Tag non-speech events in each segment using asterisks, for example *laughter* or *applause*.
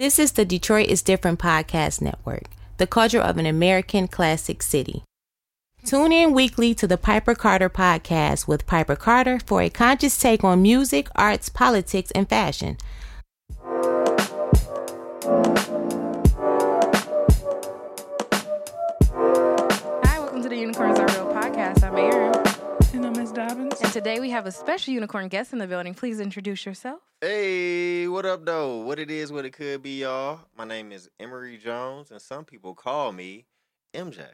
This is the Detroit is Different podcast network, the culture of an American classic city. Tune in weekly to the Piper Carter podcast with Piper Carter for a conscious take on music, arts, politics, and fashion. Hi, welcome to the Unicorns Are And I'm Miss Dobbins. And today we have a special unicorn guest in the building. Please introduce yourself. Hey, what up, though? What it is, what it could be, y'all. My name is Emery Jones, and some people call me MJ.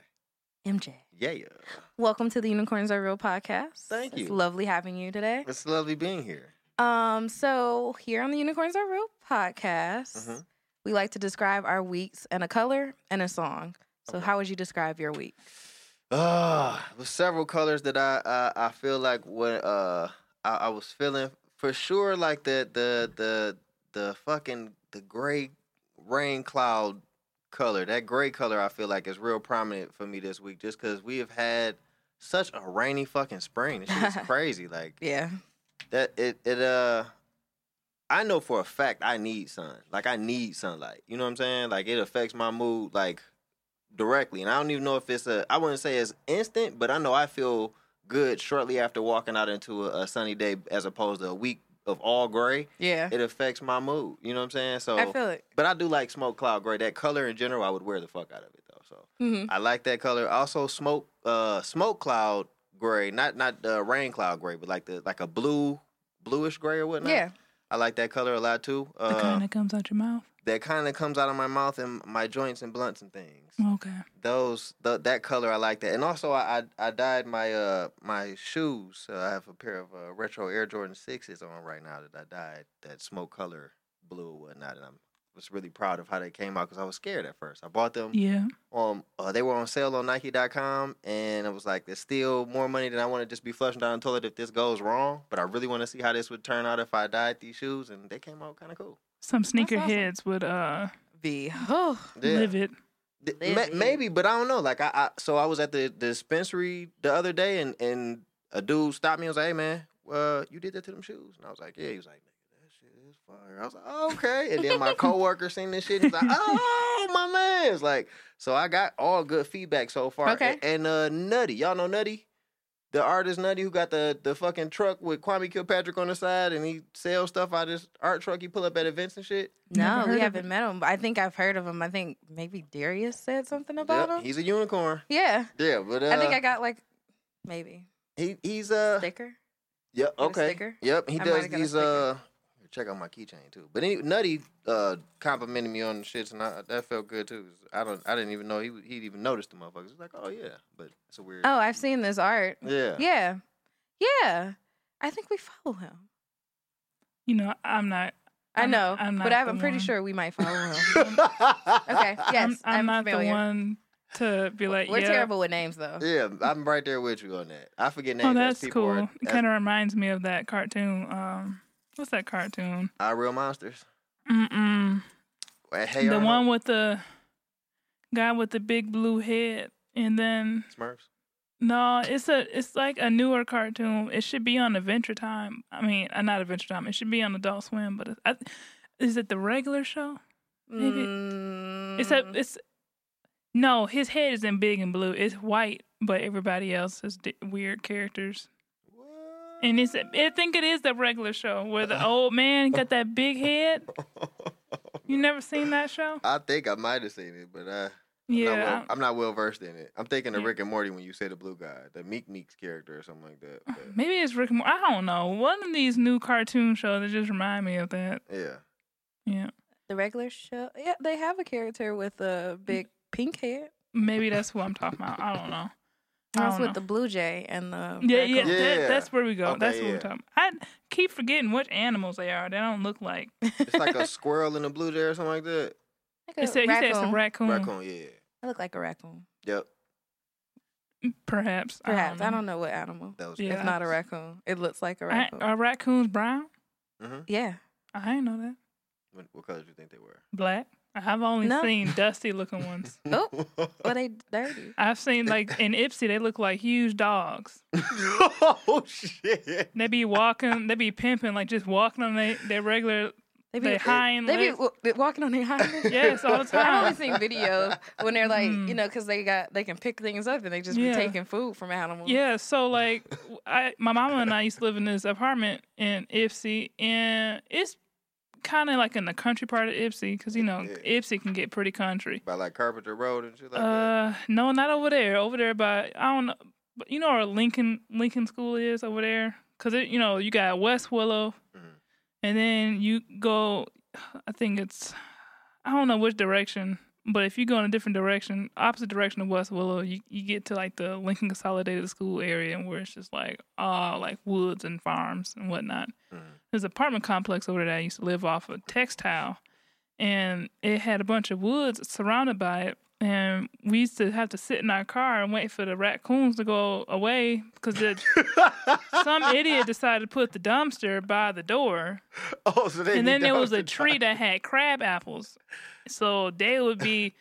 MJ. Yeah, Welcome to the Unicorns Are Real podcast. Thank It's you. lovely having you today. it's lovely being here. Um, so here on the Unicorns Are Real podcast, Mhm. we like to describe our weeks in a color and a song. So Okay. how would you describe your week? Uh, with several colors that I I, I feel like what uh I, I was feeling for sure, like the the the the fucking the gray rain cloud color. That gray color I feel like is real prominent for me this week, just because we have had such a rainy fucking spring. it's *laughs* crazy. Like Yeah. that it it uh I know for a fact I need sun. Like I need sunlight. You know what I'm saying? Like it affects my mood like directly. And I don't even know if it's a I wouldn't say it's instant, but I know I feel good shortly after walking out into a, a sunny day as opposed to a week of all gray. Yeah. It affects my mood. You know what I'm saying? So I feel it. but I do like smoke cloud gray. That color in general I would wear the fuck out of it though. So hmm I like that color. Also, smoke uh smoke cloud gray, not not the rain cloud gray, but like the like a blue bluish gray or whatnot. Yeah. I like that color a lot too. The Uh, kind that comes out your mouth. That kind of comes out of my mouth and my joints and blunts and things. Okay. Those th- that color I like that. And also I I, I dyed my uh my shoes. Uh, I have a pair of uh, retro Air Jordan sixes on right now that I dyed that smoke color blue and whatnot. And I'm was really proud of how they came out because I was scared at first. I bought them Yeah. um uh, they were on sale on Nike.com and it was like there's still more money than I want to just be flushing down the toilet if this goes wrong. But I really want to see how this would turn out if I dyed these shoes and they came out kind of cool. Some sneaker awesome. heads would uh Be oh Yeah. live it. Live ma- it. maybe, but I don't know. Like I, I so I was at the, the dispensary the other day and and a dude stopped me and was like, "Hey man, uh, you did that to them shoes?" And I was like, "Yeah." He was like, "Nigga, that shit is fire." I was like, oh, "Okay." And then my *laughs* coworker seen this shit. And he's like, "Oh my man!" It's like so I got all good feedback so far. Okay. A- And, uh, Nutty, y'all know Nutty. The artist Nutty who got the, the fucking truck with Kwame Kilpatrick on the side and he sells stuff out of this art truck he pull up at events and shit. No, we haven't met him. But I think I've heard of him. I think maybe Darius said something about Yep, him. he's a unicorn. yeah. Yeah, but uh, I think I got like maybe he he's uh sticker. Yep. Get a Okay. sticker? Yep. He I does might've got a these. Uh, check out my keychain too. But any, Nutty uh complimented me on the shits, and I, that felt good too. I don't. I didn't even know he he'd even noticed the motherfuckers. It's like, oh yeah, but it's a weird. Oh, I've seen this art. Yeah. Yeah. Yeah. I think we follow him. You know, I'm not. i I'm- know, I'm but I'm pretty one. sure we might follow him. *laughs* okay. *laughs* Yes, I'm, I'm not familiar. the one to be like. We're yeah. terrible with names though. yeah, I'm right there with you on that. I forget names. Oh, that's people cool. Are, it kind of reminds me of that cartoon. Um, what's that cartoon? our real monsters. Mm-mm. Hey, the one with the guy with the big blue head, and then Smurfs. no, it's a it's like a newer cartoon. It should be on Adventure Time. I mean, uh, not Adventure Time. It should be on Adult Swim. But it, I, is it the regular show? Maybe- It's a Mm, it's no. His head isn't big and blue. It's white, but everybody else is di- weird characters. And it's I think it is the regular show where the old man got that big head. You never seen that show? I think I might have seen it, but uh, I'm not Yeah. well, I'm not well versed in it. I'm thinking of Yeah. Rick and Morty when you say the blue guy, the Meeseeks character or something like that. But, Maybe it's Rick and Morty. I don't know. One of these new cartoon shows that just remind me of that. yeah. Yeah. the regular show. Yeah, they have a character with a big pink head. Maybe that's who I'm talking about. I don't know. I That's with know. the blue jay and the Yeah, yeah, Yeah. That, that's where we go. Okay, that's what yeah. we're talking. I keep forgetting what animals they are. They don't look like. *laughs* It's like a squirrel and a blue jay or something like that. Like It said, he said it's a raccoon. raccoon. Raccoon, yeah. I look like a raccoon. Yep. Perhaps. Perhaps I know. don't know what animal. That was Yeah. It's not a raccoon. It looks like a raccoon. are raccoons brown? hmm yeah. I didn't know that. What, what color do you think they were? Black. I've only No. seen dusty looking ones. *laughs* Oh. Well, they dirty. I've seen like in Ypsi, they look like huge dogs. *laughs* oh shit! They be walking, they be pimping, like just walking on their, their regular They be, They hind they be legs. w- they walking on their hind legs. Yes, all the *laughs* time. I've time. only seen videos when they're like, Mm. you know, because they got they can pick things up and they just Yeah. be taking food from animals. Yeah, so like I my mama and I used to live in this apartment in Ypsi and it's kind of like in the country part of Ypsi cuz you know, Yeah. Ypsi can get pretty country. By like Carpenter Road and shit like that. Uh no, not over there. Over there by I don't know but you know where Lincoln Lincoln School is over there it you know, you got West Willow Mhm. and then you go I think it's I don't know which direction, but if you go in a different direction, opposite direction of West Willow, you, you get to like the Lincoln Consolidated School area and where it's just like all like woods and farms and whatnot. Mhm. There's an apartment complex over there that I used to live off of textile and it had a bunch of woods surrounded by it. And we used to have to sit in our car and wait for the raccoons to go away because *laughs* some idiot decided to put the dumpster by the door oh, so they and then there was a tree that had crab apples. So they would be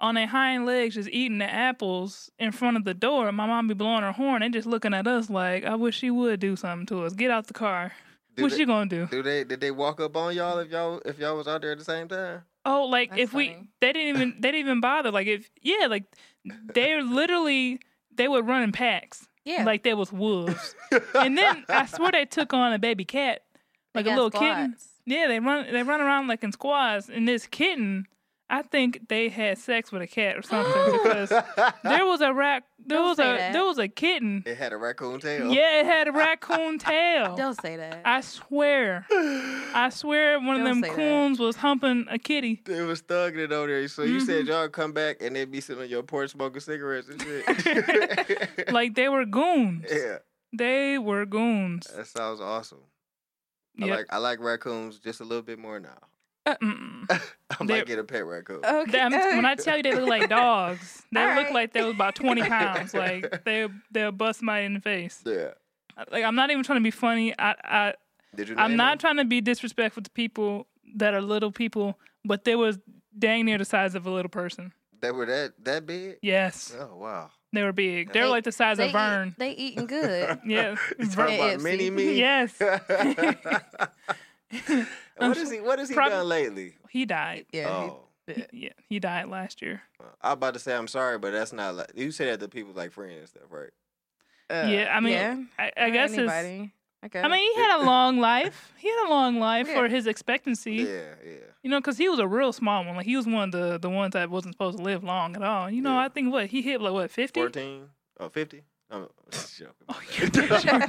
on their hind legs just eating the apples in front of the door. My mom be blowing her horn and just looking at us like, I wish she would do something to us. Get out the car. Do what they- you gonna do? Do they did they walk up on y'all if y'all if y'all was out there at the same time? Oh, like That's if we they didn't even they didn't even bother. Like if yeah, like they're literally they would run in packs. yeah. Like there was wolves. and then I swear they took on a baby cat. They Like a got little kitten. Squads. Yeah, they run they run around like in squads, and this kitten, I think they had sex with a cat or something *gasps* because there was a rac there Don't was a that. there was a kitten. it had a raccoon tail. Yeah, it had a raccoon *laughs* tail. Don't say that. I swear, *gasps* I swear, one of Don't them say that. coons was humping a kitty. It was thugging it over there. So you Mm-hmm. said y'all come back and they'd be sitting on your porch smoking cigarettes and shit. *laughs* Like they were goons. *laughs* yeah, They were goons. that sounds awesome. I like I like raccoons just a little bit more now. Uh. *laughs* I They're- might get a pet raccoon. okay. Them- when I tell you they look like *laughs* dogs, they All look right. like they was about twenty pounds. Like *laughs* they they'll bust my in the face. yeah. Like I'm not even trying to be funny. I I Did you? I'm not them? trying to be disrespectful to people that are little people, but they was dang near the size of a little person. They were that that big. Yes, Oh wow. They were big. They're They- like the size of Verne. Eat, they eating good. *laughs* Yeah, *laughs* You Verne- talking about mini me? *laughs* yes, what is he? What has he Prob- done lately? he died. yeah. oh, Yeah, he died last year. I was about to say I'm sorry, but that's not like you say that to people like friends and stuff, right? uh, yeah, I mean, yeah. I, I guess it's. Anybody. Okay. I mean, he had a long life. *laughs* He had a long life for his expectancy. Yeah, yeah. You know, because he was a real small one. Like he was one of the the ones that wasn't supposed to live long at all. You know, Yeah. I think what he hit like what fifty. 14? Oh, 50? I'm *laughs* joking. Oh, *laughs* you're ashamed.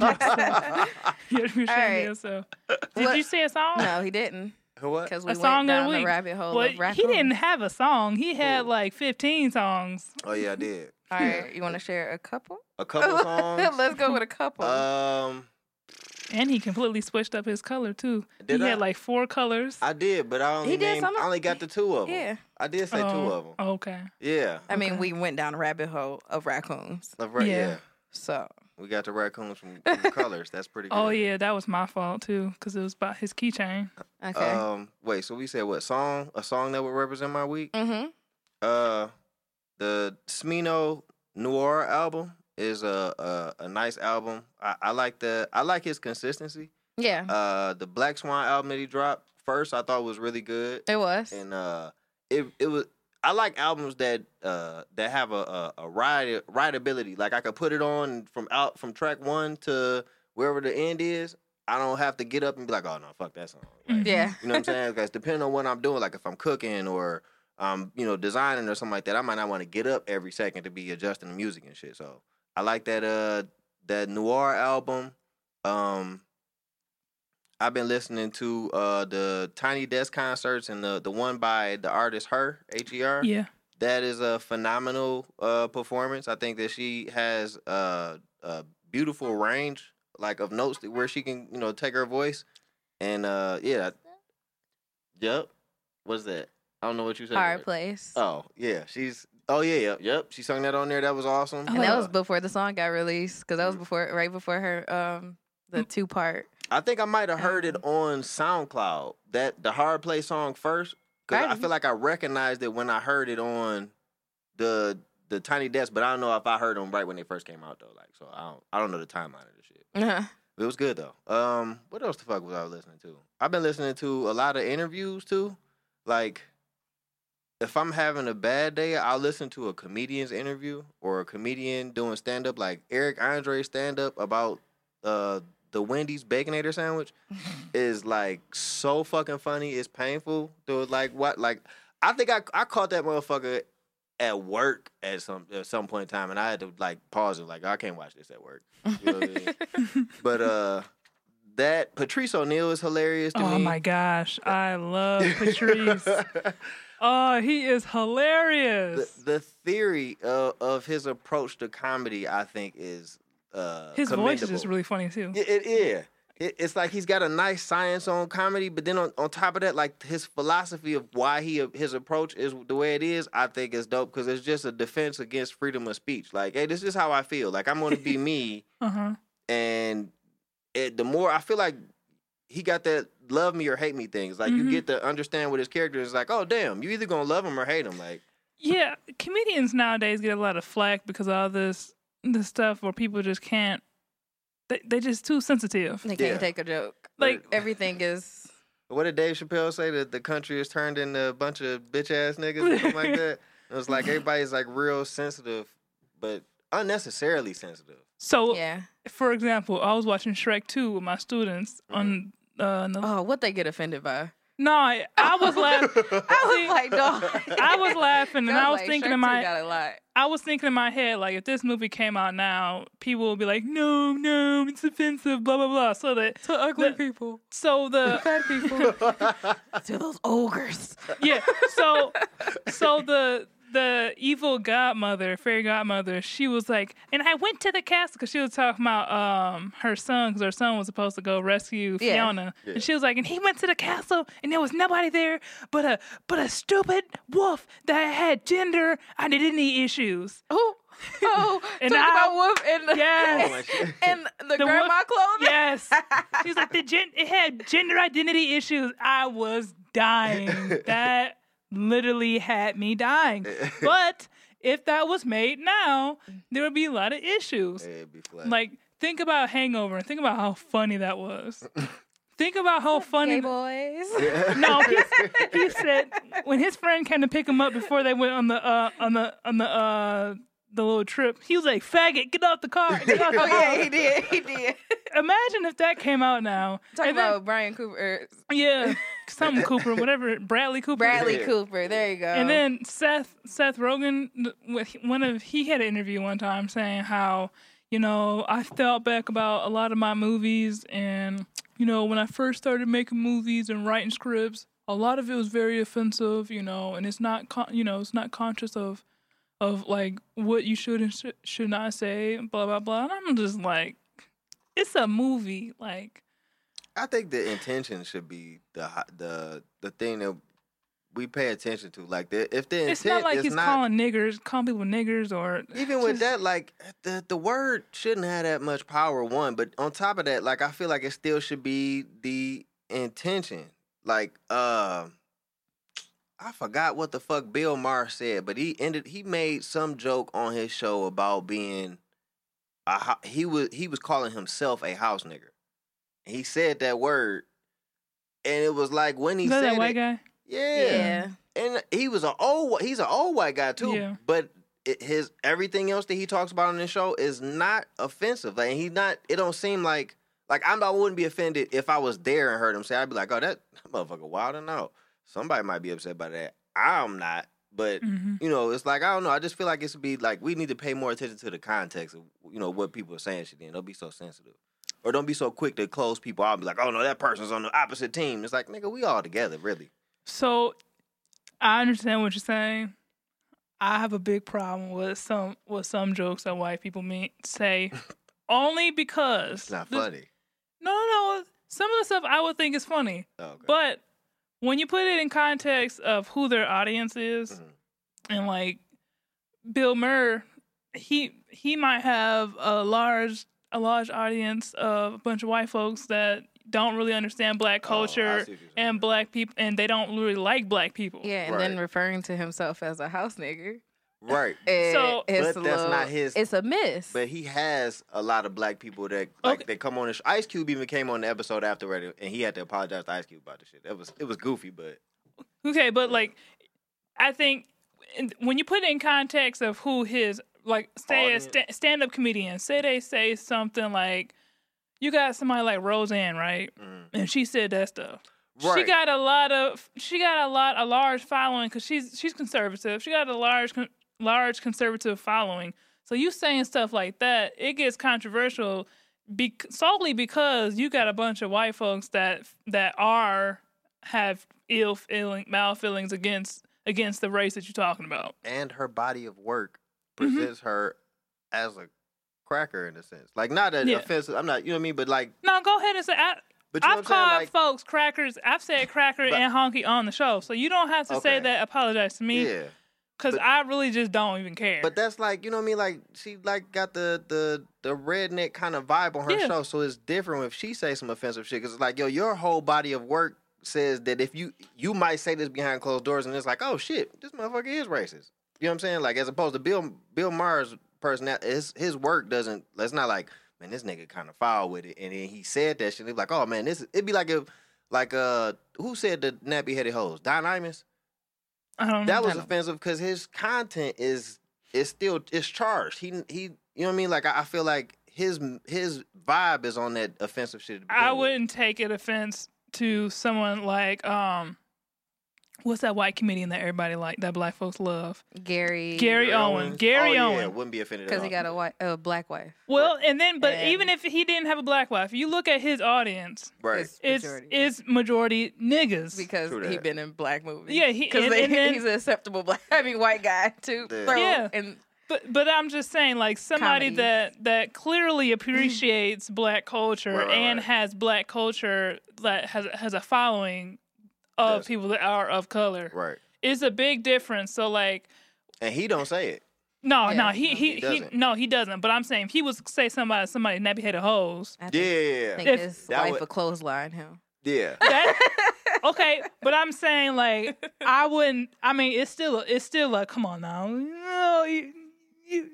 You're ashamed right. of yourself. Did What- you say a song? no, he didn't Who what? because we A song of went the down the week. rabbit hole But of he raccoons. didn't have a song. He had Cool. like 15 songs. Oh, yeah, I did. All right, you want to share a couple? A couple songs. Let's go with a couple. Um, And he completely switched up his color too. Did he I? had like four colors. I did, but I only He did named, some of- I only got the two of them. yeah, I did say two Oh, of them. Okay. Yeah. I mean, Okay. we went down a rabbit hole of raccoons. Like, right, Yeah. yeah. So We got the raccoons from, from colors. That's pretty *laughs* good. Oh yeah, that was my fault too, because it was about his keychain. okay. Um, wait, so we said what song? A song that would represent my week? mm-hmm. Uh, the Smino Noir album is a a, a nice album. I, I like the I like his consistency. Yeah, Uh, the Black Swan album that he dropped first, I thought was really good, it was. and uh, it it was. I like albums that uh that have a a, a ride rideability. Like I could put it on from out from track one to wherever the end is. I don't have to get up and be like, oh no, fuck that song. Like, Mhm. yeah, you know what I'm saying? Because depending on what I'm doing, like if I'm cooking or um, you know, designing or something like that, I might not want to get up every second to be adjusting the music and shit. So I like that uh that noir album. Um I've been listening to uh the Tiny Desk concerts and the the one by the artist Her H E R. Yeah. That is a phenomenal uh performance. I think that she has uh, a beautiful range like of notes that- where she can you know take her voice and uh yeah. Yep. What's that? I don't know what you said. hard place. Oh yeah, she's. Oh yeah, yep, yep. She sung that on there. That was awesome. and that Uh, was before the song got released because that was before, right before her, um, the two part. I think I might have heard it on SoundCloud. That the hard play song first, because I feel like I recognized it when I heard it on the the Tiny Desk, but I don't know if I heard them right when they first came out though. Like, so I don't I don't know the timeline of the shit. *laughs* Uh-huh. It was good though. Um, what else the fuck was I listening to? I've been listening to a lot of interviews too. Like, if I'm having a bad day, I'll listen to a comedian's interview or a comedian doing stand up, like Eric Andre stand up about uh the Wendy's Baconator sandwich *laughs* is like so fucking funny. It's painful. Dude, like what? Like I think I I caught that motherfucker at work at some at some point in time, and I had to like pause it. Like I can't watch this at work. You know what I mean? *laughs* but uh, that Patrice O'Neal is hilarious to me. Oh my gosh, I love Patrice. *laughs* oh, he is hilarious. the theory of, of his approach to comedy, I think, is uh, His voice is just really funny too. Yeah, it, yeah. It, it's like he's got a nice science on comedy, but then on, on top of that, like his philosophy of why he his approach is the way it is, I think is dope because it's just a defense against freedom of speech. Like, hey, this is how I feel. Like I'm going to be *laughs* me, Uh huh. and it, the more I feel like he got that love me or hate me things. Like you Mhm. get to understand what his character is. Like, oh damn, you either gonna love him or hate him. Like, Yeah, comedians nowadays get a lot of flack because of all this this stuff where people just can't. They they just too sensitive. They can't Yeah. take a joke. Like Everything is. what did Dave Chappelle say that the country is turned into a bunch of bitch ass niggas or something like *laughs* that? It was like everybody's like real sensitive, but unnecessarily sensitive. so, Yeah. for example, I was watching Shrek two with my students on. Uh, the, Oh, what they get offended by? no, I, I was laughing. I was like, dog. I was laughing, and I was like, thinking in my got a lot. I was thinking in my head, like, if this movie came out now, people will be like, no, no, it's offensive, blah, blah, blah. So that, To ugly the- people. so the, Fat people. *laughs* to those ogres. yeah, so, so the, the evil godmother, fairy godmother, she was like, and I went to the castle because she was talking about um her son because her son was supposed to go rescue Fiona, Yeah. and she was like, and he went to the castle and there was nobody there but a but a stupid wolf that had gender identity issues. *laughs* Oh, oh, *laughs* And talk I- about Wolf in the, Yes. *laughs* and, the, The grandma wolf- clothing. Yes. She's like the gen- it had gender identity issues. I was dying. That literally had me dying. *laughs* But if that was made now, there would be a lot of issues. It'd be flat. Like think about Hangover and think about how funny that was. think about how funny. Gay boys. *laughs* *laughs* No, he, he said when his friend came to pick him up before they went on the uh on the on the uh the little trip, he was like, "Faggot, get off the car." Get off the *laughs* Oh car." yeah, he did. He did. *laughs* Imagine if that came out now. *laughs* Talking And then- about Brian Cooper, er, Yeah, something Cooper, whatever, Bradley Cooper. Bradley Yeah. Cooper. There you go. And then Seth Seth Rogen, with- one of he had an interview one time saying how you know I felt back about a lot of my movies, and you know when I first started making movies and writing scripts, a lot of it was very offensive, you know, and it's not con- you know it's not conscious of of like what you should and sh- should not say, blah blah blah. And I'm just like, it's a movie, like. I think the intention should be the the the thing that we pay attention to. Like the, if the intent It's not like he's not calling niggers, calling people niggers, or even with that, like the the word shouldn't have that much power. One, but on top of that, like I feel like it still should be the intention. Like, uh, I forgot what the fuck Bill Maher said, but he ended. He made some joke on his show about being a he was he was calling himself a house nigger. He said that word, and it was like when he Is that said that white it, guy? yeah, yeah, and he was an old he's an old white guy too Yeah. but his everything else that he talks about on the show is not offensive like he's not it don't seem like like I'm, i wouldn't be offended if i was there and heard him say i'd be like oh that motherfucker wild and out somebody might be upset by that. I'm not but hmm you know it's like i don't know i just feel like it should be like we need to pay more attention to the context of you know what people are saying shit in. Don't be so sensitive. Or don't be so quick to close people out and be like oh no that person's on the opposite team. It's like nigga we all together really. So I understand what you're saying. I have a big problem with some with some jokes that white people mean say, *laughs* only because it's not funny. No, no, no. Some of the stuff I would think is funny, Oh, okay. but when you put it in context of who their audience is, Mhm. and like Bill Maher, he he might have a large a large audience of a bunch of white folks that don't really understand black Oh, culture see what you're saying. and black people, and they don't really like black people. yeah, and then referring to himself as a house nigger. Right. *laughs* And So- But a that's little- not his- It's a miss. But he has a lot of black people that like Okay. they come on the show. Ice Cube even came on the episode afterward, and he had to apologize to Ice Cube about the shit. It was it was goofy, but Okay, but like, I think when you put it in context of who his like say a Audience. sta- stand up comedian, say they say something like, you got somebody like Roseanne, right? mm, And she said that stuff. She got a lot of she got a lot a large following because she's she's conservative. She got a large con- large conservative following. So you saying stuff like that, it gets controversial be- solely because you got a bunch of white folks that that are have ill feeling mal feelings against against the race that you're talking about. and her body of work Mhm. presents her as a cracker in a sense. Like not an Yeah. offensive. I'm not. You know what I mean? But like, No, go ahead and say. I, but I've called? Like, folks crackers. I've said cracker But- and honky on the show, so you don't have to say that. Apologize to me yeah. Because but- I really just don't even care. But that's like you know what I mean. Like she like got the the the redneck kind of vibe on her Yeah. show, so it's different if she say some offensive shit. Cause it's like yo, your whole body of work says that if you you might say this behind closed doors, and it's like oh shit, this motherfucker is racist. You know what I'm saying? Like as opposed to Bill Bill Maher's personality, his his work doesn't. It's not like man, this nigga kind of foul with it, and then he said that shit. And it's like oh man, this it'd be like if like uh who said the nappy headed hoes? Don Imus. I don't. That was offensive because his content is is still is charged. He he, you know what I mean? Like I, I feel like his his vibe is on that offensive shit. I wouldn't take it offense to someone like um, what's that white comedian that everybody like that black folks love? Gary. Gary Owen. Gary oh, Yeah, Owen. wouldn't be offended Because he got a white, a black wife. Well, and then but And- even if he didn't have a black wife, you look at his audience, right. It's it's majority. it's majority niggas. because he that. been in black movies. Yeah, he- because and- and *laughs* he's an acceptable black. *laughs* I mean, white guy too. Yeah. Yeah. and But but I'm just saying, like somebody Comedy. that that clearly appreciates black culture Right, right, and right. has black culture that has has a following of Yes. people that are of color right. It's a big difference. So like. And he don't say it. No, Yeah, no, no, he he he, he, no, he doesn't. But I'm saying if he was say somebody somebody nappy headed hoes. I Yeah, think, yeah, think If- his That wife would- a clothesline him. yeah. That, *laughs* okay, but I'm saying like *laughs* I wouldn't. I mean, it's still it's still like come on now, no, you you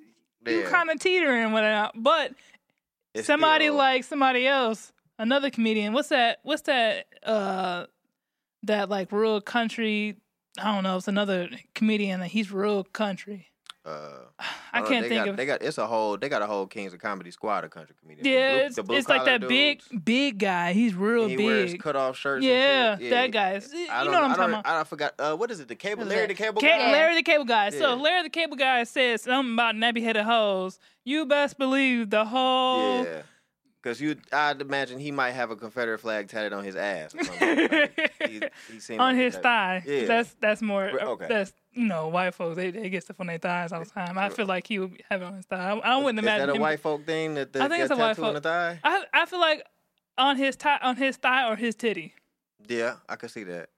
you Yeah. kind of teetering with it, but It's somebody still- like somebody else, another comedian. What's that? What's that? Uh, that like real country. I don't know. It's another comedian that he's real country. Uh, I don't can't they think got, of. They got it's a whole. They got a whole Kings of Comedy squad of country comedians. Yeah, blue- it's, it's like that big dudes. big guy. He's real he wears big. cut off shirts. Yeah, shit. that guy. is- You know what I'm talking about. I forgot. Uh, what is it? The cable, Larry the Cable Guy. Larry the Cable Guy. So Yeah. if Larry the Cable Guy says something about nappy headed hoes, you best believe the whole. Yeah. Because you, I'd imagine he might have a Confederate flag tatted on his ass. Or something. Like, he, he *laughs* on like his that. thigh. Yeah. That's that's more. Okay. That's you know white folks they, they get stuff on their thighs all the time. I feel like he would have it on his thigh. I, I wouldn't Is imagine that a him- white folk thing that the I think it's a white tattoo on the folk- thigh? I I feel like on his thigh on his thigh or his titty Yeah, I could see that.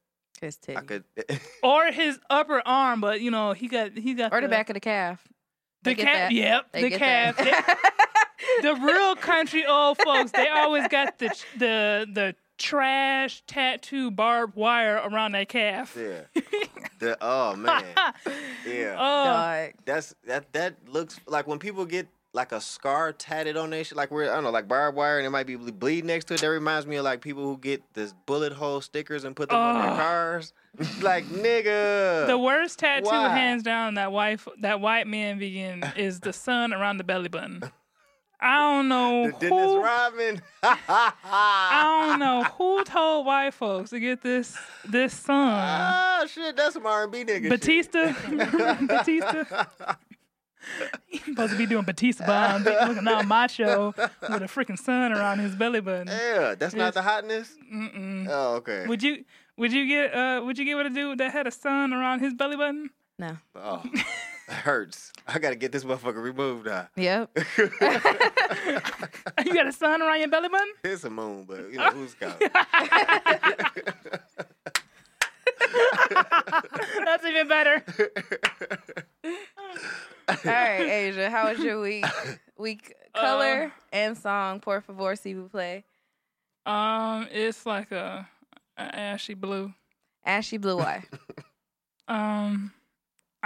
His titty. I could. *laughs* or his upper arm, but you know he got he got or the back of the calf. the They get calf. Yep, They the calf. *laughs* that. the real country old folks, they always got the the the trash tattoo barbed wire around their calf. yeah. *laughs* The, oh man. Yeah. Oh, Dog. That's that. That looks like when people get like a scar tatted on their shit, like where I don't know, like barbed wire, and it might be bleed next to it. That reminds me of like people who get this bullet hole stickers and put them on their Oh. cars. *laughs* like nigga. the worst tattoo, Why? hands down, that white that white man vegan is the sun around the belly button. *laughs* I don't know The Dennis who. Rodman. *laughs* I don't *laughs* know who told white folks to get this this sun. Ah, shit, that's some R&B nigga. Batista, *laughs* Batista. He's supposed to be doing Batista bomb, looking all macho with a freaking sun around his belly button. Yeah, that's not the hotness. Mm-mm. Oh, okay. Would you would you get uh would you get with a dude that had a sun around his belly button? No. Oh, it hurts. I gotta get this motherfucker removed now. Yep. *laughs* you got a sun around your belly button? It's a moon, but you know who's counting. *laughs* That's even better. All right, Asia. How was your week? Week color and song. Por favor, si vous play. Um, it's like a, a ashy blue. Ashy blue eye. Um,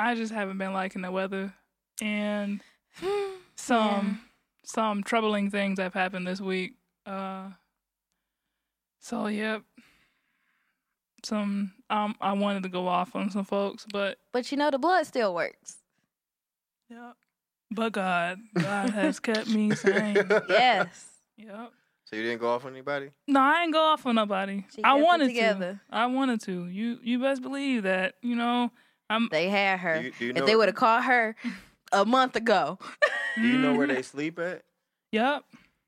I just haven't been liking the weather, and *sighs* some some troubling things have happened this week. Uh, so yep, some um I wanted to go off on some folks, but But you know the blood still works. yep. But God, God has kept me *laughs* sane. Yes. Yep. So you didn't go off on anybody? No, I ain't go off on nobody. She I kept it wanted together. to. I wanted to. You you best believe that. You know, I'm. They had her. Do you, do you if they would have caught her *laughs* a month ago. do you know where they *laughs* sleep at? Yep.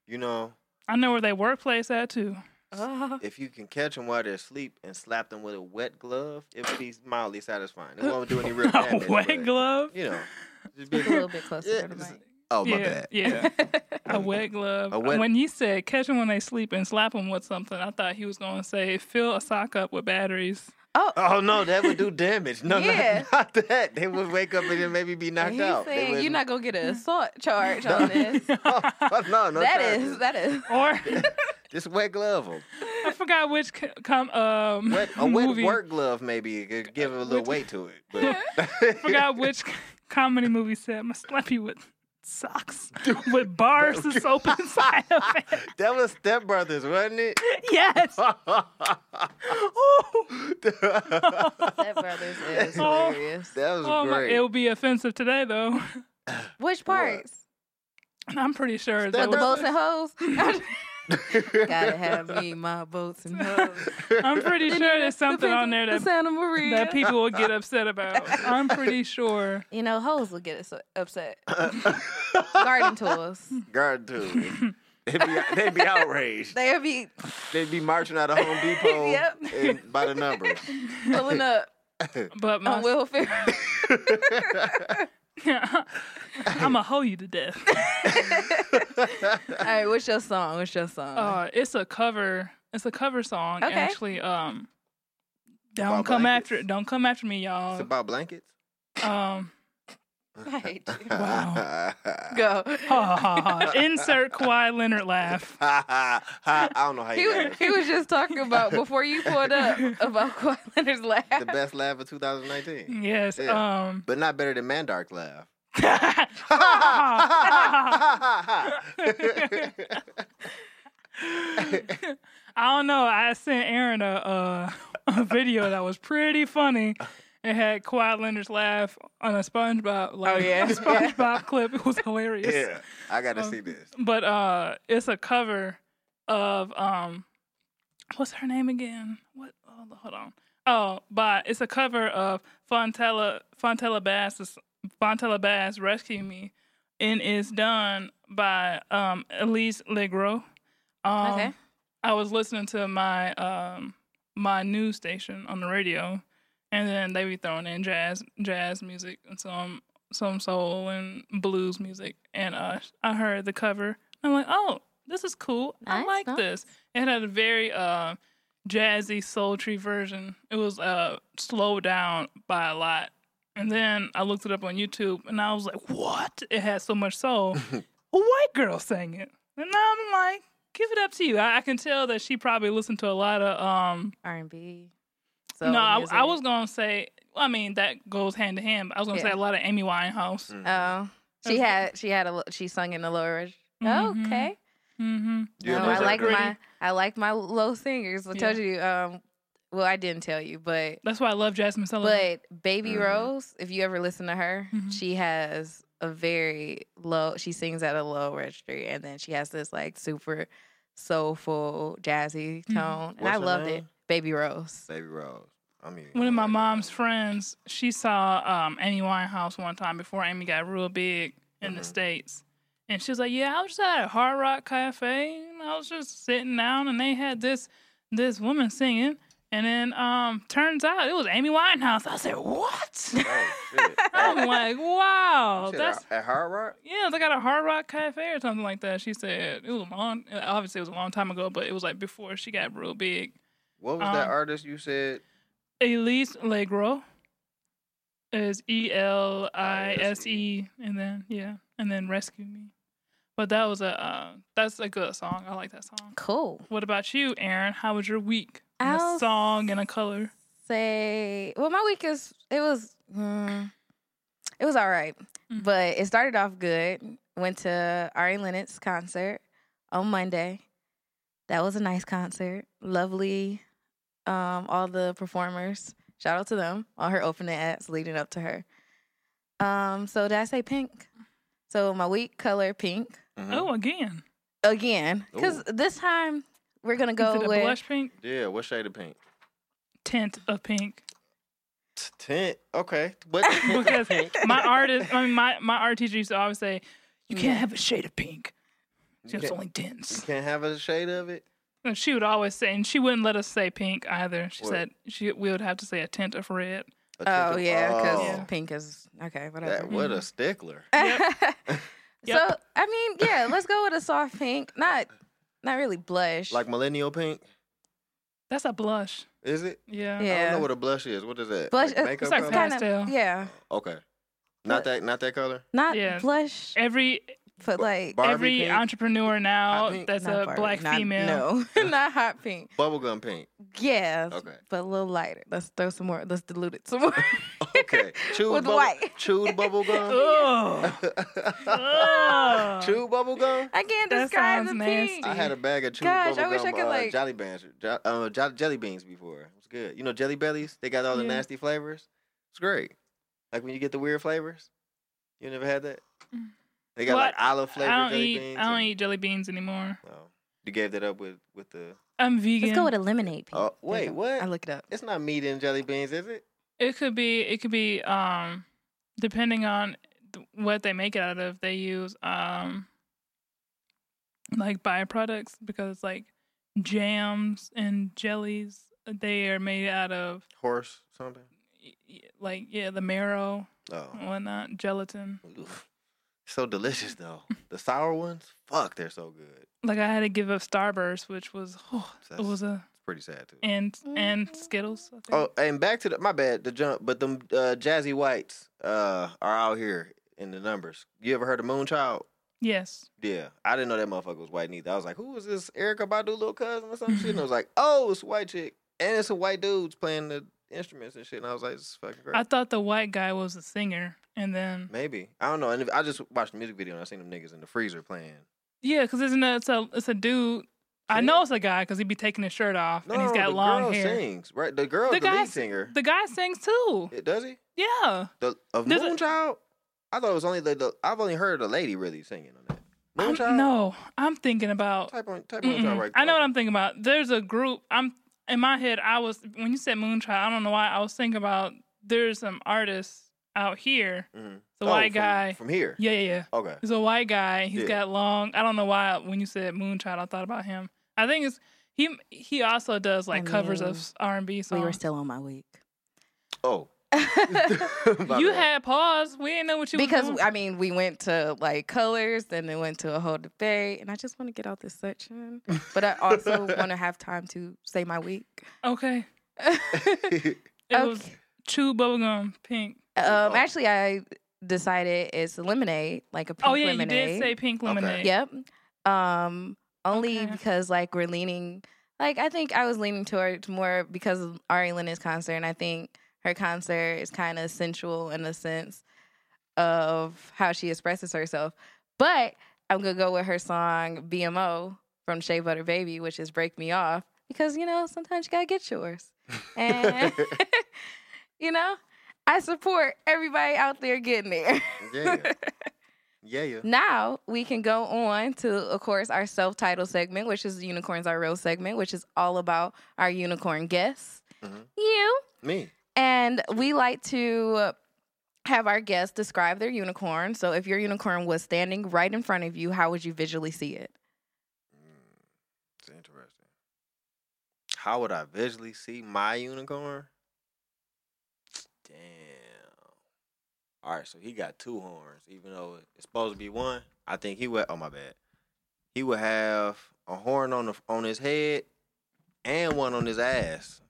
You know, I know where they workplace at too. Oh. if you can catch them while they're asleep and slap them with a wet glove, it would be mildly satisfying. It won't do any real *laughs* damage. A wet but, glove. You know, just be a little bit closer Yeah, to the mic. Oh my yeah, bad. yeah. A wet glove. A wet- When you said catch them when they sleep and slap them with something, I thought he was going to say fill a sock up with batteries. Oh, Oh no, that would do damage. No, Yeah. not, *laughs* not that. They would wake up and then maybe be knocked he's out. Saying you're wouldn't- gonna get an *laughs* assault charge on this. oh, *laughs* no, no. that charges. is that is. Or just wet glove 'em. I forgot which c- com, um Wet, a wet movie. work glove maybe could give a little Which- weight to it. But I forgot which comedy movie said I'm gonna slap you with socks *laughs* with bars of soap inside of it. *laughs* that was Step Brothers, wasn't it? Yes. *laughs* Step Brothers is Oh. hilarious. That was Oh my, great. it'll be offensive today though. Which parts? I'm pretty sure Step that With the was, boats and hoes? *laughs* Gotta have me my boats and hoes. I'm pretty sure there's something on there The that Santa Maria. that people will get upset about. I'm pretty *laughs* sure. you know, hoes will get us upset. *laughs* Garden tools. Guard tools. They'd be, they'd be outraged. They'll be They'd be marching out of Home Depot Yep. and by the numbers. pulling up But my on Will *laughs* Ferrell. I'm gonna hoe you to death. *laughs* All right, what's your song? What's your song? Uh, it's a cover. It's a cover song. Okay. Actually, um, don't About come blankets? after. Don't come after me, y'all. It's about blankets. Um, I hate you. Wow. Go. ha ha ha. Insert Kawhi Leonard laugh. *laughs* I don't know how He you was, he was just talking about *laughs* before you pulled up about *laughs* Kawhi Leonard's laugh. the best laugh of 2019, Yes. Yeah. Um. but not better than Mandark laugh. I don't know. I sent Aaron a, uh, a video that was pretty funny. It had Kawhi Leonard's laugh on a SpongeBob. Like, Oh, yeah. *laughs* a SpongeBob clip. It was hilarious. yeah, I got to Um, see this. But uh, it's a cover of um, what's her name again? What? Oh, hold on. Oh, but it's a cover of Fontella Fontella Bass Fontella Bass Rescue Me, and it's done by um Elise LeGrow. Um, Okay. I was listening to my um my news station on the radio, and then they be throwing in jazz jazz music and some some soul and blues music, and uh I heard the cover. I'm like, oh, this is cool. I like nice. this. It had a very uh jazzy sultry version. It was uh slowed down by a lot. And then I looked it up on YouTube and I was like, what? It had so much soul. *laughs* a white girl sang it. And now I'm like, give it up to you. I, I can tell that she probably listened to a lot of um R&B. No, I. I was gonna say I mean that goes hand to hand, but I was gonna say a lot of Amy Winehouse. Mm. Oh, she had she had a she sung in the lower. reg- Mhm. Okay. Mm-hmm. Yeah, no, I like great. my I like my low singers. I Yeah. told you. Um, well, I didn't tell you, but That's why I love Jazmine Sullivan. but Baby Mhm. Rose, if you ever listen to her, Mhm. she has a very low. She sings at a low registry, and then she has this like super soulful, jazzy Mhm. tone, and What's I her loved name? it. Baby Rose. Baby Rose. I mean, One of my mom's friends, she saw um, Amy Winehouse one time before Amy got real big in the Mhm. states, and she was like, "Yeah, I was just at a Hard Rock Cafe, and I was just sitting down, and they had this this woman singing, and then um, turns out it was Amy Winehouse." I said, "What?" Oh shit! *laughs* I'm like, "Wow, that's." at, at Hard Rock. Yeah, they got a Hard Rock Cafe or something like that. She said it was a long, obviously it was a long time ago, but it was like before she got real big. What was that Um, artist you said? Elise LeGrow is E L I S E, and then yeah, and then Rescue Me. But that was a uh, that's a good song. I like that song. Cool. What about you, Aaron? How was your week? And a I'll song and a color. Say, well, my week is it was. Mm, It was all right, Mhm. but it started off good. Went to Ari Lennox concert on Monday. That was a nice concert. Lovely. Um, all the performers. Shout out to them. All her opening acts leading up to her. Um, so did I say pink? So my week color pink Mhm. Oh, again. again because this time we're gonna Is go it a with blush pink? Yeah, what shade of pink? Tint of pink. T- Tint. Okay. What *laughs* the tint of Because pink? my artist, I mean, my, my art teacher used to always say, you can't Yeah. have a shade of pink. You It's can't, you can't have a shade of it. And she would always say, and she wouldn't let us say pink either. She What? said she we would have to say a tint of red. A tint oh of- yeah because Oh, Yeah. pink is okay whatever. that, what a mm-hmm. stickler. *laughs* So I mean, yeah, let's go with a soft pink. Not not really blush. Like millennial pink. That's a blush. Is it? Yeah. I don't Yeah. know what a blush is. What is that? blush. Like makeup It's like color? kind pastel. of yeah. Okay. Not that. Not that color. Not Yeah. blush, Every but like Barbie every pink? entrepreneur now that's not a Barbie, black not- female. No, *laughs* *laughs* not hot pink. Bubblegum pink. Yeah, Okay. but a little lighter. Let's throw some more. Let's dilute it some more. *laughs* Okay. Chew With bubble, white. Chew bubble gum. Ugh. Ugh. Chew bubble gum. I can't That describe the sounds pink. I had a bag of chewed Gosh, bubble I wish gum, I could, uh, like- jelly beans, jo- uh, jo- jelly beans before. It was good. You know jelly bellies? They got all the Yeah. nasty flavors. It's great. Like when you get the weird flavors. You never had that? They got Well, like olive flavored I don't jelly eat beans. I don't and- eat jelly beans anymore. Oh. You gave that up with with the. I'm vegan. Let's go with a lemonade. Oh There wait, what? I look it up. It's not meat in jelly beans, is it? It could be. It could be. Um, depending on th- what they make it out of, they use um, like byproducts because like jams and jellies. They are made out of Horse something. y- y- like yeah, the marrow, Oh. and whatnot, gelatin. Oof. So delicious though. the sour ones, fuck, they're so good. Like I had to give up Starburst, which was oh, it was a It's pretty sad too. and and Skittles. I think. Oh, and back to the my bad, the jump, but them uh, Jazzy Whites uh, are out here in the numbers. You ever heard of Moonchild? yes. Yeah, I didn't know that motherfucker was white neither. I was like, who is this? Erykah Badu little cousin or some shit? And I was like, *laughs* oh, it's a white chick, and it's a white dudes playing the instruments and shit. And I was like, this is fucking great. I thought the white guy was a singer, and then Maybe I don't know. And if, I just watched the music video and I seen them niggas in the freezer playing. yeah, because isn't it? It's a it's a dude. I know it's a guy because he'd be taking his shirt off No, and he's got the long girl hair. Sings right. The girl, The the, lead singer. The guy sings too. It, does he? Yeah. The of There's Moonchild. I thought it was only the, the. I've only heard a lady really singing on that. I'm- Moonchild. no, I'm thinking about. Type on type. Moonchild right. I know what. I'm thinking about. There's a group. I'm in my head. I was when you said Moonchild. I don't know why. I was thinking about there's some artists out here. Mhm. The Oh, white from- guy. from here. Yeah, yeah, yeah. Okay. He's a white guy. He's Yeah. got long. I don't know why when you said Moonchild, I thought about him. I think it's he. He also does like I covers mean, of R and B songs. we were still on my week. Oh. *laughs* You had pause. We didn't know what you was because doing. I mean, we went to like colors, then it went to a whole debate, and I just want to get out this section. *laughs* But I also want to have time to say my week. okay. *laughs* It was chew bubblegum pink. Um, actually, I decided it's lemonade, like a pink Oh yeah, lemonade. you did say pink lemonade. Yep. Um, only Okay. because like we're leaning, like I think I was leaning towards more because of Ari Lennox concert, and I think her concert is kind of sensual in the sense of how she expresses herself. But I'm gonna go with her song BMO from Shea Butter Baby, which is "Break Me Off," because you know sometimes you gotta get yours, and *laughs* *laughs* you know I support everybody out there getting there. yeah. *laughs* Yeah, yeah. Now we can go on to, of course, our self-titled segment, which is Unicorns Are Real segment, which is all about our unicorn guests, Mhm. you. Me. And we like to have our guests describe their unicorn. So if your unicorn was standing right in front of you, how would you visually see it? Mm, It's interesting. How would I visually see my unicorn? Damn. All right, so he got two horns, even though it's supposed to be one. I think he would. Oh my bad. He would have a horn on the on his head and one on his ass,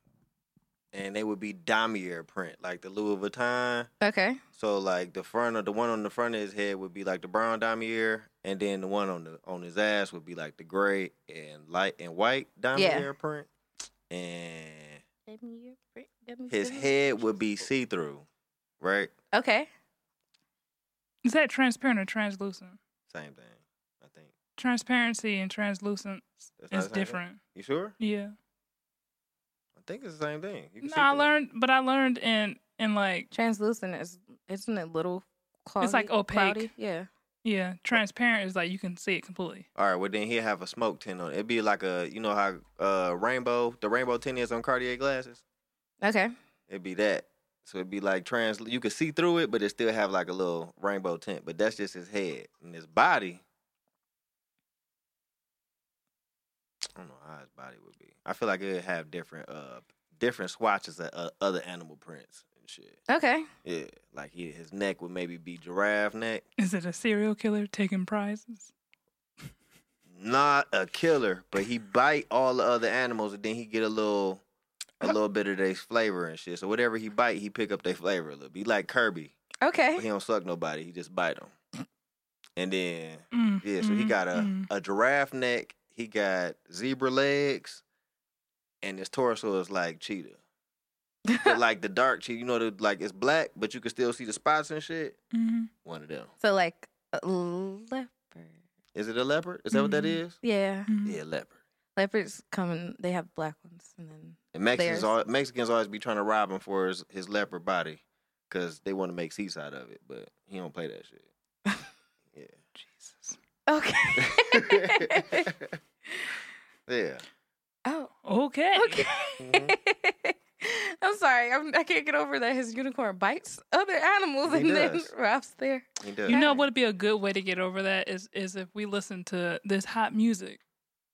and they would be damier print, like the Louis Vuitton. Okay. So like the front of the one on the front of his head would be like the brown damier, and then the one on the on his ass would be like the gray and light and white damier print, and his head would be see through, right? Okay. Is that transparent or translucent? Same thing. I think. Transparency and translucent is the same thing? different. You sure? Yeah. I think it's the same thing. You can No, I learned, but I learned in in like Translucent is isn't it little cloudy? It's like opaque. Cloudy? Yeah. yeah, transparent is like you can see it completely. All right, well then he'll have a smoke tint on it. It'd be like a, you know how uh rainbow, the rainbow tint is on Cartier glasses. Okay. It'd be that. So it'd be like trans. You could see through it, but it still have like a little rainbow tint. But that's just his head and his body. I don't know how his body would be. I feel like it would have different, uh, different swatches of uh, other animal prints and shit. Okay. Yeah, like he, his neck would maybe be giraffe neck. Is it a serial killer taking prizes? Not a killer, but he bite all the other animals and then he get a little, a little bit of their flavor and shit. So whatever he bite, he pick up their flavor a little. Be like Kirby. Okay. But he don't suck nobody. He just bite them. And then Mm, yeah, so he mm, got a mm. a giraffe neck. He got zebra legs, and his torso is like cheetah. But *laughs* like the dark cheetah, you know, the like it's black, but you can still see the spots and shit. Mhm. One of them. so like a leopard. Is it a leopard? Is that what that Mhm. is? Yeah. Mhm. Yeah, leopard. Leopards come in, they have black ones and then And Mexicans, all, Mexicans always be trying to rob him for his, his leopard body, cause they want to make seats out of it, but he don't play that shit. *laughs* Yeah. Jesus. Okay. *laughs* yeah. oh, Okay. okay. Mhm. *laughs* I'm sorry. I'm, I can't get over that his unicorn bites other animals He and then does. robs there. He does. You know what would be a good way to get over that is is if we listen to this hot music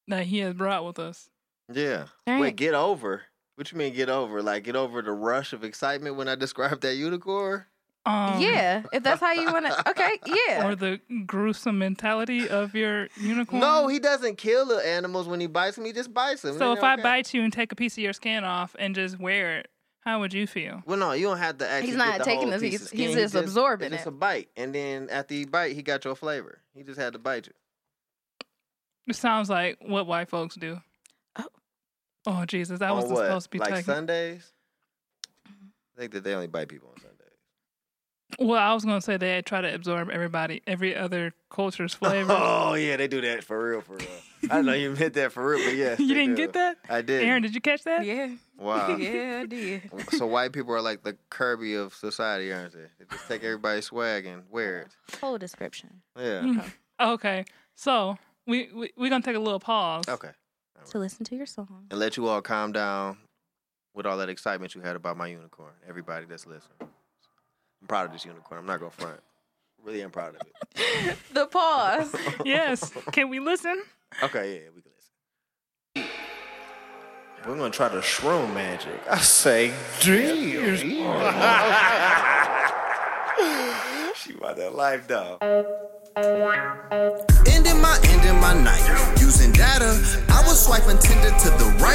that he has brought with us. Yeah. All Wait, right. get over. What you mean get over? Like get over the rush of excitement when I described that unicorn? Um, yeah, if that's how you want to. Okay, yeah. Or the gruesome mentality of your unicorn. No, he doesn't kill the animals when he bites them. He just bites them. So Then if I okay. bite you and take a piece of your skin off and just wear it, how would you feel? well, no, you don't have to actually. He's not get the taking whole this, piece he's- of he's skin. just absorbing it. It's a bite, and then after he bite, he got your flavor. He just had to bite you. It sounds like what white folks do. Oh. Jesus, that wasn't what? supposed to be like taken. Sundays. I think that they only bite people on Sundays. Well, I was gonna say they try to absorb everybody, every other culture's flavor. *laughs* Oh yeah, they do that for real, for real. I didn't know you meant that for real, but *laughs* yes, you didn't do. get that, I did. Aaron? Did you catch that? yeah. Wow. *laughs* yeah, I did. So white people are like the Kirby of society, aren't they? They just take everybody's swag and wear it. Whole description. Yeah. Mm. Okay, so we we we gonna take a little pause. Okay. To listen to your song. And let you all calm down with all that excitement you had about my unicorn. Everybody that's listening. I'm proud of this unicorn. I'm not gonna front. Really I'm proud of it. *laughs* The pause. *laughs* Yes. Can we listen? Okay, yeah, we can listen. We're gonna try the shroom magic. I say, dreams. *laughs* she about that life though. Ending my ending my night using data. I was swiping to the right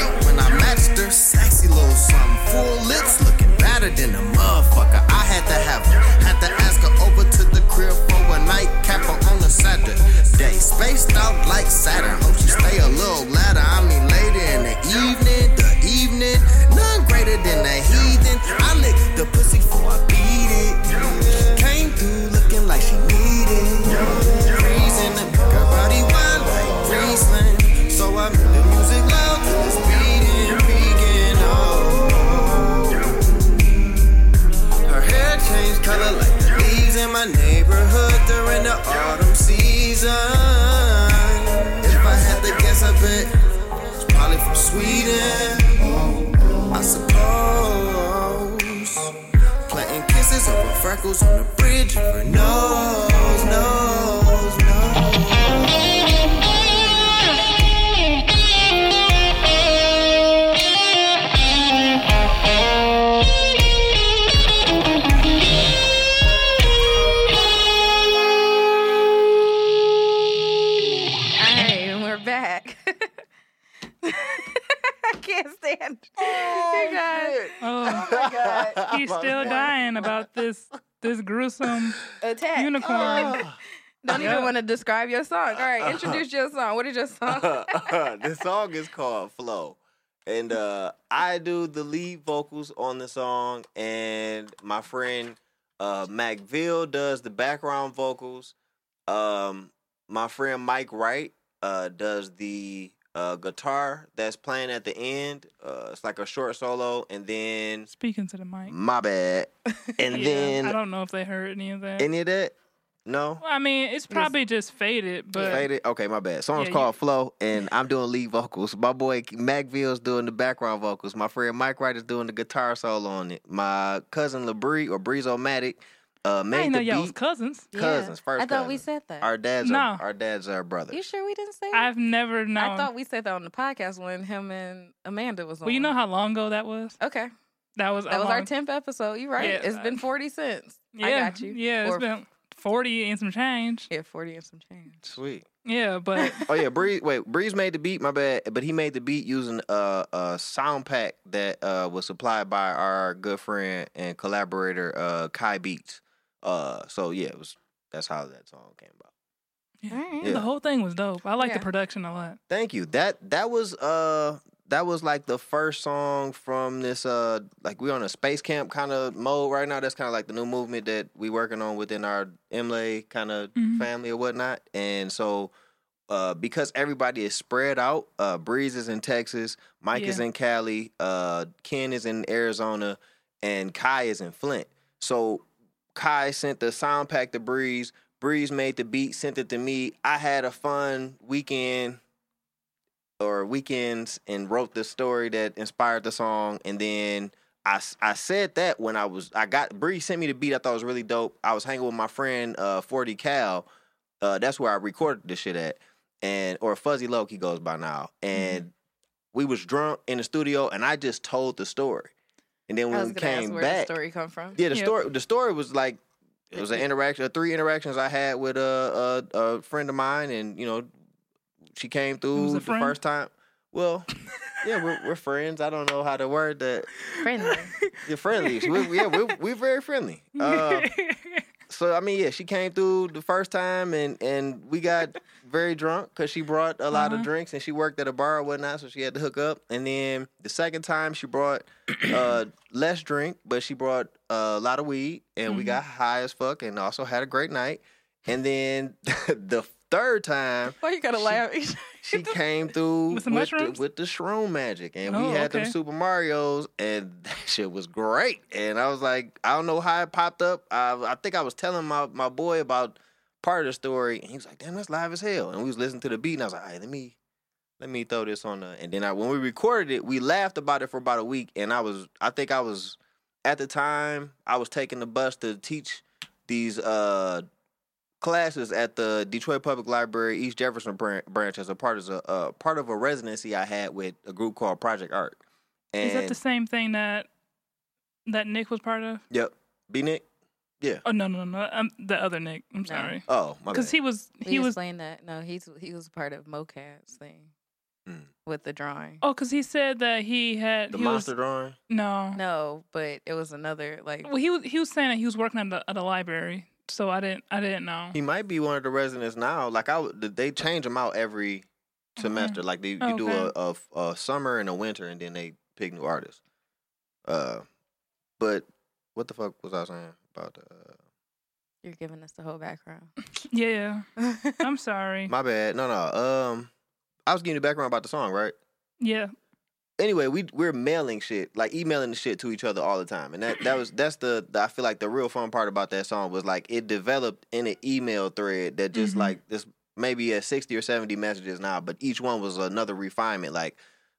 gruesome Attack. unicorn. *laughs* Don't Yeah. even want to describe your song. All right, introduce your song. What is your song? *laughs* this song is called Flow. And uh, I do the lead vocals on the song, and my friend Uh, MacVille does the background vocals. Um, my friend Mike Wright uh, does the uh, guitar that's playing at the end. Uh, it's like a short solo, and then Speaking to the mic. my bad, *laughs* and Yeah, then I don't know if they heard any of that. any of that. No, Well, I mean, it's probably just faded, but Faded? Okay, my bad. Song's Yeah, you- called Flow, and I'm doing lead vocals. My boy Macville's doing the background vocals. My friend Mike Wright is doing the guitar solo on it. My cousin LeBree or Breezomatic uh, I made didn't know the y'all was beat. cousins. Cousins, first I thought we said that. Our dads No. are our dads are brothers. you sure we didn't say that? I've never known. I thought we said that on the podcast when him and Amanda was on. well, you know how long ago that was? Okay. That was That a was our 10th episode. You're right. Yeah, it's been uh, 40 since. Yeah, I got you. Yeah, it's Or- been forty and some change. Yeah, 40 and some change. Sweet. Yeah, but *laughs* Oh yeah, Breeze. Wait, Breeze made the beat. My bad, but he made the beat using a, a sound pack that uh, was supplied by our good friend and collaborator uh, Kai Beats. Uh, so yeah, it was that's how that song came about. yeah, Yeah. the whole thing was dope. I like Yeah. the production a lot. Thank you. That that was uh that was like the first song from this uh like we're on a space camp kind of mode right now. That's kind of like the new movement that we working on within our MLA kind of Mhm. family or whatnot. And so uh because everybody is spread out, uh Breeze is in Texas, Mike is in Cali, uh Ken is in Arizona, and Kai is in Flint. So Kai sent the sound pack to Breeze. Breeze made the beat, sent it to me. I had a fun weekend or weekends and wrote the story that inspired the song. And then I, I said that when I was I got Breeze sent me the beat. I thought it was really dope. I was hanging with my friend uh, Forty Cal. Uh, that's where I recorded the shit at, and or Fuzzy Loke he goes by now. And we was drunk in the studio, and I just told the story. And then when we came where back, the story come from. yeah, the Yep. story the story was like it was an interaction, three interactions I had with a, a a friend of mine, and you know, she came through the friend? first time. Well, yeah, we're we're friends. I don't know how to word that. Friendly. You're friendly. we, yeah, we're we're very friendly. *laughs* Uh, so I mean, yeah, she came through the first time, and and we got very drunk because she brought a lot of Uh-huh. drinks, and she worked at a bar or whatnot, so she had to hook up. And then the second time, she brought uh, *clears throat* less drink, but she brought a lot of weed, and we Mhm. got high as fuck, and also had a great night. And then *laughs* the third time, Why you got to She- laugh? *laughs* she came through With with, the, with the shroom magic, and Oh, we had them. Super Mario's, and *laughs* that shit was great. And I was like, I don't know how it popped up. I, I think I was telling my, my boy about part of the story, and he was like, "Damn, that's live as hell." And we was listening to the beat, and I was like, "Hey, let me." Let me throw this on the and then I when we recorded it, we laughed about it for about a week and I was I think I was at the time I was taking the bus to teach these uh classes at the Detroit Public Library East Jefferson branch as a part of a uh, part of a residency I had with a group called Project Art. And Is that the same thing that that Nick was part of? yep, B Nick. Yeah. Oh no no no! I'm the other Nick. I'm No. sorry. Oh, my Because he was He he was explained that. No, he's he was part of MOCAD's thing Mm. with the drawing. oh because he said that he had the he monster was drawing. no No, but it was another like. well he was he was saying that he was working at the at a library so I didn't I didn't know. He might be one of the residents now. Like I, they change them out every semester. Like they, you do a, a a summer and a winter, and then they pick new artists. Uh, but what the fuck was I saying about? Uh, You're giving us the whole background. *laughs* Yeah, *laughs* I'm sorry. my bad. No, no. Um, I was giving you background about the song, right? yeah, anyway, we we're mailing shit, like emailing the shit to each other all the time, and that that was that's the, the I feel like the real fun part about that song was like it developed in an email thread that just Mhm. like this maybe at sixty or seventy messages now, but each one was another refinement. Like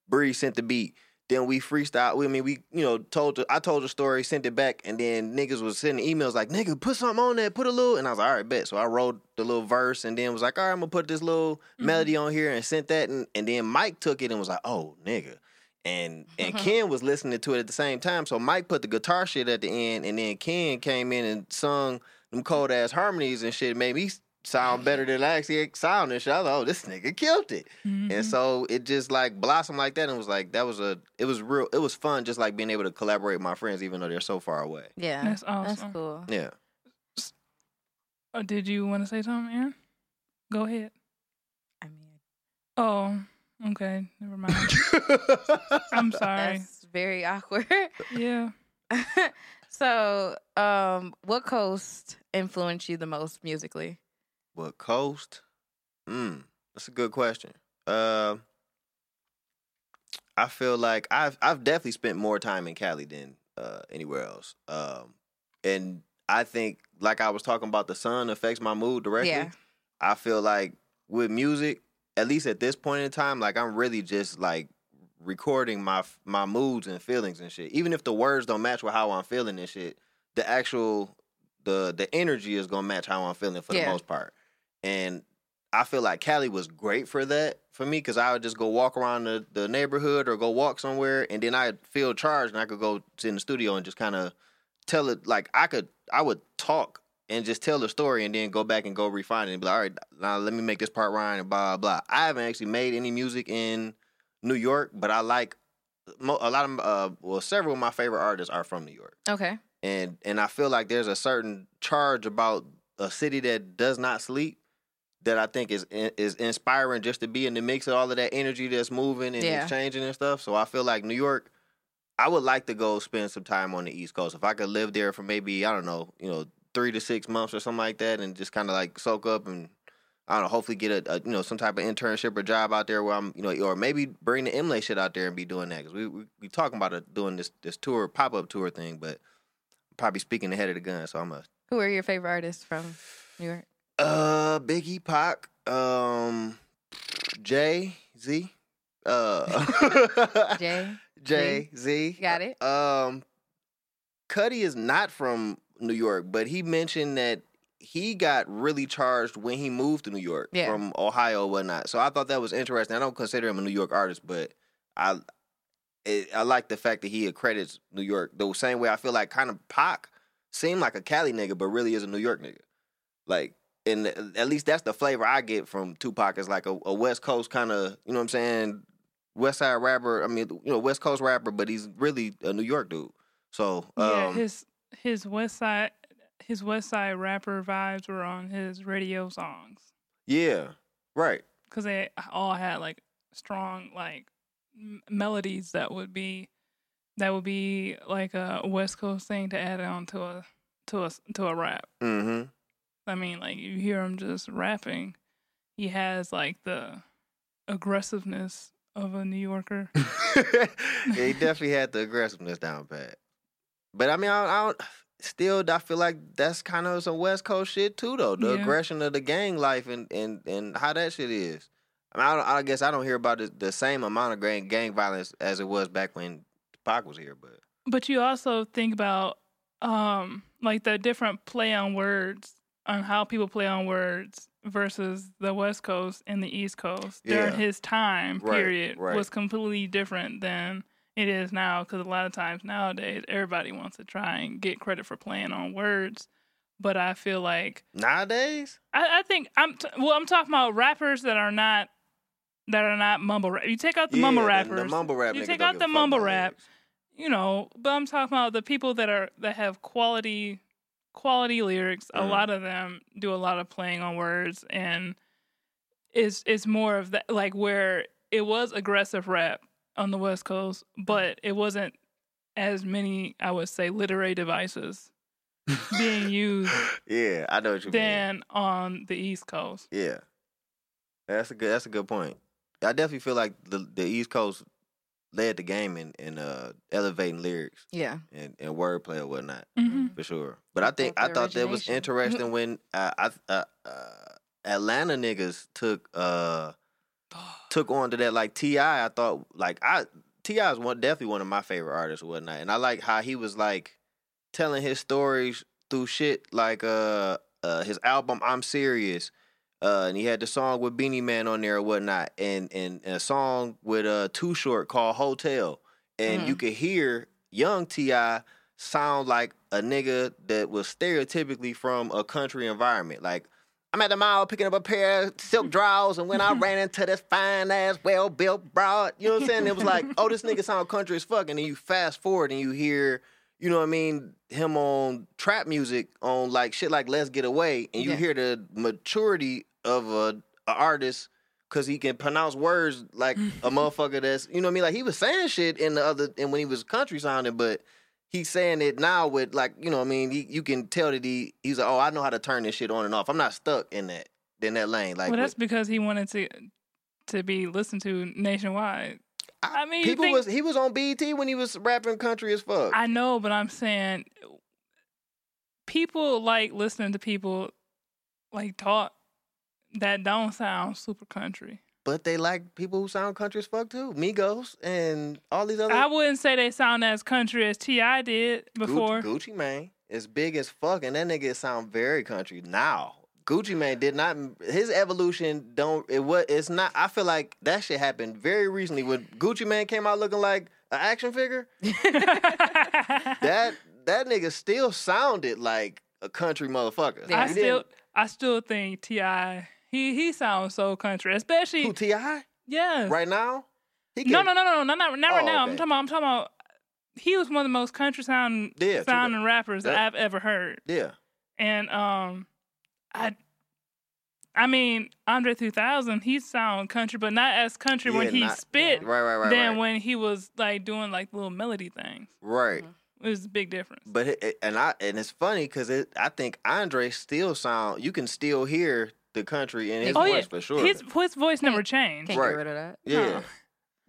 Bree sent the beat. Then we freestyle. I mean, we you know told the, I told the story, sent it back, and then niggas was sending emails like, "Nigga, put something on that, put a little." And I was like, "All right, bet." So I wrote the little verse, and then was like, "All right, I'm gonna put this little Mhm. melody on here," and sent that, and, and then Mike took it and was like, "Oh, nigga." And and Ken was listening to it at the same time, so Mike put the guitar shit at the end, and then Ken came in and sung them cold ass harmonies and shit. Made me sound better than I actually sound and shit. I was like, "Oh, this nigga killed it." Mhm. And so it just like blossomed like that and was like that was a it was real it was fun just like being able to collaborate with my friends even though they're so far away. Yeah, That's That's awesome. cool. Yeah. Oh, did you want to say something, Aaron? Go ahead. I mean, Oh, okay. Never mind. *laughs* I'm sorry. that's very awkward. Yeah. *laughs* So, um, what coast influenced you the most musically? What coast? Hmm, that's a good question. Uh, I feel like I've I've definitely spent more time in Cali than uh, anywhere else. Um, and I think, like I was talking about, the sun affects my mood directly. Yeah. I feel like with music, at least at this point in time, like I'm really just like recording my my moods and feelings and shit. Even if the words don't match with how I'm feeling and shit, the actual the the energy is gonna match how I'm feeling for Yeah. the most part. And I feel like Cali was great for that for me because I would just go walk around the, the neighborhood or go walk somewhere and then I'd feel charged and I could go sit in the studio and just kind of tell it like I could I would talk and just tell the story and then go back and go refine it and be like, all right, now let me make this part rhyme and blah blah. blah. I haven't actually made any music in New York, but I like mo- a lot of uh well several of my favorite artists are from New York Okay. and and I feel like there's a certain charge about a city that does not sleep that I think is is inspiring just to be in the mix of all of that energy that's moving and Yeah. exchanging and stuff. So I feel like New York, I would like to go spend some time on the East Coast. If I could live there for maybe I don't know, you know, three to six months or something like that, and just kind of like soak up and. I don't know. Hopefully, get a, a you know some type of internship or job out there where I'm you know, or maybe bring the Imlay shit out there and be doing that because we, we we talking about it, doing this this tour pop up tour thing, but probably speaking ahead of the gun. So I'm a Who are your favorite artists from New York? uh Biggie Pac, um Jay Z, uh Jay. Jay Z. Got it. Um, Cudi is not from New York, but he mentioned that he got really charged when he moved to New York Yeah. from Ohio and whatnot. So I thought that was interesting. I don't consider him a New York artist, but I it, I like the fact that he accredits New York the same way I feel like kind of Pac seemed like a Cali nigga, but really is a New York nigga. Like, and at least that's the flavor I get from Tupac is like a, a West Coast kind of, you know what I'm saying, West Side rapper. I mean, you know, West Coast rapper, but he's really a New York dude. So, um, yeah, his his West Side his West Side rapper vibes were on his radio songs yeah, right. because they all had like strong like m- melodies that would be that would be like a West Coast thing to add on to a to a to a rap. Mm-hmm. I mean, like you hear him just rapping, he has like the aggressiveness of a New Yorker. *laughs* yeah, he definitely had the aggressiveness down pat. But I mean, I I don't still. I feel like that's kind of some West Coast shit too, though. The Yeah. aggression of the gang life and and and how that shit is. I mean, I, don't, I guess I don't hear about the, the same amount of gang gang violence as it was back when Pac was here, but But you also think about um like the different play on words on how people play on words versus the West Coast and the East Coast during Yeah. his time Right, period right. was completely different than it is now because a lot of times nowadays everybody wants to try and get credit for playing on words but I feel like nowadays, I, I think I'm t- well I'm talking about rappers that are not that are not mumble rap. You take out the yeah, mumble rappers. the, mumble rap. You take out the mumble rap. lyrics. you know, but I'm talking about the people that are that have quality quality lyrics. A Mhm. lot of them do a lot of playing on words and it's it's more of that like where it was aggressive rap on the West Coast, but it wasn't as many, I would say, literary devices being used *laughs* yeah, I know what you mean. than on the East Coast. Yeah, that's a good. That's a good point. I definitely feel like the the East Coast led the game in in uh, elevating lyrics Yeah. and, and wordplay or whatnot hmm for sure. But I think I thought that was interesting when uh, I, uh, uh, Atlanta niggas took uh took on to that like Ti. I thought like I T.I. is one definitely one of my favorite artists or whatnot, and I like how he was like telling his stories through shit like uh, uh his album I'm Serious. Uh, and he had the song with Beenie Man on there or whatnot, and and, and a song with uh Too Short called Hotel, and you could hear young T.I. sound like a nigga that was stereotypically from a country environment. Like I'm at the mall picking up a pair of silk drawers, and when I ran into this fine ass, well built broad, you know what I'm saying? It was like, oh, this nigga sound country as fuck, and then you fast forward and you hear. You know what I mean? Him on trap music on like shit like Let's Get Away, and you Yeah. hear the maturity of a, a artist because he can pronounce words like a *laughs* motherfucker that's you know what I mean. Like he was saying shit in the other and when he was country sounding, but he's saying it now with like you know what I mean he, you can tell that he he's like oh I know how to turn this shit on and off. I'm not stuck in that in that lane. Like well, that's with- because he wanted to to be listened to nationwide. I mean, people think- was he was on BET when he was rapping country as fuck. I know, but I'm saying people like listening to people like talk that don't sound super country. But they like people who sound country as fuck too. Migos and all these other I wouldn't say they sound as country as T.I. did before. Gucci Mane is big as fuck, and that nigga sound very country now. Gucci Mane did not. His evolution don't. It was. It's not. I feel like that shit happened very recently when Gucci Mane came out looking like an action figure. *laughs* That that nigga still sounded like a country motherfucker. Yeah. I He still, didn't- I still think Ti. He he sounds so country, especially who T.I. yes. right now. He No, can- no, no, no, no, not, not right Oh, now. okay. I'm talking about. I'm talking about. He was one of the most country sound Yeah, true sounding rappers that Yep. I've ever heard. Yeah, And um, I, I mean, Andre 3000, he sound country, but not as country Yeah, when he not- spit right, right, right, than right. when he was like doing like little melody things. right. It was a big difference. But it, it- and I and it's funny because it, I think Andre still sound. You can still hear the country in his oh voice yeah, for sure. his his voice never changed. Can't Right. get rid of that. yeah, No.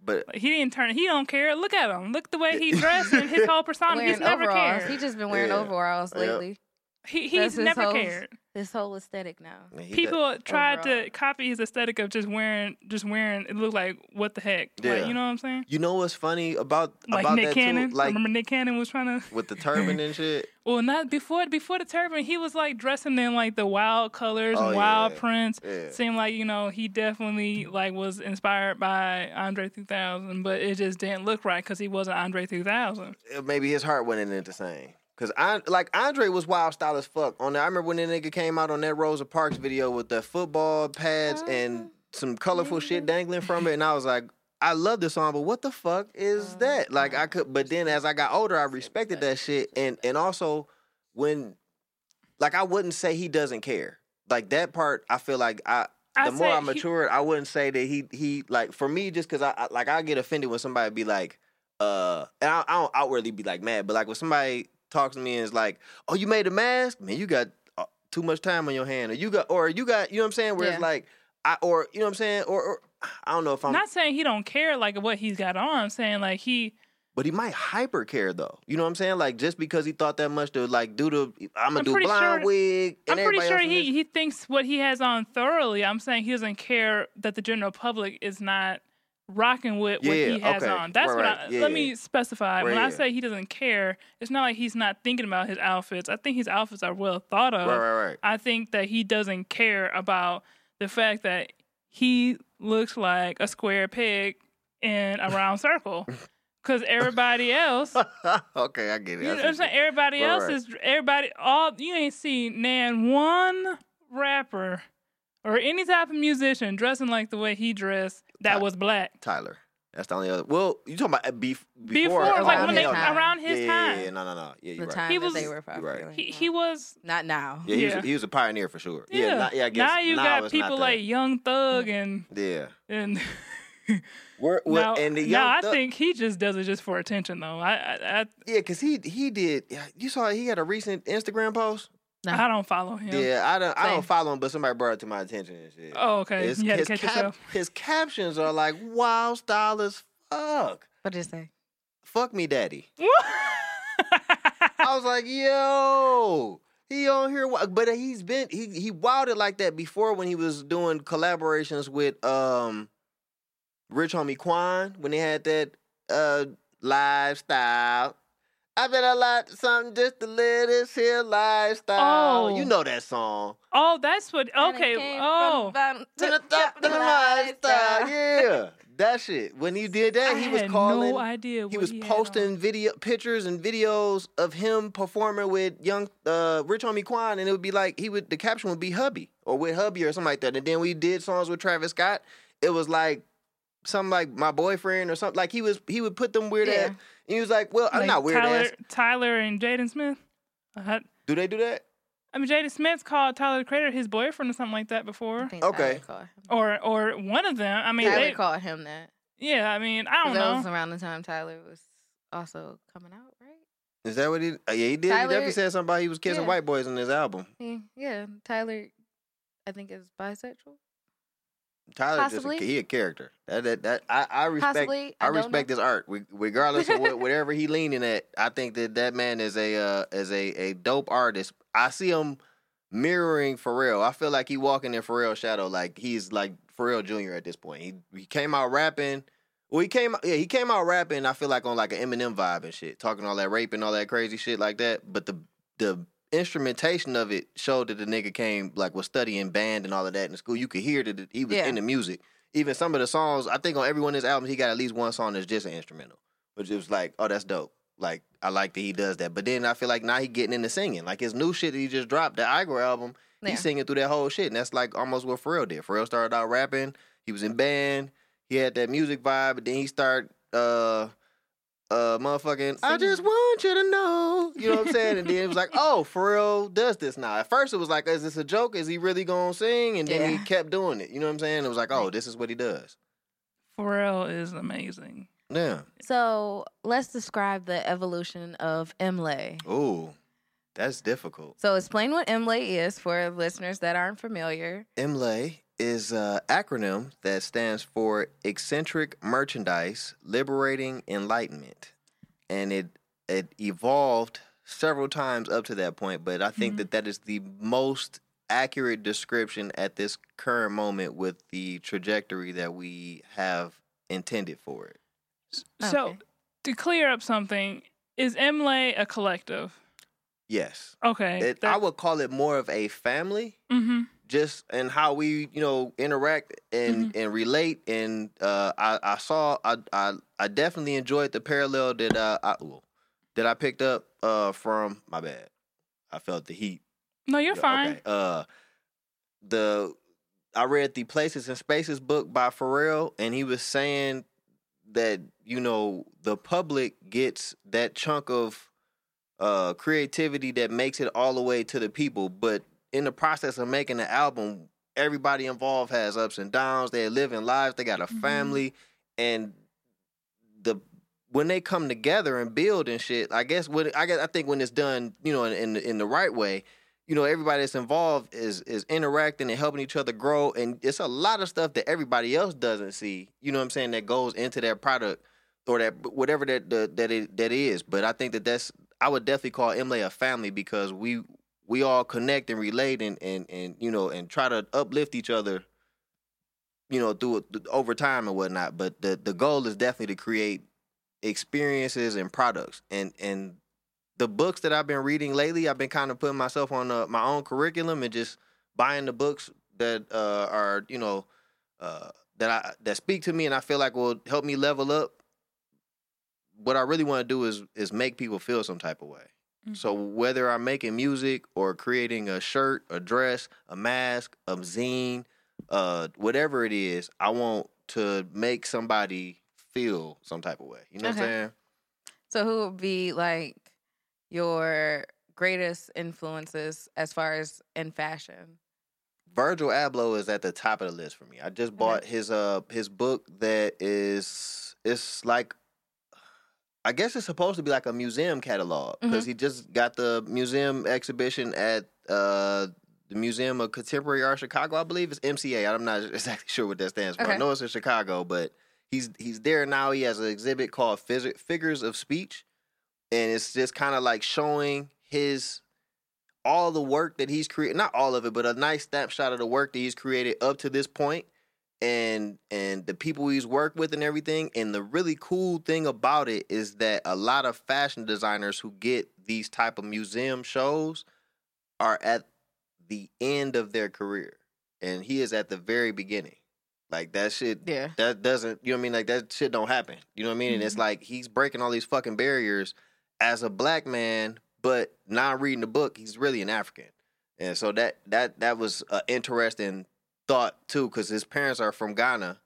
but he didn't turn. He don't care. Look at him. Look the way he *laughs* dressed and his whole persona. Wearing He's never overalls. cared. He just been wearing Yeah. overalls Yep. lately. He, he's his never cared. His whole aesthetic now. he People tried to copy his aesthetic of just wearing, just wearing. It looked like what the heck? Yeah. Like, you know what I'm saying? You know what's funny about Like about Nick that Cannon. too? Like Remember Nick Cannon was trying *laughs* to. with the turban and shit. *laughs* Well, not before before the turban. He was like dressing in like the wild colors Oh, and wild yeah. prints. Yeah. Seemed like you know he definitely like was inspired by Andre 3000, but it just didn't look right because he wasn't Andre 3000. Uh, Maybe his heart wasn't in it the same. Cause I like Andre was wild style as fuck. On that, I remember when that nigga came out on that Rosa Parks video with the football pads and some colorful shit dangling from it, and I was like, I love this song, but what the fuck is that? Like I could, but then as I got older, I respected that shit, and and also when, like I wouldn't say he doesn't care. Like that part, I feel like I. The more I he- matured, I wouldn't say that he he like for me just because I, I like I get offended when somebody be like, uh, and I, I don't outwardly be like mad, but like when somebody talks to me and is like, "Oh, you made a mask, man, you got uh, too much time on your hand," or you got, or you got, you know what I'm saying? Where Yeah. it's like, I, or you know what I'm saying, or, or I don't know if I'm, not saying he don't care like what he's got on. I'm saying like he but he might hyper care though. You know what I'm saying? Like just because he thought that much to like do the, I'm gonna I'm do blind sure- wig. And I'm pretty sure he, he thinks what he has on thoroughly. I'm saying he doesn't care that the general public is not rocking with what he has okay. on. That's Right, what right. I, Yeah, let yeah. me specify. when Right, I say he doesn't care, it's not like he's not thinking about his outfits. I think his outfits are well thought of. Right, right, right. I think that he doesn't care about the fact that he looks like a square peg in a round circle. *laughs* Because everybody else, *laughs* okay, I get it. you know, I'm saying? Everybody Right, else right. is everybody. All you ain't seen nan one rapper or any type of musician dressing like the way he dressed that Ty- was black. Tyler. That's the only other. Well, you talking about uh, bef- Before, before? like around when they time. around his yeah, yeah, time, Yeah, yeah, no, no, no. Yeah, you're The right. time He that was- they were You're right. he he was. Not now. Yeah, he, Yeah. Was, he was a pioneer for sure. Yeah, Yeah, not, yeah I guess now you now got people like Young Thug and yeah. and. *laughs* We're, we're, now, and the young now I think he just does it just for attention, though. I I, I, yeah, cause he he did. You saw he had a recent Instagram post. No. I don't follow him. Yeah, I don't I don't follow him, but somebody brought it to my attention and shit. Oh, okay. His, you had to his, catch cap- his captions are like wild style as fuck. What did it say? Fuck me, daddy. *laughs* I was like, yo, he on here, but he's been he he wilded like that before when he was doing collaborations with um Rich Homie Quan when they had that uh lifestyle. I bet I like something just to live this here lifestyle. Oh. You know that song. oh, that's what. Okay. Oh, from bottom To the top of the lifestyle. Yeah. *laughs* That shit. When he did that, I he was had calling no idea. he what was had on. posting video pictures and videos of him performing with young uh Rich Homie Quan and it would be like he would the caption would be hubby or with hubby or something like that. And then we did songs with Travis Scott. It was like something like my boyfriend or something. Like he was he would put them weird Yeah. ass and he was like, Well, I'm Like not weird Tyler, ass. Tyler and Jaden Smith. Uh, Do they do that? I mean, Jaden Smith's called Tyler the Creator his boyfriend or something like that before, Okay. Tyler called him. or or one of them. I mean, Tyler they, called him that. yeah. I mean, I don't That know. was around the time Tyler was also coming out, right? Is that what he? Uh, yeah, he did. Tyler- he definitely said something about he was kissing Yeah. white boys in his album. Yeah, yeah. Tyler, I think is bisexual. Tyler just a, he a character. That that, that I, I respect. Possibly. I, I, respect his art, Re- regardless of what, whatever he leaning at. I think that that man is a uh, is a a dope artist. I see him mirroring Pharrell. I feel like he walking in Pharrell's shadow. Like he's like Pharrell Jr. at this point. He he came out rapping. Well, he came yeah he came out rapping. I feel like on like an Eminem vibe and shit, talking all that rape and all that crazy shit like that. But the the instrumentation of it showed that the nigga came like was studying band and all of that in school. You could hear that he was Yeah. in the music. Even some of the songs, I think on every one of his albums, he got at least one song that's just an instrumental, which is like, oh, that's dope. Like I like that he does that. But then I feel like now he getting into singing. Like his new shit that he just dropped, the Igor album, Yeah. he's singing through that whole shit, and that's like almost what Pharrell did. Pharrell started out rapping. He was in band. He had that music vibe, but then he started uh uh motherfucking I just want you to know. You know what I'm saying? And then it was like, *laughs* oh, Pharrell does this now. At first it was like, is this a joke? Is he really gonna sing? And then he kept doing it. You know what I'm saying? It was like, oh, this is what he does. Pharrell is amazing. Yeah. So let's describe the evolution of Imlay. Ooh. That's difficult. So explain what Imlay is for listeners that aren't familiar. MLA is an acronym that stands for Eccentric Merchandise Liberating Enlightenment. And it it evolved several times up to that point, but I think Mhm. that that is the most accurate description at this current moment with the trajectory that we have intended for it. So Okay. to clear up something, is Emlay a collective? Yes. Okay. It, I would call it more of a family. mm-hmm. Just and how we you know interact and and relate and uh i i saw i i, I definitely enjoyed the parallel that uh I, well, that i picked up uh from my bad i felt the heat No, you're Yeah, fine. okay. uh the i read the places and spaces book by pharrell and he was saying that you know the public gets that chunk of uh creativity that makes it all the way to the people but in the process of making the album everybody involved has ups and downs. They're living lives. They got a Mhm. family. And the when they come together and build and shit i guess when i guess i think when it's done you know in in, the- in the right way you know everybody that's involved is is interacting and helping each other grow. And it's a lot of stuff that everybody else doesn't see you know what i'm saying that goes into that product or that whatever that the, that it that is. But i think that that's i would definitely call emily a family because we we all connect and relate and and and you know and try to uplift each other you know through over time and whatnot but the the goal is definitely to create experiences and products and and the books that I've been reading lately, I've been kind of putting myself on uh, my own curriculum and just buying the books that uh, are you know uh, that I that speak to me and I feel like will help me level up. What I really want to do is is make people feel some type of way. So whether I'm making music or creating a shirt, a dress, a mask, a zine, uh, whatever it is, I want to make somebody feel some type of way. You know what I'm saying? So who would be like your greatest influences as far as in fashion? Virgil Abloh is at the top of the list for me. I just bought his uh his book that is it's like I guess it's supposed to be like a museum catalog because he just got the museum exhibition at uh the Museum of Contemporary Art Chicago. I believe it's MCA. I'm not *laughs* exactly sure what that stands for. I know it's in Chicago, but he's he's there now. He has an exhibit called Phys- Figures of Speech, and it's just kind of like showing his all the work that he's created not all of it but a nice snapshot of the work that he's created up to this point and and the people he's worked with and everything and the really cool thing about it is that a lot of fashion designers who get these type of museum shows are at the end of their career and he is at the very beginning like that shit Yeah. that doesn't you know what I mean like that shit don't happen. You know what I mean? And it's mm-hmm. like he's breaking all these fucking barriers as a black man, but not reading the book, he's really an African. And so that that that was an interesting thought too, because his parents are from Ghana,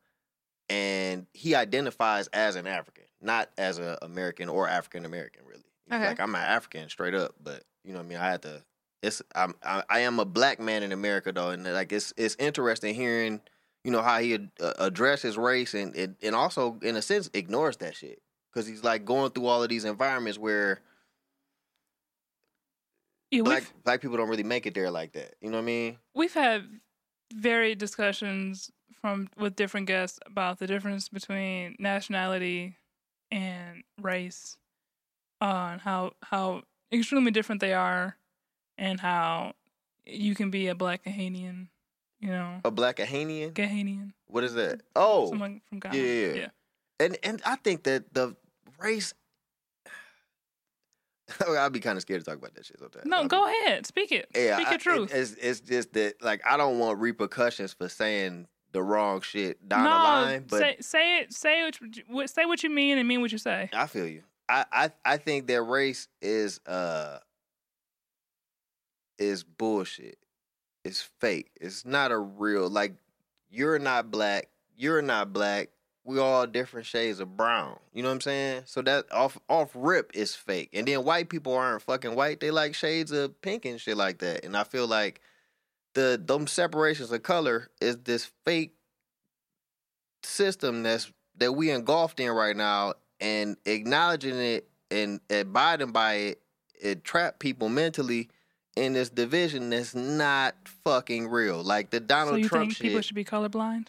and he identifies as an African, not as an American or African American. Really, Okay. like I'm an African straight up, but you know what I mean. I had to. It's I'm I, I am a black man in America though, and like it's it's interesting hearing you know how he ad- uh, addresses race and, and and also in a sense ignores that shit because he's like going through all of these environments where Yeah, black black people don't really make it there like that. You know what I mean? we've had varied discussions from with different guests about the difference between nationality and race, on how how extremely different they are, and how you can be a black Ghanaian, you know, A black Ahanian? Ghanaian, What is that? Oh, someone from Ghana. yeah, yeah, yeah. and and I think that the race. *laughs* I'd be kind of scared to talk about that shit sometimes. No, I'll be- go ahead, speak it. Yeah, speak I- your it- truth. it's it's just that like I don't want repercussions for saying the wrong shit down no, the line. But say say it. Say what, you- say what you mean and mean what you say. I feel you. I, I I think that race is uh is bullshit. It's fake. It's not a real like you're not black. You're not black. We all different shades of brown. You know what I'm saying? So that off off rip is fake. And then white people aren't fucking white. They like shades of pink and shit like that. And I feel like the them separations of color is this fake system that's that we engulfed in right now and acknowledging it and abiding by it, it trap people mentally in this division that's not fucking real. Like the Donald so you Trump think shit. people should be colorblind?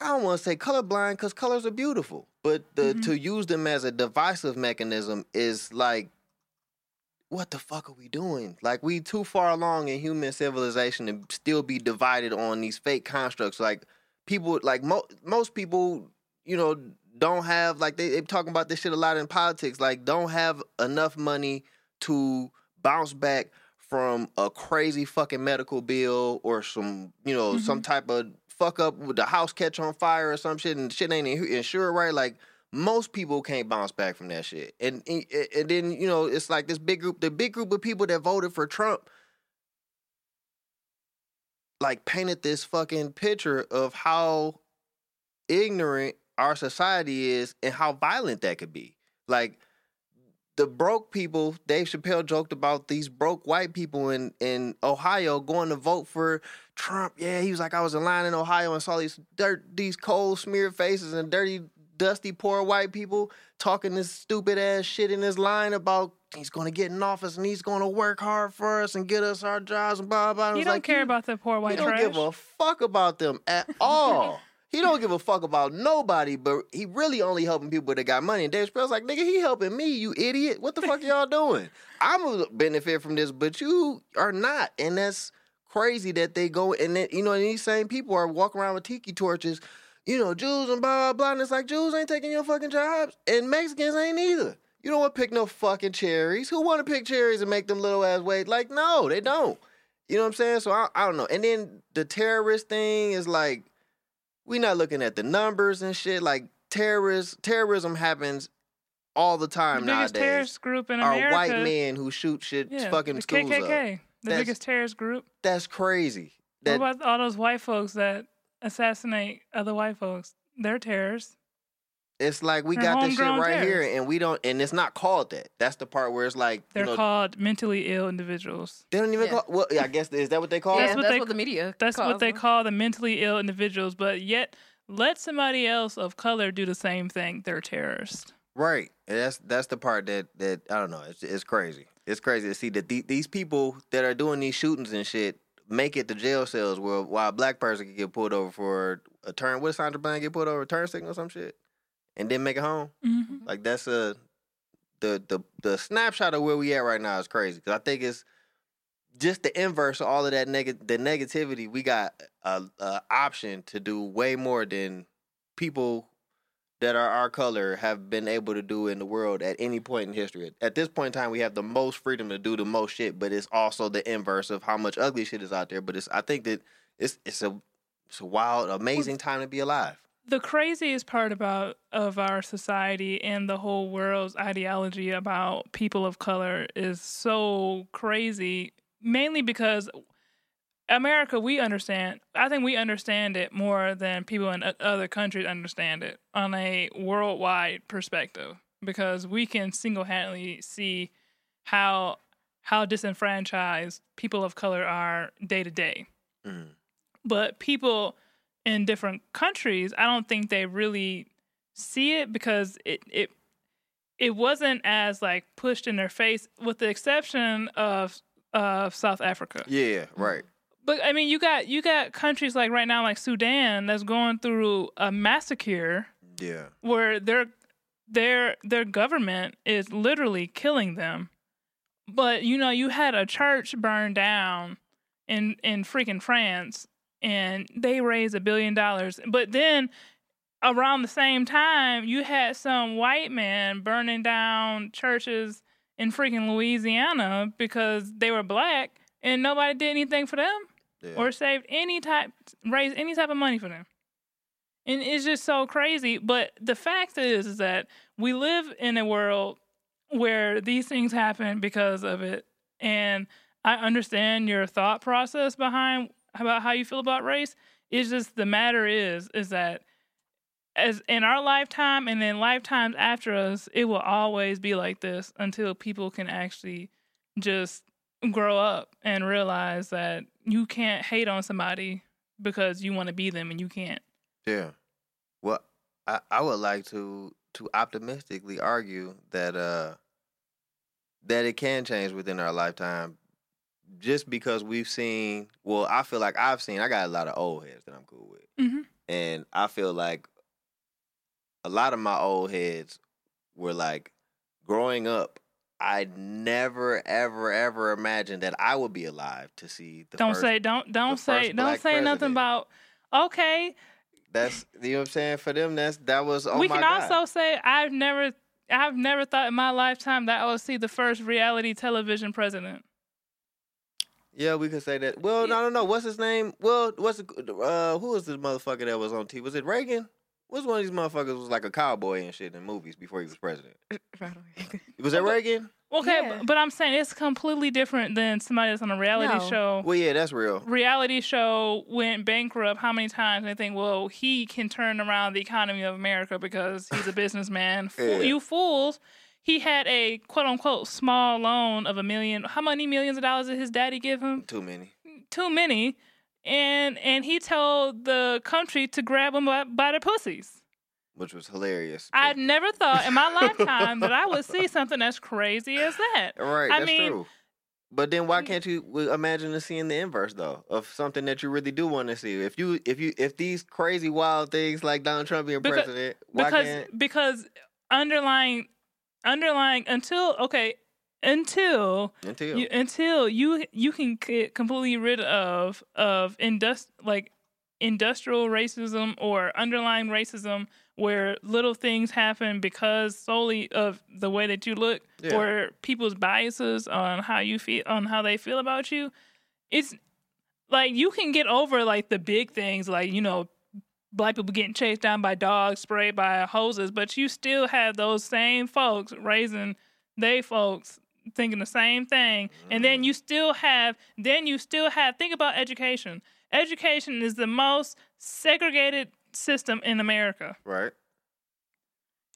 I don't want to say colorblind because colors are beautiful, but the Mhm. to use them as a divisive mechanism is like, what the fuck are we doing? Like we too far along in human civilization to still be divided on these fake constructs. Like people, like mo- most people, you know, don't have like they they talking about this shit a lot in politics. Like don't have enough money to bounce back from a crazy fucking medical bill or some, you know, some type of fuck up with the house catch on fire or some shit and shit ain't insured right. Like most people can't bounce back from that shit. And, and and then you know it's like this big group, the big group of people that voted for Trump, like painted this fucking picture of how ignorant our society is and how violent that could be. Like the broke people, Dave Chappelle joked about these broke white people in, in Ohio going to vote for Trump. Yeah, he was like, I was in line in Ohio and saw these dirt, these cold smeared faces and dirty, dusty, poor white people talking this stupid ass shit in this line about he's going to get in office and he's going to work hard for us and get us our jobs and blah blah. blah. You don't like, care you- about the poor white don't trash. give a fuck about them at all. He don't give a fuck about nobody, but he really only helping people that got money. And Dave Chappelle's like, nigga, he helping me, you idiot. What the fuck y'all *laughs* doing? I'm gonna benefit from this, but you are not. And that's crazy that they go and then, you know, and these same people are walking around with tiki torches, you know, Jews and blah, blah, blah. And it's like, Jews ain't taking your fucking jobs, and Mexicans ain't either. You don't want to pick no fucking cherries. Who want to pick cherries and make them little ass wait? Like, no, they don't. You know what I'm saying? So I, I don't know. And then the terrorist thing is like, we not looking at the numbers and shit. Like terrorist terrorism happens all the the time biggest nowadays. terrorist group in Are white men who shoot shit yeah, fucking the schools KKK, up. the That's- biggest terrorist group. That's crazy. That what about all those white folks that assassinate other white folks? They're terrorists. It's like we They're got this shit homegrown right here and we don't and it's not called that. That's the part where it's like They're you know called mentally ill individuals. they don't even Yeah. call well yeah, I guess is that what they call yeah, it? That's what that's they- what the media. That's calls what they them. call the mentally ill individuals. But yet, let somebody else of color do the same thing. They're terrorists. Right. And that's that's the part that that I don't know. It's it's crazy. It's crazy to see that the, these people that are doing these shootings and shit make it to jail cells where while a black person can get pulled over for a turn. What did Sandra Bland get pulled over? A turn signal or some shit, and then make it home. hmm Like that's a the the the snapshot of where we at right now is crazy because I think it's just the inverse of all of that neg- the negativity. We got a, a option to do way more than people that are our color have been able to do in the world at any point in history. At this point in time, we have the most freedom to do the most shit, but it's also the inverse of how much ugly shit is out there. But it's I think that it's it's a it's a wild, amazing time to be alive. The craziest part about of our society and the whole world's ideology about people of color is so crazy. Mainly because America, we understand. I think we understand it more than people in other countries understand it on a worldwide perspective. Because we can single handedly see how how disenfranchised people of color are day to day. Mm. But people in different countries, I don't think they really see it because it it it wasn't as like pushed in their face, with the exception of of South Africa. Yeah, right. But I mean, you got you got countries like right now, like Sudan, that's going through a massacre Yeah. where their their their government is literally killing them. But you know, you had a church burned down in in freaking France, and they raised a billion dollars. But then around the same time, you had some white man burning down churches in freaking Louisiana because they were black, and nobody did anything for them Yeah. or saved any type raised any type of money for them. And it's just so crazy. But the fact is, is that we live in a world where these things happen because of it. And I understand your thought process behind about how you feel about race. It's just the matter is, is that as in our lifetime and then lifetimes after us, it will always be like this until people can actually just grow up and realize that you can't hate on somebody because you want to be them and you can't. Yeah. Well, I, I would like to to optimistically argue that uh that it can change within our lifetime just because we've seen well, I feel like I've seen I got a lot of old heads that I'm cool with. Mm-hmm. And I feel like a lot of my old heads were like growing up I never, ever, ever imagined that I would be alive to see the Don't first say don't don't say don't say nothing about okay. That's you know what I'm saying. For them, that's that was. Oh we can God. also say I've never I've never thought in my lifetime that I would see the first reality television president. Yeah, we could say that. Well, no, no, no. What's his name? Well, what's the uh, who was this motherfucker that was on TV? Was it Reagan? What's one of these motherfuckers was like a cowboy and shit in movies before he was president? *laughs* Was that Reagan? Okay, Yeah. but, but I'm saying it's completely different than somebody that's on a reality No. show. Well, yeah, that's real. reality show went bankrupt how many times and they think well he can turn around the economy of america because he's a *laughs* businessman Fool- Yeah. you fools he had a quote unquote small loan of a million how many millions of dollars did his daddy give him Too many. too many and and he told the country to grab them by, by their pussies Which was hilarious. i never thought in my *laughs* lifetime that i would see something as crazy as that Right, I that's mean- true. But then why can't you imagine seeing the inverse though of something that you really do want to see? If you if you if these crazy wild things like Donald Trump being Because- president, why because can't because underlying underlying until okay until until you until you you can get completely rid of of indust like industrial racism or underlying racism where little things happen because solely of the way that you look Yeah. or people's biases on how you feel on how they feel about you it's like you can get over like the big things like you know black people getting chased down by dogs sprayed by hoses but you still have those same folks raising they folks thinking the same thing. And then you still have then you still have think about education. Education is the most segregated system in america. Right?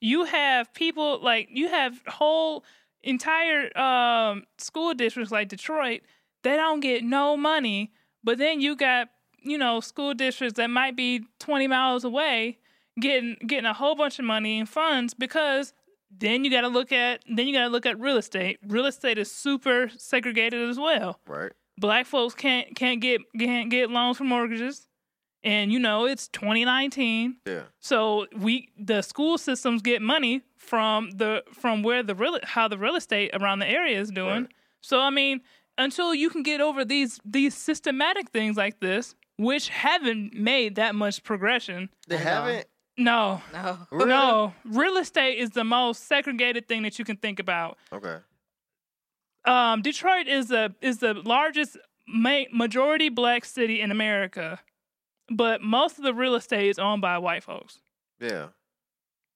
you have people like you have whole entire um, school districts like Detroit they don't get no money, but then you got you know school districts that might be 20 miles away getting getting a whole bunch of money and funds because then you got to look at then you got to look at real estate. Real estate is super segregated as well Right. black folks can't can't get can't get loans for mortgages and you know it's 2019 Yeah. so we the school systems get money from the from where the real how the real estate around the area is doing Right. so i mean until you can get over these these systematic things like this which haven't made that much progression They haven't. no No. *laughs* Really? no real estate is the most segregated thing that you can think about Okay. um, Detroit is the is the largest ma- majority black city in America, but most of the real estate is owned by white folks. Yeah.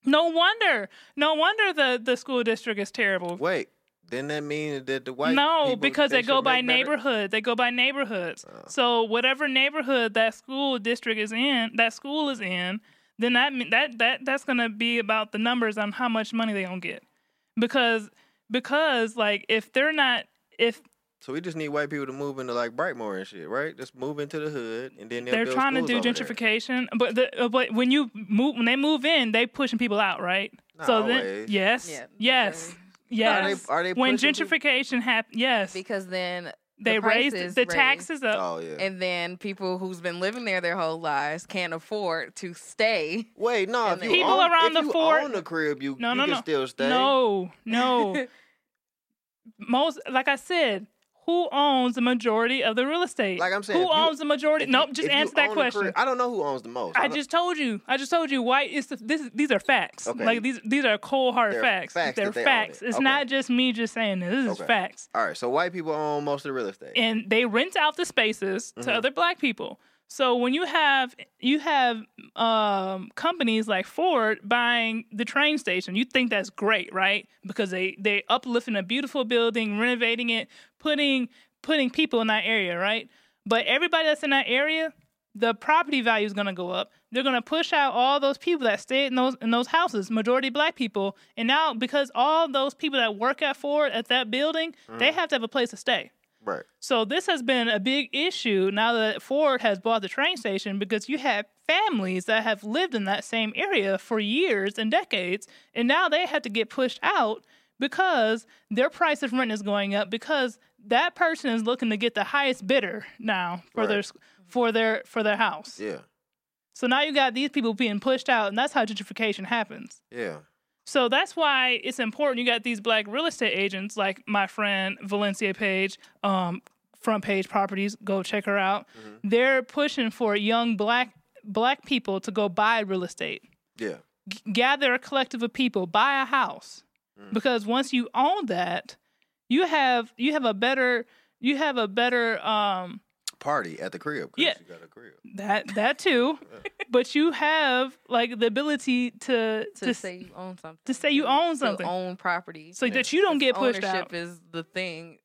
No wonder, no wonder the the school district is terrible. Wait. Didn't that mean that the white no, people, because they, go by better- neighborhood. They go by neighborhoods. Oh. So whatever neighborhood that school district is in, that school is in, then that that that that's gonna be about the numbers on how much money they gonna get, because because like if they're not if So we just need white people to move into like Brightmoor and shit, right? Just move into the hood and then they'll they're build trying to do over there. gentrification, but the, uh, but when you move when they move in, they pushing people out, right? Not so then, yes, Yeah, yes, okay. Yes. Are they, are they when gentrification happens? yes, because then they the raised the raised. taxes up. Oh yeah. and then people who's been living there their whole lives can't afford to stay. Wait, no. If you People own, around if the you fort- own the crib, you, No, you no, can no. still stay. No, no. *laughs* Most, like I said, who owns the majority of the real estate? Like I'm saying, who if you- owns the majority? Nope, just answer that question. crib- I don't know who owns the most. I don't- just told you. I just told you. White is the, this. These are facts. Okay. Like these. These are cold hard They're facts. facts They're that they own facts. it. It's Okay. not just me just saying this. This is facts. All right, so white people own most of the real estate. And they rent out the spaces to Mhm. other black people. So when you have you have um, companies like Ford buying the train station, you think that's great, right? Because they they uplifting a beautiful building, renovating it, putting putting people in that area, right? But everybody that's in that area, the property value is going to go up. They're going to push out all those people that stay in those in those houses, majority black people. And now because all those people that work at Ford at that building, they mm. have to have a place to stay. right. So this has been a big issue now that Ford has bought the train station because you have families that have lived in that same area for years and decades, and now they have to get pushed out because their price of rent is going up because that person is looking to get the highest bidder now for their for their for their house. Yeah. So now you got these people being pushed out, and that's how gentrification happens. Yeah. So that's why it's important. You got these black real estate agents, like my friend Valencia Page, um, Front Page Properties. Go check her out. Mm-hmm. They're pushing for young black black people to go buy real estate. Yeah. G- gather a collective of people, buy a house, Mm. because once you own that, you have you have a better you have a better um, Party at the crib. 'cause Yeah. You got a crib. that that too, *laughs* but you have like the ability to To, to say you own something. to say you own To something. own property. so that you don't get pushed ownership out. is the thing.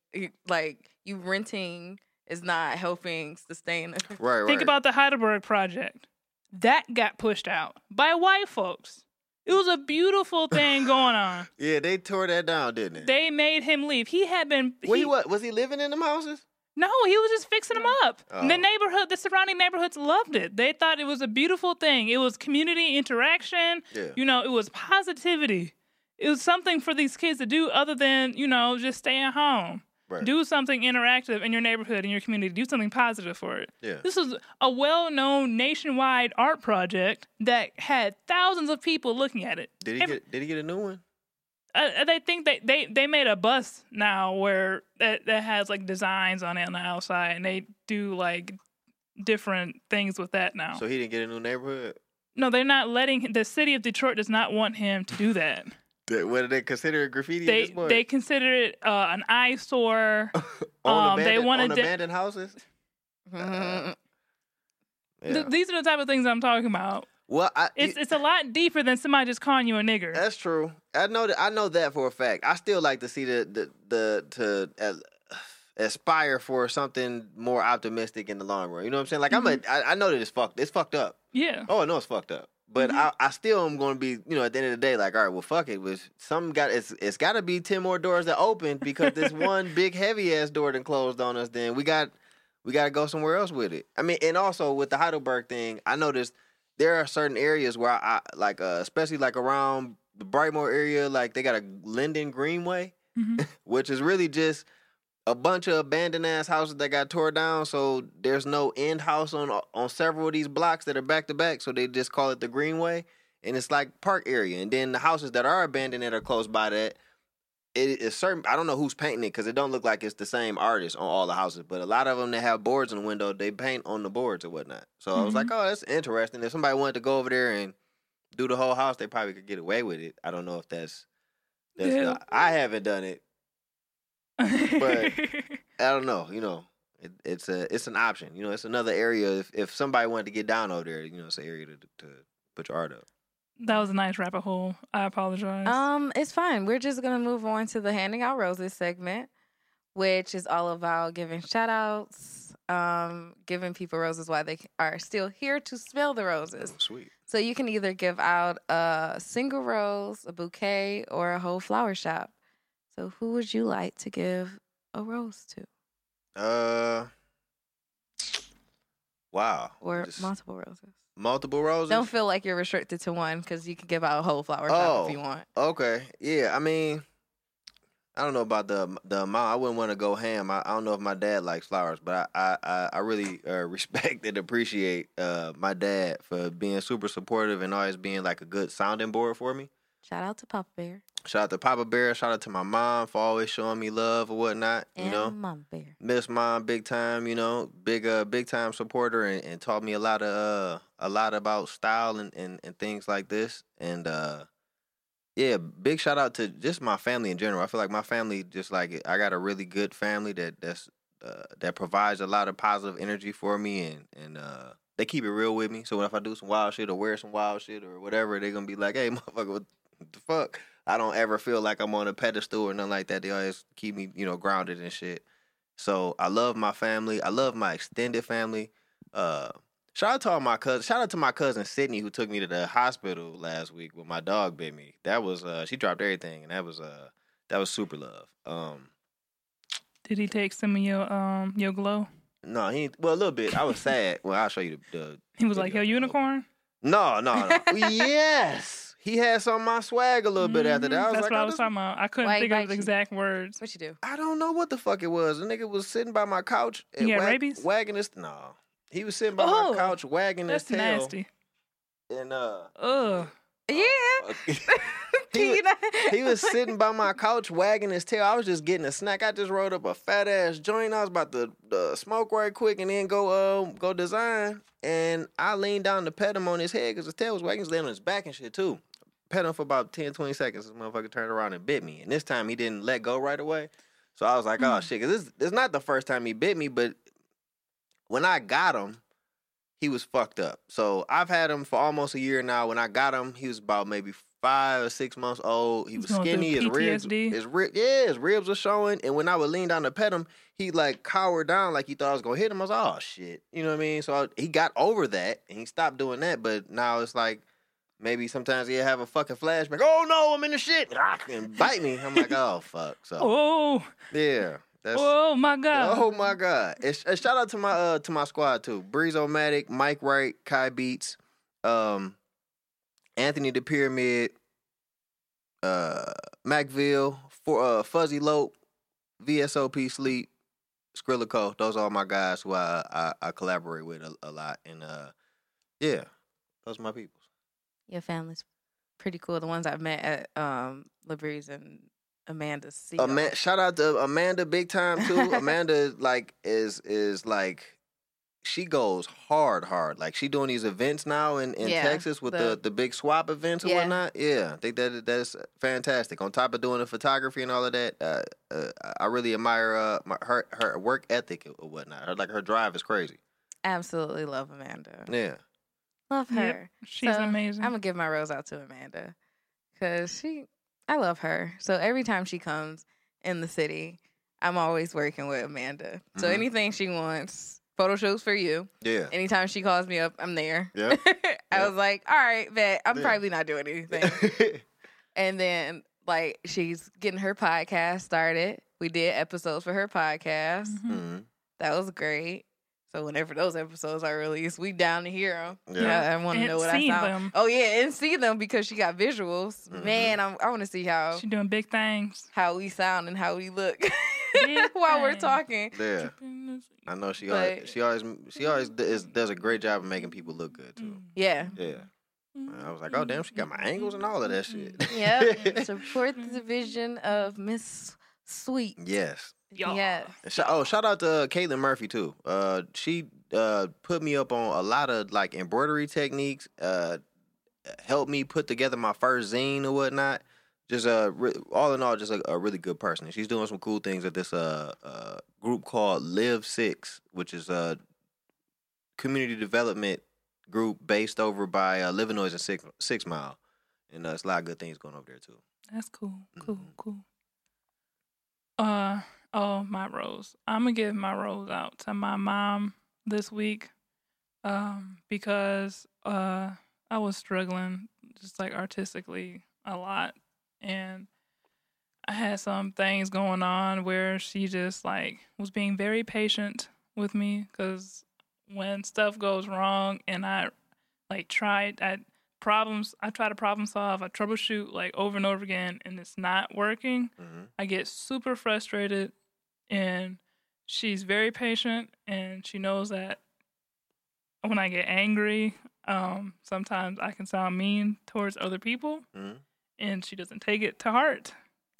Like you renting is not helping sustain. it. Right. Right. Think about the Heidelberg project. That got pushed out by white folks. It was a beautiful thing going on. *laughs* Yeah, they tore that down, didn't they? They made him leave. He had been. He- he what? Was he living in them houses? No, he was just fixing them up. Oh. The neighborhood, the surrounding neighborhoods loved it. They thought it was a beautiful thing. It was community interaction. Yeah. You know, it was positivity. It was something for these kids to do other than, you know, just stay at home. Right. Do something interactive in your neighborhood, in your community. Do something positive for it. Yeah. This is a well known nationwide art project that had thousands of people looking at it. Did he Every- get? Did he get a new one? uh, they think they, they they made a bus now where that, that has like designs on it on the outside and they do like different things with that now. So he didn't get a new neighborhood. no, they're not letting the city of Detroit does not want him to do that. Th- What do they consider it graffiti? at they this point? they consider it uh, an eyesore. *laughs* on um, they abandoned, wanna on de- abandoned houses. *laughs* Yeah. Th- these are the type of things I'm talking about. well, I, It's it's a lot deeper than somebody just calling you a nigger. That's true. I know that. I know that for a fact. I still like to see the the, the to uh, aspire for something more optimistic in the long run. You know what I'm saying? Like I'm a. I, I know that it's fucked. It's fucked up. yeah. Oh, I know it's fucked up. But I, I still am going to be, you know, at the end of the day, like, all right, well, fuck it. Was some got it's it's got to be ten more doors that open because this *laughs* one big heavy ass door that closed on us. Then we got we got to go somewhere else with it. I mean, and also with the Heidelberg thing, I noticed there are certain areas where I, I like, uh, especially like around the Brightmoor area, like they got a Linden Greenway, Mhm. *laughs* which is really just a bunch of abandoned ass houses that got tore down. So there's no end house on on several of these blocks that are back to back. So they just call it the Greenway, and it's like park area. And then the houses that are abandoned that are close by that, it is certain. I don't know who's painting it because it don't look like it's the same artist on all the houses. But a lot of them that have boards in the window, they paint on the boards or whatnot. So I was like, mm-hmm. oh, that's interesting. If somebody wanted to go over there and do the whole house, they probably could get away with it. I don't know if that's. that's Yeah. I haven't done it. But- *laughs* I don't know. You know, it, it's a it's an option. You know, it's another area. If if somebody wanted to get down over there, you know, it's an area to to put your art up. that was a nice rabbit hole. I apologize. Um, it's fine. We're just gonna move on to the handing out roses segment, which is all about giving shout outs, um, giving people roses while they are still here to smell the roses. Oh, sweet. So you can either give out a single rose, a bouquet, or a whole flower shop. So who would you like to give a rose to? Uh, Wow. or Just multiple roses. multiple roses. Don't feel like you're restricted to one because you can give out a whole flower Oh. if you want. Okay. Yeah. I mean, I don't know about the the amount. I wouldn't want to go ham. I, I don't know if my dad likes flowers, but I I, I, I really uh, *laughs* respect and appreciate uh, my dad for being super supportive and always being like a good sounding board for me. Shout out to Papa Bear Shout out to Papa Bear. Shout out to my mom for always showing me love or whatnot. You know, Mama Bear. miss mom big time. You know, big uh big time supporter and, and taught me a lot of uh a lot about style and, and, and things like this. And uh yeah, big shout out to just my family in general. I feel like my family just like I got a really good family that that's uh, that provides a lot of positive energy for me and and uh they keep it real with me. So if I do some wild shit or wear some wild shit or whatever, they're gonna be like, "Hey, *laughs* motherfucker, what the fuck?" I don't ever feel like I'm on a pedestal or nothing like that. They always keep me, you know, grounded and shit. So I love my family. I love my extended family. Uh, shout out to all my cousins. Shout out to my cousin Sydney who took me to the hospital last week when my dog bit me. That was uh, she dropped everything, and that was uh, that was super love. Um, Did he take some of your um your glow? no, he well a little bit. I was sad. Well, I'll show you the. the *laughs* He was like, video. "Yo, unicorn." No, no, no. *laughs* yes, he had some of my swag a little bit after that. I Mhm. was That's like, what oh, I was talking about. I couldn't Why he think of the you? exact words. What you do? I don't know what the fuck it was. The nigga was sitting by my couch. and He had wag- rabies? Wagging his no. He was sitting by Oh, my couch wagging That's his tail. nasty. And uh, Ugh. Yeah. uh, *laughs* *laughs* he, you was, he was sitting by my couch wagging his tail. I was just getting a snack. I just rolled up a fat ass joint. I was about to uh, smoke right quick and then go um go design. And I leaned down to pet him on his head because his tail was wagging. He was laying on his back and shit too. Pet him for about 10, 20 seconds. This motherfucker turned around and bit me. And this time he didn't let go right away. So I was like, oh shit, because this, this is not the first time he bit me, but when I got him, he was fucked up. So I've had him for almost a year now. When I got him, he was about maybe five or six months old. He was skinny. His ribs, his rib, yeah, his ribs were showing. And when I would lean down to pet him, he like cowered down like he thought I was gonna hit him. I was like, oh shit, you know what I mean? So I, he got over that and he stopped doing that. But now it's like maybe sometimes he'll have a fucking flashback. Oh no, I'm in the shit and bite me. I'm like, oh fuck. So *laughs* Oh, yeah, that's. oh my God. Oh my god! And, sh- shout out to my uh to my squad too: Breezomatic, Mike Wright, Kai Beats, um, Anthony the Pyramid, uh, Macville, for uh Fuzzy Lope, VSOP Sleep, Skrillico. Those are all my guys who I I, I collaborate with a, a lot, and uh, yeah, those are my people. Your family's pretty cool. The ones I've met at um and Amanda's. Sea Ama- shout out to Amanda big time too. *laughs* Amanda like is is like she goes hard hard. Like she doing these events now in, in Yeah, Texas with the, the- the big swap events and Yeah. whatnot. Yeah, I think that that's fantastic. On top of doing the photography and all of that, uh, uh, I really admire uh, my, her her work ethic or whatnot. Her, like her drive is crazy. Absolutely love Amanda. Yeah. Love her. Yep, she's So, amazing. I'm gonna give my rose out to Amanda because she, I love her. So every time she comes in the city, I'm always working with Amanda. So Mhm. anything she wants, photo shoots for you. Yeah. Anytime she calls me up, I'm there. Yeah. *laughs* I Yep. was like, all right, bet I'm Yeah. probably not doing anything. *laughs* and then like she's getting her podcast started. We did episodes for her podcast. Mhm. Mhm. That was great. So whenever those episodes are released, we down to hear them. Yeah. Yeah, I want to know what I see sound. them. Oh yeah, and see them because she got visuals. Mhm. Man, I'm, I want to see how She doing big things. how we sound and how we look *laughs* *laughs* while we're talking. Yeah. I know she always But- she always she always d- does a great job of making people look good too. Mm. Yeah. Yeah. Mm-hmm. I was like, oh damn, she got my angles and all of that shit. Mm-hmm. *laughs* Yep. Support the vision of Miss Sweet. yes. Yeah. Yeah. Sh- oh, shout out to uh, Caitlin Murphy too. Uh, she uh put me up on a lot of like embroidery techniques. Uh, helped me put together my first zine or whatnot. Just uh, re- all in all, just a, a really good person. And she's doing some cool things at this uh, uh group called Live Six, which is a community development group based over by uh, Noise and Six Six Mile, and uh, it's a lot of good things going over there too. That's cool. Cool. Mhm. Cool. Uh oh, my rose. I'm gonna give my rose out to my mom this week, um, because uh I was struggling just like artistically a lot, and I had some things going on where she just like was being very patient with me because when stuff goes wrong and I like tried I problems I try to problem solve, I troubleshoot like over and over again and it's not working, Mhm. I get super frustrated and she's very patient and she knows that when I get angry, um, sometimes I can sound mean towards other people Mhm. and she doesn't take it to heart.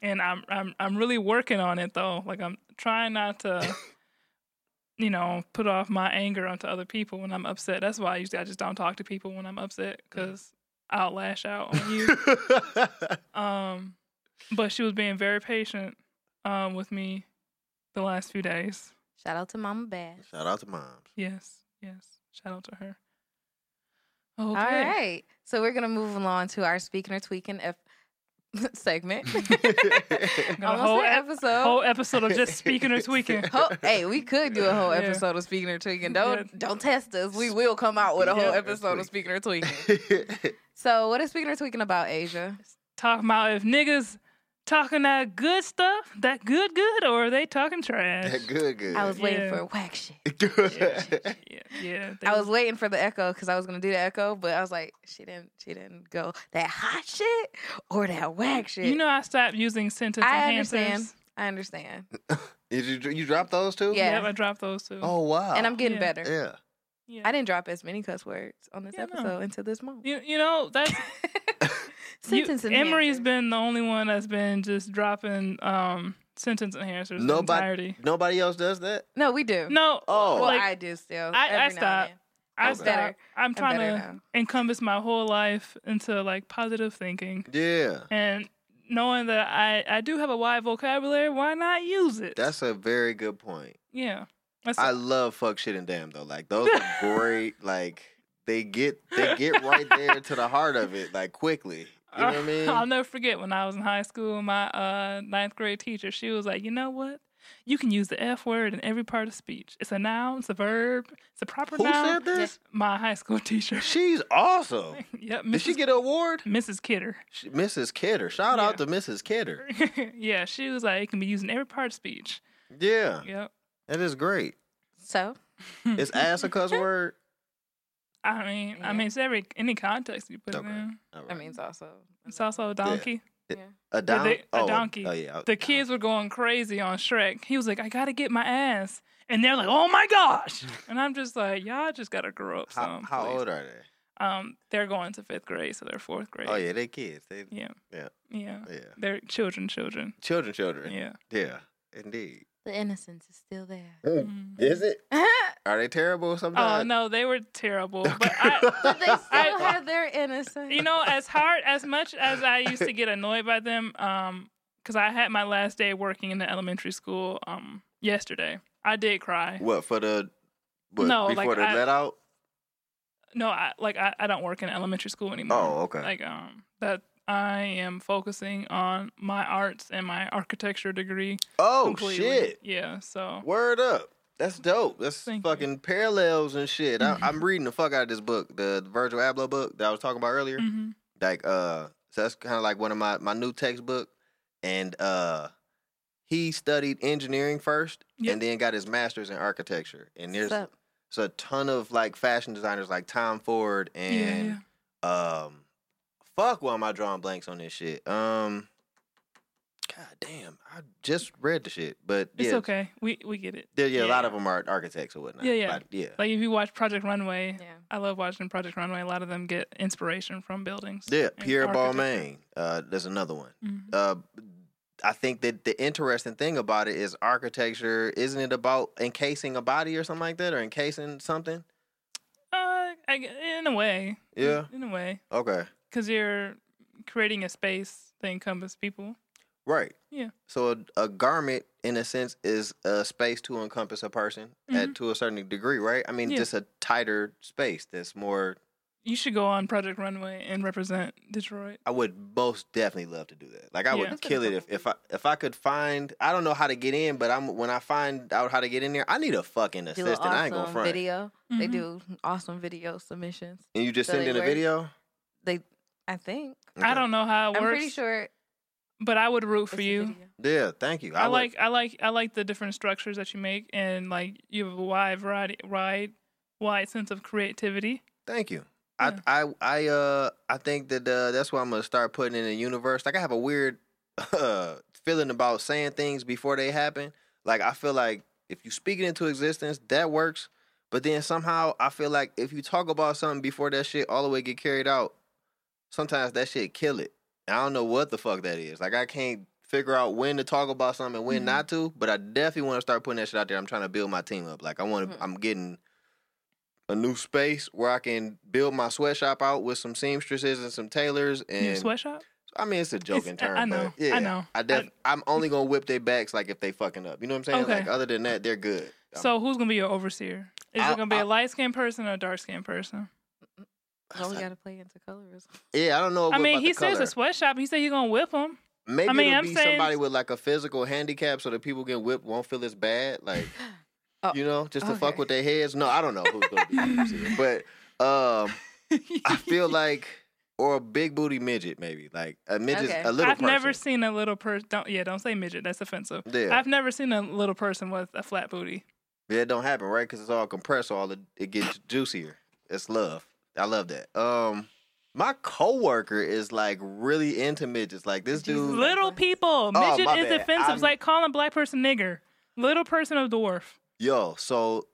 And I'm I'm I'm really working on it though. Like I'm trying not to *laughs* you know, put off my anger onto other people when I'm upset. That's why I usually I just don't talk to people when I'm upset cuz I'll lash out on you. *laughs* um but she was being very patient um with me the last few days. Shout out to Mama Bass. Shout out to moms. Yes. Yes. Shout out to her. Okay. All right. So we're gonna move along to our speaking or tweaking F- *laughs* segment. *laughs* A *laughs* Almost whole an episode. Whole episode of just speaking or tweaking. Ho- hey, we could do a whole Yeah. episode of speaking or tweaking. Don't Yeah. don't test us. We will come out with a whole Yeah. episode of speaking or tweaking. So, what is speaking or tweaking about Asia? talking about if niggas talking that good stuff, that good good, or are they talking trash? That good, good. I was waiting Yeah. for whack shit. *laughs* yeah, yeah, yeah. I was waiting for the echo because I was gonna do the echo, but I was like, she didn't. She didn't go that hot shit or that whack shit. You know, I stopped using sentence I enhancers. understand. I understand, *laughs* Did you you drop those too? Yeah. Yep, I dropped those too. Oh wow. and I'm getting Yeah. better. yeah. yeah. I didn't drop as many cuss words on this Yeah, no. episode until this moment. You, you know that's *laughs* you, Sentence Emery's enhancers. been the only one that's been just dropping um sentence enhancers. Nobody entirety. nobody else does that? No, we do. No, Oh. well, like, I do still. I- I every now and stopped. then. I I'm stopped. better. I'm trying to now. encompass my whole life into like positive thinking Yeah. and knowing that I I do have a wide vocabulary. Why not use it? That's a very good point. yeah. That's I love fuck shit and damn though. Like those are *laughs* great. Like they get they get right there to the heart of it like quickly. You know *laughs* what I mean? I'll never forget when I was in high school. My uh, ninth grade teacher, she was like, "You know what? You can use the F word in every part of speech. It's a noun. It's a verb. It's a proper noun. Who noun." said this? My high school *laughs* teacher. She's awesome. *laughs* yep. Did she get an award? Mrs. Kidder. She- Mrs. Kidder. Shout out to Mrs. Kidder. yeah, she was like, "It can be used in every part of speech." Yeah, Yep. that is great. So, Is ass a cuss word? I mean, I mean, it's every any context you put Okay. it in. All that right. Mm. means also. It's also a donkey. a, don- they- a oh, donkey. Oh yeah. The kids were going crazy on Shrek. He was like, "I gotta get my ass," and they're like, "Oh my gosh!" *laughs* And I'm just like, "Y'all just gotta grow up." How, Some, how old are they? Um, they're going to fifth grade, so they're fourth grade. Oh yeah, they're kids. They yeah, Yeah. yeah. yeah. They're children, children. Children, children. Yeah. Yeah. Indeed. The innocence is still there. Mm. Is it? *laughs* Are they terrible Oh sometimes? no, they were terrible. But I, *laughs* but they still I- have their innocence. you know, as hard as much as I used to get annoyed by them, um, because I had my last day working in the elementary school, um, yesterday. I did cry. What for the? What, No, before like, the I- let out. No, I like I, I don't work in elementary school anymore. Oh, okay. Like um, that I am focusing on my arts and my architecture degree. Oh completely. shit! Yeah. So Word up. That's dope. That's Thank you. fucking parallels and shit. I, I'm reading the fuck out of this book, the Virgil Abloh book that I was talking about earlier. mhm. Like, uh, so that's kind of like one of my my new textbook, and uh, he studied engineering first, Yep. and then got his master's in architecture. And there's up? a ton of like fashion designers like Tom Ford yeah, and yeah. um, fuck, why am I drawing blanks on this shit? Um, god damn, I just read the shit, but It's yeah, okay. We we get it. there, yeah, a lot of them are architects or whatnot. Yeah, yeah. Like, yeah, Like if you watch Project Runway, Yeah. I love watching Project Runway. A lot of them get inspiration from buildings. yeah. Pierre architecture. Balmain, uh, there's another one. Mhm. Uh, I think that the interesting thing about it is architecture. Isn't it about encasing a body or something like that, or encasing something? Uh, I, in a way. Yeah. In a way, Okay, because you're creating a space that encompasses people. Right. Yeah. So a, a garment, in a sense, is a space to encompass a person at Mhm. to a certain degree, right? I mean, Yeah. just a tighter space that's more. You should go on Project Runway and represent Detroit. I would most definitely love to do that. Like I Yeah. would kill it if, if I if I could find. I don't know how to get in, but I'm when I find out how to get in there, I need a fucking Do assistant. an I ain't gonna front. video. They Mhm. do awesome video submissions. And you just So send they in a video. They, I think. I don't know how it works. I'm pretty sure. But I would root for you. Yeah, thank you. I, would- like I like I like the different structures that you make and like you have a wide variety wide wide sense of creativity. Thank you. Yeah. I I I uh I think that uh, that's why I'm gonna start putting in the universe. Like I have a weird uh, *laughs* feeling about saying things before they happen. Like I feel like if you speak it into existence, that works. But then somehow I feel like if you talk about something before that shit all the way get carried out, sometimes that shit kill it. I don't know what the fuck that is. Like I can't figure out when to talk about something and when Mhm. not to. But I definitely want to start putting that shit out there. I'm trying to build my team up. Like I want to. Mhm. I'm getting a new space where I can build my sweatshop out with some seamstresses and some tailors. And Your sweatshop? I mean, it's a joking term. I know, yeah, I know. I def- I, am only gonna whip their backs like if they fucking up. You know what I'm saying? Okay. Like other than that, they're good. So who's gonna be your overseer? Is I'll- it gonna be a I'll- light skinned person or a dark skinned person? Oh, we gotta play into colorism. *laughs* yeah, I don't know. I mean, about he the says color. a sweatshop. He said he's gonna whip him. Maybe I mean, it'll I'm be saying- somebody with like a physical handicap, so that people get whipped won't feel as bad. Like *gasps* Oh, you know, just to fuck with their heads. No, I don't know who's gonna be. *laughs* the overseer. but um, I feel *laughs* like or a big booty midget, maybe like a midget, Okay. a little bit. I've person. never seen a little person. Don't yeah, don't say midget. That's offensive. Yeah. I've never seen a little person with a flat booty. Yeah, it don't happen, right? Because it's all compressed, so all it, it gets juicier. It's love. I love that. Um, my coworker is like really into midgets. Like this Jesus. dude. Little people. Oh, Midget my is bad. offensive. It's I'm- like calling a black person nigger. Little person a dwarf. Yo, so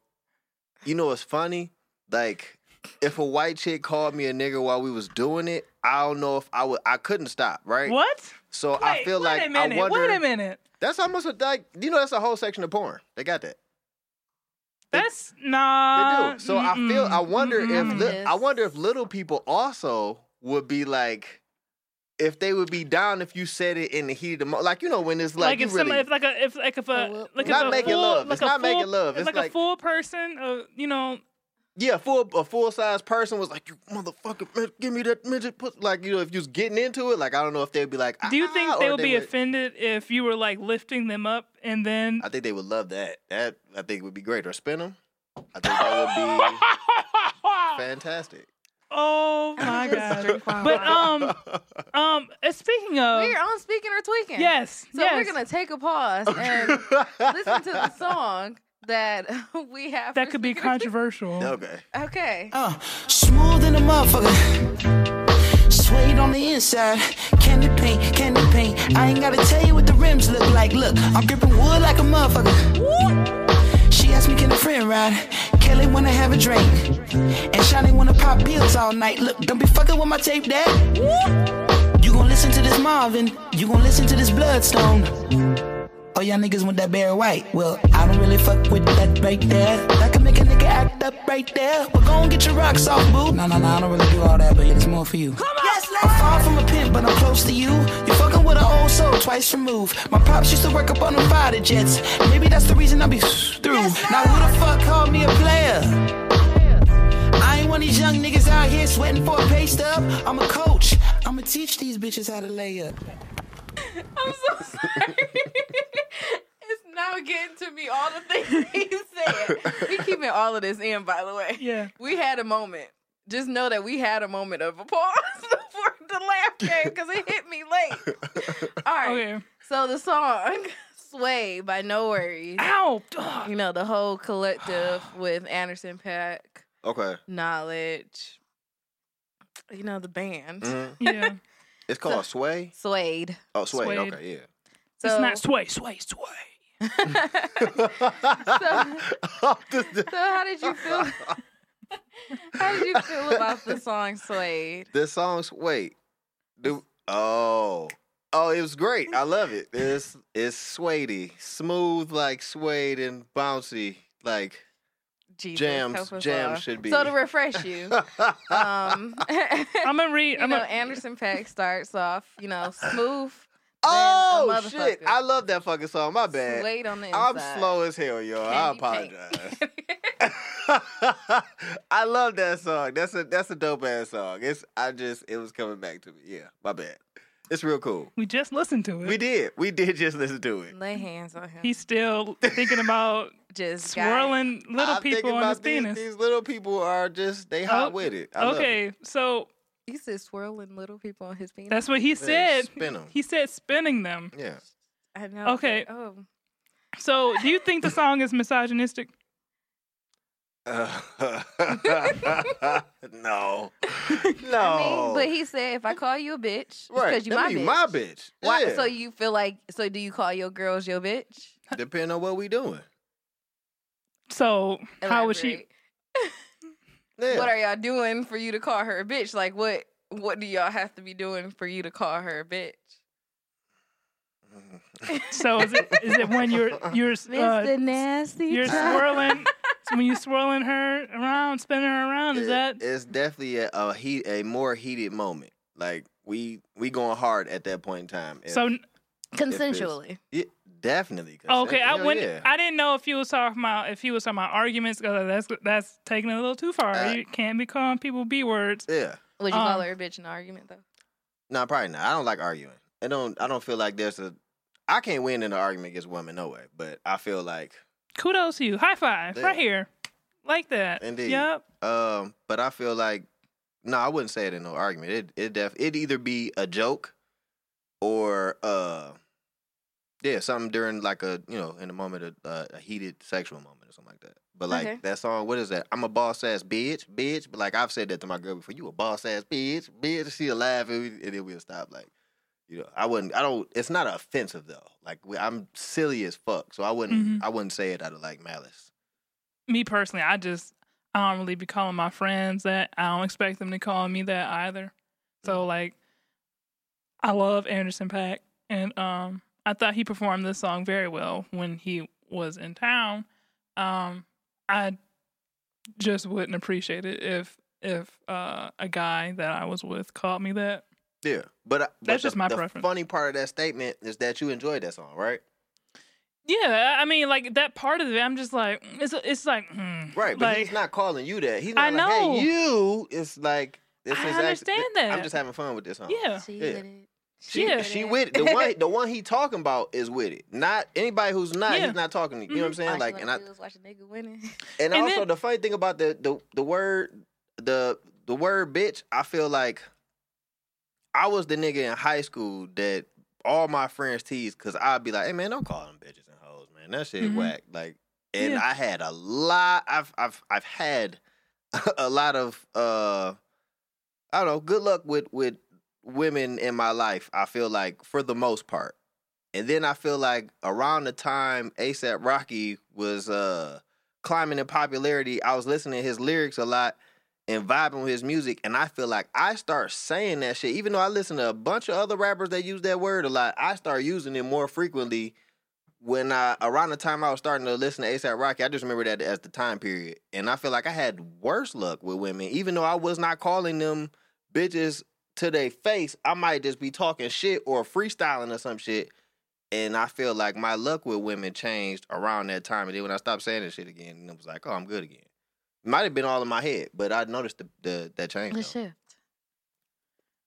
you know what's funny? Like, if a white chick called me a nigger while we was doing it, I don't know if I would. I couldn't stop, right? What? So I feel wait like a minute. I wonder. Wait a minute. That's almost a, like you know that's a whole section of porn. They got that. They- That's They do. So I feel. I mm-mm, wonder if li- I wonder if little people also would be like. If they would be down if you said it in the heat of the moment, like you know when it's like, like, you if really, some if like a if like if a Well, like Not if a making full, love. Like It's a not full, making love. It's like, like- a full person. Uh, you know, Yeah, full a full size person was like, "You motherfucker, man, give me that midget." Put like you know, if you was getting into it, like I don't know if they'd be like. do you "Ah," think or they would be would- offended if you were like lifting them up and then? I think they would love that. That I think would be great. Or spin them. I think that would be *laughs* fantastic. oh my god! But um *laughs* um uh, speaking of We're on speaking or tweaking. yes, So yes. we're gonna take a pause and *laughs* listen to the song that *laughs* we have. that could be Speaking or Tweaking. controversial. okay. Okay. Uh, smooth in a motherfucker. Suede on the inside. Candy paint, candy paint. I ain't gotta tell you what the rims look like. Look, I'm gripping wood like a motherfucker. Woo! She asked me, can a friend ride? Kelly wanna have a drink. And Shawty wanna pop pills all night. Look, don't be fucking with my tape, dad. Woo! You gon' listen to this Marvin. You gon' listen to this Bloodstone. Oh, y'all niggas want that Barry White. Well, I don't really fuck with that right there. That can make a nigga act up right there. But go and get your rocks off, boo. No, no, no, I don't really do all that, but it's more for you. Come on, yes, I'm far from a pimp, but I'm close to you. You're fucking with an old soul twice removed. My pops used to work up on them fighter jets. Maybe that's the reason I be through. now, who the fuck called me a player? I ain't one of these young niggas out here sweating for a pay stub. I'm a coach. I'ma teach these bitches how to lay up. *laughs* I'm so sorry. It's now getting to me all the things *laughs* he said. We keeping all of this in, by the way. Yeah. We had a moment. Just know that we had a moment of a pause *laughs* before the laugh came because it hit me late. *laughs* All right. Okay. So the song "Sway" by NxWorries. Ow! Ugh. You know the whole collective *sighs* with Anderson .Paak, Okay. Knxwledge. You know the band Mhm. Yeah. It's called Sway. Suede. Oh, Sway. Suede. Okay, yeah. So, it's not sway, sway, sway. This- *laughs* this- so how did you feel? *laughs* how did you feel about the song "Suede"? This song's wait. Do oh. Oh, it was great. I love it. It's it's suede smooth like suede and bouncy like Jesus, Jams- help us jams should be. So to refresh you, *laughs* um, I'm gonna read. you I'm know, gonna, Anderson .Paak starts off, you know, smooth. Oh a shit! I love that fucking song. My bad. Suede on the inside. I'm slow as hell, yo. I Candy paint. apologize. *laughs* I love that song. That's a that's a dope ass song. It's I just it was coming back to me. Yeah, my bad. It's real cool. we just listened to it. We did. We did just listen to it. Lay hands on him. He's still thinking about *laughs* just swirling little I'm people on about his these, penis. These little people are just they hot Oh, with it. I love it. okay, so He said swirling little people on his penis. that's what he Yeah, said. spin 'em. He said spinning them. Yeah. I know. Okay. but- Oh, So, do you think the *laughs* song is misogynistic? Uh, *laughs* no, *laughs* no. I mean, but he said if I call you a bitch, right, because you that my mean my bitch. Why? Yeah. So you feel like? So do you call your girls your bitch? Depending on what we doing. So how was she? Elaborate. Yeah. What are y'all doing for you to call her a bitch? Like what? What do y'all have to be doing for you to call her a bitch? *laughs* So is it is it when you're you're uh, Nasty. you're Child. swirling so *laughs* when you're swirling her around, spinning her around? Is It- that it's definitely a, a heat a more heated moment. Like we we going hard at that point in time. If- so? consensually? yeah, definitely. Okay, I Hell went. yeah. I didn't know if he was talking about if he was talking about arguments. Cause that's that's taking it a little too far. Uh, you can't be calling people b words. yeah. Would you call Um, her a bitch in an argument though? No, probably not. I don't like arguing. I don't. I don't feel like there's a. I can't win in an argument against women, no way. But I feel like, Kudos to you. High five Yeah. right here, like that. Indeed. Yep. um, but I feel like, no, I wouldn't say it in no argument. It it def it'd either be a joke, or uh, yeah, something during like a you know in a moment of uh, a heated sexual moment or something like that. But like Okay. that song, what is that? I'm a boss ass bitch, bitch. But like I've said that to my girl before. You a boss ass bitch, bitch. She'll laugh and, we, and then we'll stop. Like, you know, I wouldn't. I don't. It's not offensive though. Like we, I'm silly as fuck, so I wouldn't. Mhm. I wouldn't say it out of like malice. Me personally, I just I don't really be calling my friends that. I don't expect them to call me that either. So Mm. like, I love Anderson .Paak, and um, I thought he performed this song very well when he was in town. Um, I just wouldn't appreciate it if if uh, a guy that I was with called me that. Yeah, but, I- but That's the, just my the preference. funny part of that statement is that you enjoyed that song, right? Yeah, I mean, like that part of it, I'm just like, it's it's like, hmm, Right, but like, he's not calling you that. He's not I like, know. hey, you. It's like this I is understand actually, that. I'm just having fun with this song. Yeah. She Yeah. With it. She, Yeah. she with it. the *laughs* one the one he talking about is with it. Not anybody who's not. Yeah. Mm-hmm. He's not talking. to You You know what I'm saying? All Like, and I do is watch a nigga winning. *laughs* and, And also then- the funny thing about the the the word the the word bitch. I feel like I was the nigga in high school that all my friends teased because I'd be like, hey man, don't call them bitches and hoes, man. That shit Mhm. whack. Like, and Yeah. I had a lot. I've I've I've had *laughs* a lot of uh I don't know. Good luck with with women in my life. I feel like for the most part. And then I feel like around the time ASAP Rocky was uh climbing in popularity, I was listening to his lyrics a lot and vibing with his music. And I feel like I start saying that shit. Even though I listen to a bunch of other rappers that use that word a lot, I start using it more frequently when I around the time I was starting to listen to ASAP Rocky. I just remember that as the time period. And I feel like I had worse luck with women, even though I was not calling them bitches to their face. I might just be talking shit or freestyling or some shit. And I feel like my luck with women changed around that time. And then when I stopped saying that shit again, and it was like, oh, I'm good again. Might have been all in my head, but I noticed the, the that change. The though. shift.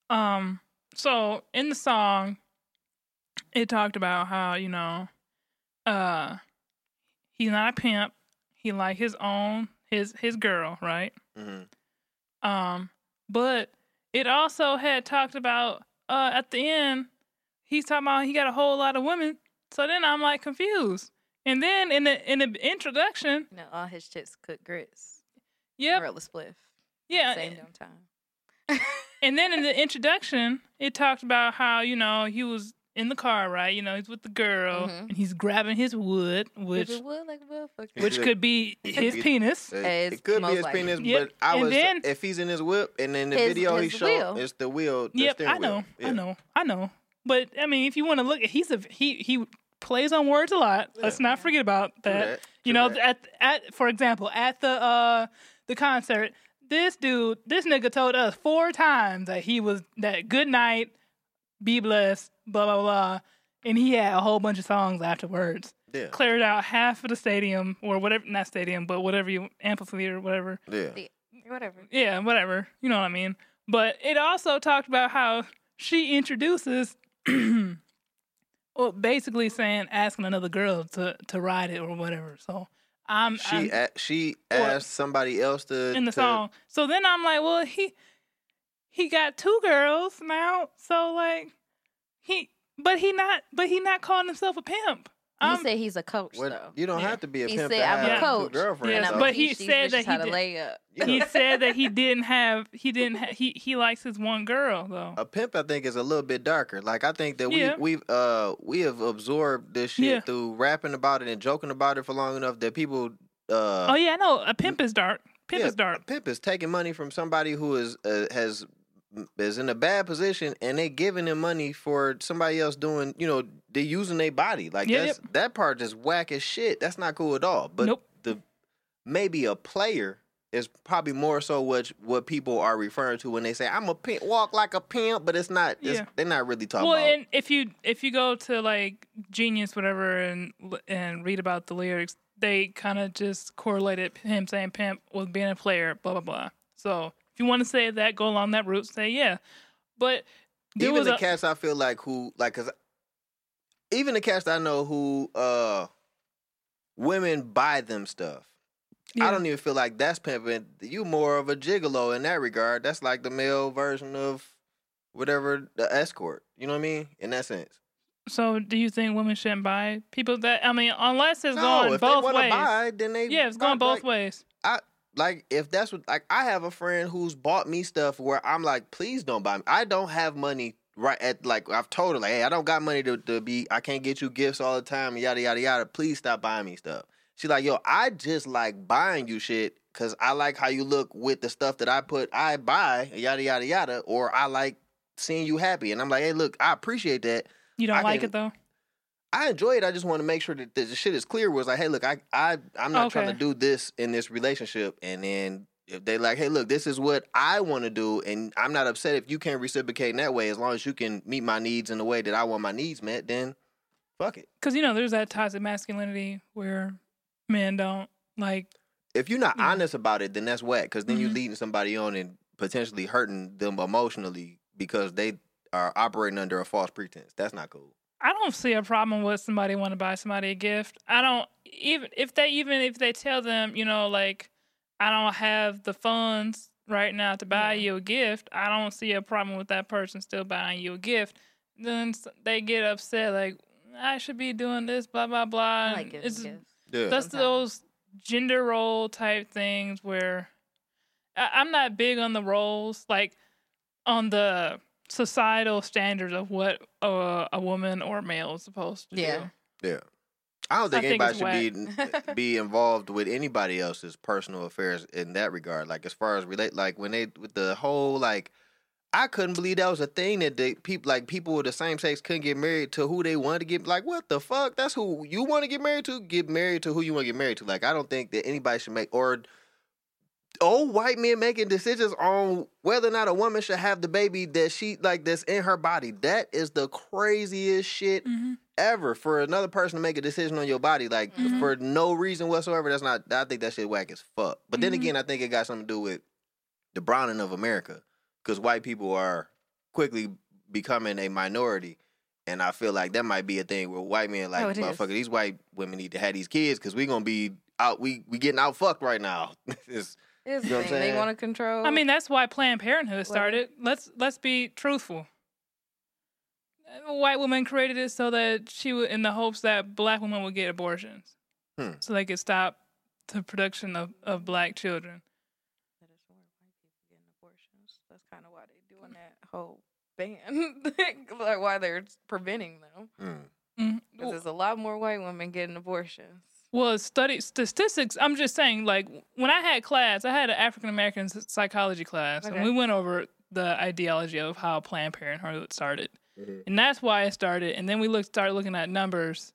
Um, so in the song, it talked about how you know, uh, he's not a pimp. He like his own his his girl, right? hmm Um, but it also had talked about uh at the end, he's talking about he got a whole lot of women. So then I'm like confused. And then in the in the introduction, You know, all his chicks cook grits. yep, Roll a spliff. yeah, Same damn time. And then in the *laughs* introduction, it talked about how, you know, he was in the car, right? You know, he's with the girl Mhm. and he's grabbing his wood, which If it would like a motherfucker. which could be *laughs* his It- penis. It, As it could be his likely. penis, Yep. but I And was then- if he's in his whip and in the His- video he showed wheel. it's the wheel. The Yep, I know. wheel. I know. I know. But I mean, if you want to look, he's a he he plays on words a lot. Let's not forget about True that. that, You know, that. at at for example, at the uh the concert, this dude, this nigga told us four times that he was that good night, be blessed, blah blah blah, and he had a whole bunch of songs afterwards. Yeah. Cleared out half of the stadium or whatever, not stadium, but whatever you amphitheater, whatever. Yeah. The- Whatever. Yeah, whatever. You know what I mean. But it also talked about how she introduces, *clears throat* well, basically saying asking another girl to to ride it or whatever. So I'm, She I'm a- she asked somebody else to in the to- song. So then I'm like, well, he he got two girls now. So like he, but he not, but he not calling himself a pimp. He Um, said he's a coach What- though. you don't Yeah. have to be a He pimp said, to "I'm have a two coach." girlfriends. Yeah, though. but he said that he how did- lay up. *laughs* He said that he didn't have he didn't ha- he he likes his one girl though. a pimp, I think, is a little bit darker. Like I think that Yeah. we we've uh we have absorbed this shit Yeah. through rapping about it and joking about it for long enough that people uh oh yeah, I know. A pimp is dark. Pimp yeah, is dark. A pimp is taking money from somebody who is uh, has is in a bad position and they giving them money for somebody else doing you know they using their body like Yeah, that's that part is whack as shit that's not cool at all but Nope. the maybe a player is probably more so what what people are referring to when they say I'm a pimp walk like a pimp but it's not it's, Yeah. they're not really talking Well, about and if you if you go to like Genius whatever and and read about the lyrics, they kind of just correlated him saying pimp with being a player, blah blah blah. So you want to say that, go along that route. Say yeah, but there even was the a, cats I feel like who like cuz even the cats I know who uh women buy them stuff I don't even feel like that's pimping. You more of a gigolo in that regard. That's like the male version of whatever the escort. You know what I mean? In that sense. So do you think women shouldn't buy people that? I mean, unless it's no, going both ways. buy, then they yeah, it's going both like, ways. Like if that's what like I have a friend who's bought me stuff where I'm like, please don't buy me. I don't have money right at like I've told her like, hey, I don't got money to, to be. I can't get you gifts all the time. Yada yada yada. Please stop buying me stuff. She's like, yo, I just like buying you shit because I like how you look with the stuff that I put. I buy yada yada yada, or I like seeing you happy. And I'm like, hey, look, I appreciate that. You don't I like can- it though. I enjoy it. I just want to make sure that the shit is clear. Was like, hey, look, I, I, I'm not trying to do this in this relationship. And then if they like, hey, look, this is what I want to do, and I'm not upset if you can't reciprocate in that way, as long as you can meet my needs in the way that I want my needs met, then fuck it. Because you know, there's that toxic masculinity where men don't like. If you're not Yeah. honest about it, then that's whack. Because then you're Mhm. leading somebody on and potentially hurting them emotionally because they are operating under a false pretense. That's not cool. I don't see a problem with somebody want to buy somebody a gift. I don't even if they even if they tell them, you know, like I don't have the funds right now to buy Yeah. you a gift. I don't see a problem with that person still buying you a gift. Then they get upset like I should be doing this, blah blah blah. I like giving it's- gifts. Yeah. that's sometimes. those gender role type things where I, I'm not big on the roles, like on the societal standards of what uh, a woman or a male is supposed to Yeah. do. Yeah. I don't think I anybody it's should be *laughs* be involved with anybody else's personal affairs in that regard. Like as far as relate like when they with the whole like I couldn't believe that was a thing that they people like people with the same sex couldn't get married to who they wanted to get like what the fuck? That's who you want to get married to? Get married to who you want to get married to. Like I don't think that anybody should make or old white men making decisions on whether or not a woman should have the baby that she like that's in her body. That is the craziest shit Mm-hmm. ever for another person to make a decision on your body like Mhm. for no reason whatsoever that's not i think that shit whack as fuck but then Mhm. again i think it got something to do with the browning of america because white people are quickly becoming a minority and i feel like that might be a thing where white men like Oh, it is. motherfucker these white women need to have these kids because we're gonna be out we we getting out fucked right now *laughs* It's- It's You know what I'm thing. They want to control. I mean, that's why Planned Parenthood What? started. Let's let's be truthful. A white woman created it so that she would, in the hopes that black women would get abortions, Hmm. so they could stop the production of, of black children. that is more white people getting abortions. That's kind of why they're doing that whole ban, *laughs* like why they're preventing them. mm. Mm. Because there's a lot more white women getting abortions. Well, study statistics. I'm just saying, like when I had class, I had an African American psychology class, Okay. and we went over the ideology of how Planned Parenthood started, Mhm. and that's why it started. And then we looked, started looking at numbers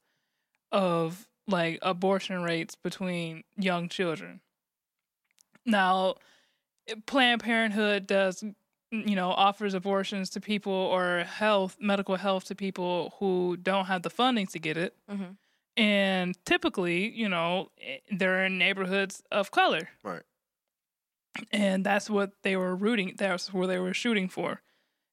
of like abortion rates between young children. Now, Planned Parenthood does, you know, offers abortions to people or health, medical health to people who don't have the funding to get it. Mhm. And typically, you know, eh, they're in neighborhoods of color. Right. And that's what they were rooting, that's where they were shooting for.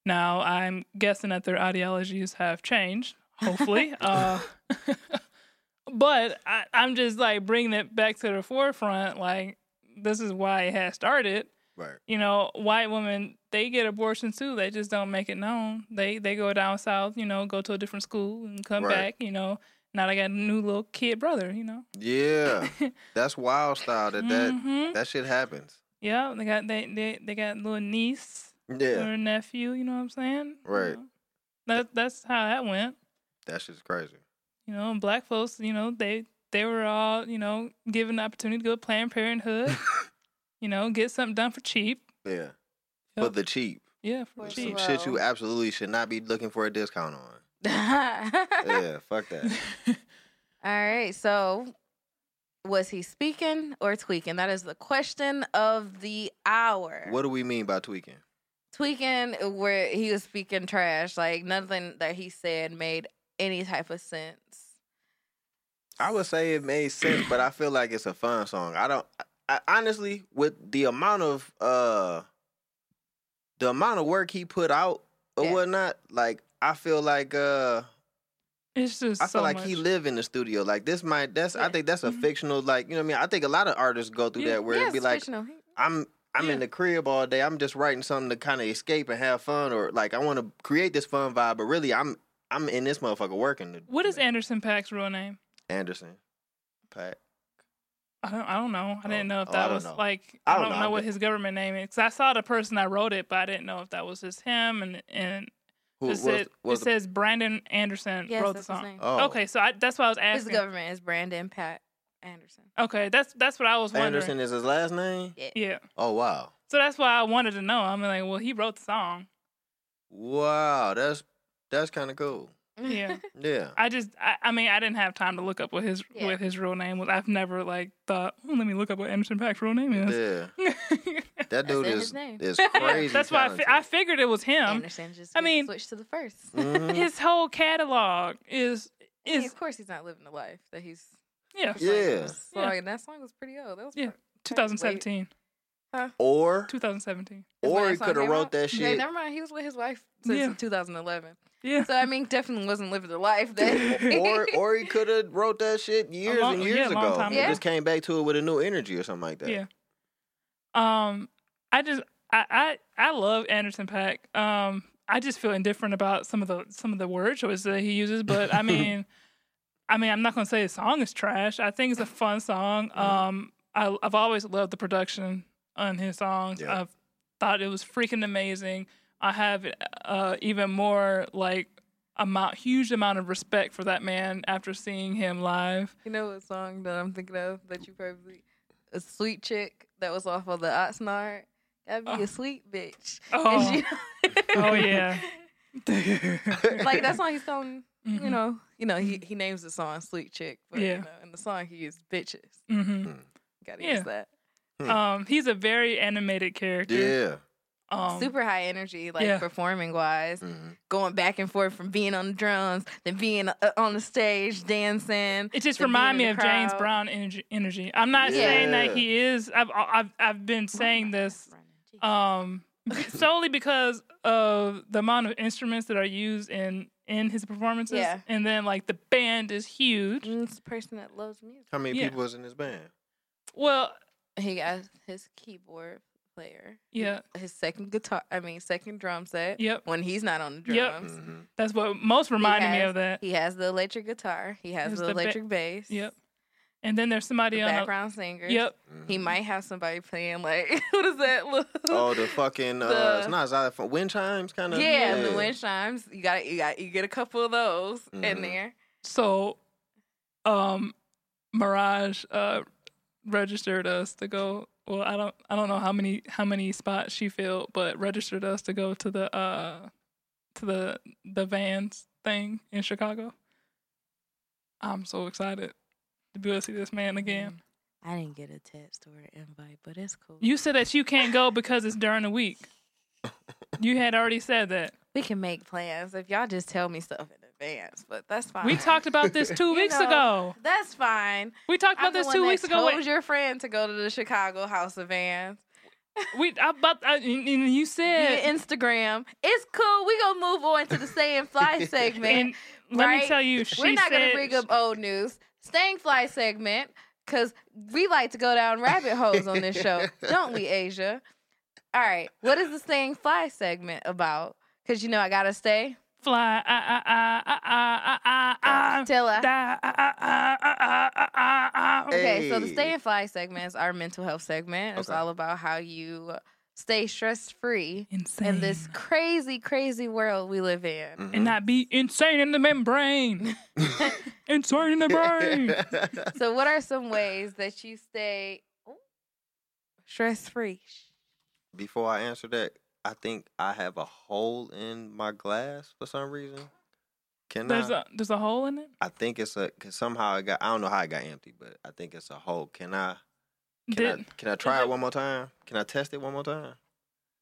Now, I'm guessing that their ideologies have changed, hopefully. *laughs* uh, *laughs* but I, I'm just like bringing it back to the forefront. Like, this is why it has started right you know, white women they get abortions too. They just don't make it known. They they go down south, you know, go to a different school and come Right. back, you know, now they got a new little kid brother. You know. Yeah, *laughs* that's wild style. That that Mhm. that shit happens. Yeah, they got they they they got little niece Yeah, or nephew. You know what I'm saying? You Right. know. That that's how that went. that shit's crazy. You know, and black folks. You know, they they were all you know given the opportunity to go to Planned Parenthood. *laughs* you know, get something done for cheap. Yeah, for the cheap. Yeah, for First cheap. of Shit you absolutely should not be looking for a discount on. *laughs* Yeah, fuck that. *laughs* All right. So, was he speaking or tweaking? That is the question of the hour. What do we mean by tweaking? Tweaking, where he was speaking trash, like nothing that he said made any type of sense. I would say it made sense, but I feel like it's a fun song. I don't. I, honestly, with the amount of uh, the amount of work he put out or Yeah. whatnot, like I feel like uh, It's just I feel so like much. he live in the studio. Like this might that's I think that's a Mhm. fictional like you know what I mean. I think a lot of artists go through Yeah. that where yes, it'd be like fictional. I'm I'm Yeah. in the crib all day. I'm just writing something to kind of escape and have fun, or like I want to create this fun vibe. But really, I'm I'm in this motherfucker working. To, What is Anderson .Paak's real name? Anderson? Paak. I don't. I don't know. I didn't know if oh, that don't was know. like. I I don't don't, know. know, what his government name is. 'Cause I saw the person that wrote it, but I didn't know if that was just him. And and Who it, was, said, was it says Brandon Anderson yes, wrote the song. Oh. Okay, so I, that's why I was asking His asking. government is Brandon Paak Anderson. Okay, that's that's what I was wondering. Anderson is his last name? Yeah. Oh wow. So that's why I wanted to know. I'm like, well, he wrote the song. Wow, that's that's kind of cool. Yeah. *laughs* Yeah. I just, I, I mean, I didn't have time to look up what his Yeah. what his real name was. I've never like thought, oh, let me look up what Anderson .Paak's real name is. Yeah. *laughs* *laughs* That dude is his name. is crazy. *laughs* that's why I, fi- I figured it was him. Anderson just I mean- switched to the first. *laughs* Mhm. His whole catalog is I mean, is of course, he's not living the life that he's. yeah, Yeah. Yeah. Yeah. And that song was pretty old. That was Yeah. pro- 2017, or 2017. Or he could have wrote out? that Yeah, shit. never mind. He was with his wife since Yeah. 2011. Yeah, So I mean, definitely wasn't living the life that. *laughs* or or he could have wrote that shit years long- and yeah, years a long ago. time and ago. just came back to it with a new energy or something like that. yeah. Um, I just, I, I, I love Anderson .Paak. Um, I just feel indifferent about some of the some of the word choices that he uses, but I *laughs* mean, I mean, I'm not gonna say the song is trash. I think it's a fun song. Mm-hmm. Um, I, I've always loved the production on his songs. Yeah. I've thought it was freaking amazing. I have uh, even more like amount, huge amount of respect for that man after seeing him live. you know what song that I'm thinking of that you probably a sweet chick that was off of the Oxnard. Gotta be Oh. a sweet bitch. *laughs* Oh. She- *laughs* Oh yeah, *laughs* like that song he's calling. You Mhm. know, you know he he names the song "Sweet Chick," but Yeah. you know, in the song he used bitches. hmm Gotta Yeah. use that. Um, he's a very animated character. Yeah. Um, Super high energy, like yeah. performing wise, Mhm. going back and forth from being on the drums, then being uh, on the stage dancing. It just the being reminds me of the James. Brown energy. energy. I'm not saying that he is. I've I've I've been saying this um solely because of the amount of instruments that are used in in his performances. Yeah. And then like the band is huge. Mm, It's a person that loves music. How many Yeah. people was in this band? Well, He got his keyboard player. yeah. His second guitar, I mean, second drum set. Yep. When he's not on the Yep. drums. Mhm. That's what most reminded me has- of that. He has the electric guitar. He has Has the, the ba- electric bass. Yep. And then there's somebody The on background singer. the Yep. He might have somebody playing like *laughs* what is that? Look. Oh, the fucking uh, it's not xylophone. Wind chimes, kind of. yeah, the wind chimes. You got you got you get a couple of those in Mhm. there. So, um, Mirage uh registered us to go. Well, I don't, I don't know how many how many spots she filled, but registered us to go to the uh to the the Vans thing in Chicago. I'm so excited to be able to see this man again. Mm. I didn't get a text or an invite, but it's cool. You said that you can't go because it's during the week. You had already said that. we can make plans if y'all just tell me stuff in advance, but that's fine. We talked about this *laughs* two You weeks know, ago. That's fine. We talked I'm about the this one two that weeks ago. Told Wait, your friend to go to the Chicago House of Vans. we I, about I, and and you *laughs* said Via Instagram. It's cool. We gonna move on to the stay and fly *laughs* segment. And let me tell you, she We're not said, gonna bring up old news. Staying Fly segment because we like to go down rabbit holes on this show, don't we, Asia? All right, what is the Staying Fly segment about? Because you know I gotta stay fly. Till I. Okay, so the Staying Fly segment is our mental health segment. It's all about how you stay stress free in this crazy, crazy world we live in. Mm-hmm. and not be insane in the membrane. *laughs* insane in the brain. *laughs* So, what are some ways that you stay stress free? Before I answer that, I think I have a hole in my glass for some reason. Can There's I? a there's a hole in it. I think it's a cause somehow it got. I don't know how it got empty, but I think it's a hole. Can I? Can I? Can I try it- it one more time? Can I test it one more time?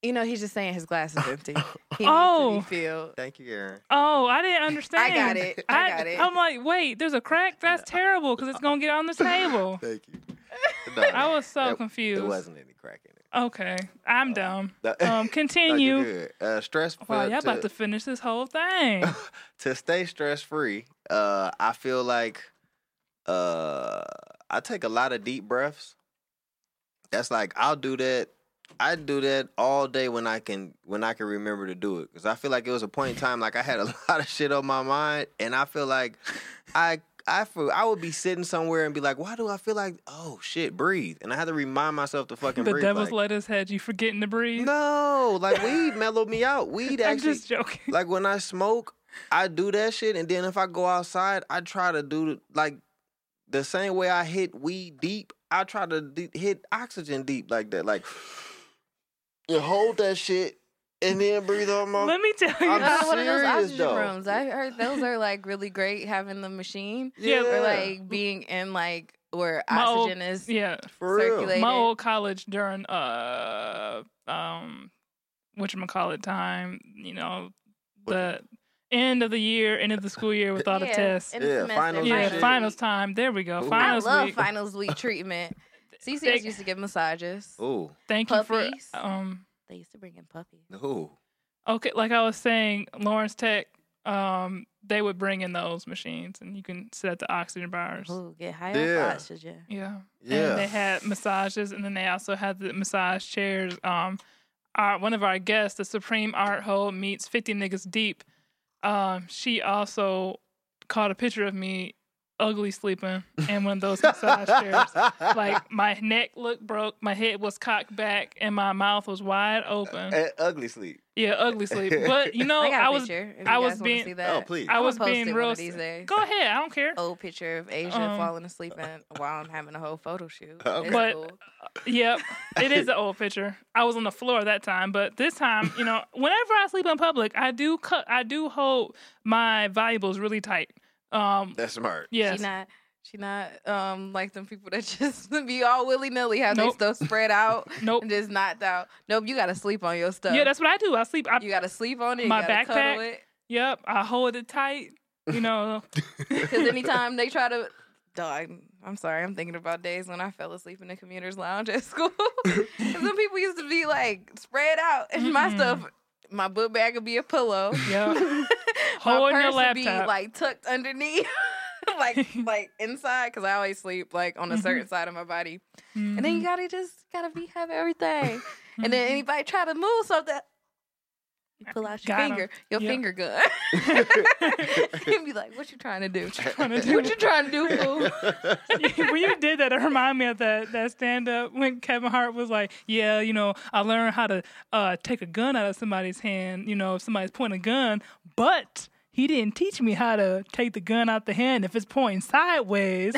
You know, he's just saying his glass is empty. *laughs* He Oh. needs to be filled. Thank you, Aaron. oh, I didn't understand. I got it. I got it. I'm like, wait, there's a crack. That's terrible because it's gonna get on the *laughs* table. Thank you. *laughs* No, I was so it- confused. It wasn't any crack in it. Okay, I'm dumb. No- Um, continue. good. Uh, stress. Wow, y'all about to- to finish this whole thing. to stay stress free, uh, I feel like uh, I take a lot of deep breaths. That's like I'll do that. I do that all day when I can when I can remember to do it because I feel like it was a point in time like I had a *laughs* lot of shit on my mind and I feel like I I feel I would be sitting somewhere and be like why do I feel like oh shit breathe and I had to remind myself to fucking breathe. the breathe devil's like, lettuce had you forgetting to breathe. no like weed mellowed me out weed *laughs* I'm actually just joking. like when I smoke, I do that shit, and then if I go outside, I try to do like the same way I hit weed deep. I try to de- hit oxygen deep like that, like you hold that shit and then breathe on my. *laughs* Let me tell you. I'm Uh, one of those oxygen though. rooms. I heard those are like really great having the machine. Yeah, Or like being in like where My old- oxygen is yeah, for real. circulating. my old college during uh um what you call it time, you know, the end of the year, end of the school year without all the Yeah, tests. end of Yeah, semester, finals Yeah, and finals time. There we go. Ooh. I Finals love week. finals week *laughs* treatment. CCS They- used to give massages. Ooh, Thank Puppies. you for um They used to bring in puppies. ooh. okay, like I was saying, Lawrence Tech, um, they would bring in those machines and you can sit at the oxygen bars. Ooh, get high Yeah. off oxygen. Yeah. Yeah. And they had massages, and then they also had the massage chairs. Um, our one of our guests, the Supreme Art Hole meets Fifty Niggas Deep. Um, she also caught a picture of me ugly sleeping in one of those massage chairs. Like my neck looked broke, my head was cocked back, and my mouth was wide open. Eh, ugly sleep. Yeah, ugly sleep. *laughs* But you know, I got a I was picture. I was guys being- that. Oh, please. I I'ma was post being it one of real. these days. Go ahead, I don't care. Old picture of Asia Um, falling asleep and while I'm having a whole photo shoot. Okay. But- cool. Yep, it is an old picture. I was on the floor that time, but this time, you know, whenever I sleep in public, I do cut. I do hold my valuables really tight. Um, That's smart. yes, She not she not um like them people that *laughs* just be all willy nilly have Nope. their stuff spread out *laughs* nope. and just knocked out. Nope, you gotta sleep on your stuff. Yeah, that's what I do. I sleep. I, you gotta sleep on it. My you gotta cuddle backpack. it. yep, I hold it tight. You know, *laughs* Because anytime they try to, dog, I'm sorry, I'm thinking about days when I fell asleep in the commuters lounge at school. 'Cause some people used to be like spread out, and my Mm-mm. stuff, my book bag would be a pillow. Yeah. *laughs* my purse would be like tucked underneath. *laughs* like *laughs* like inside because I always sleep like on a Mhm. certain side of my body, and then you gotta just gotta be have everything. And then anybody try to move something, you pull out your Got 'em. finger, your Yep. finger gun. and *laughs* *laughs* be like, "What you trying to do? What you trying to do? trying to do, *laughs* fool?" when you did that, it reminded me of that that stand up when Kevin Hart was like, "Yeah, you know, I learned how to uh, take a gun out of somebody's hand. You know, if somebody's pointing a gun, but." He didn't teach me how to take the gun out the hand if it's pointing sideways.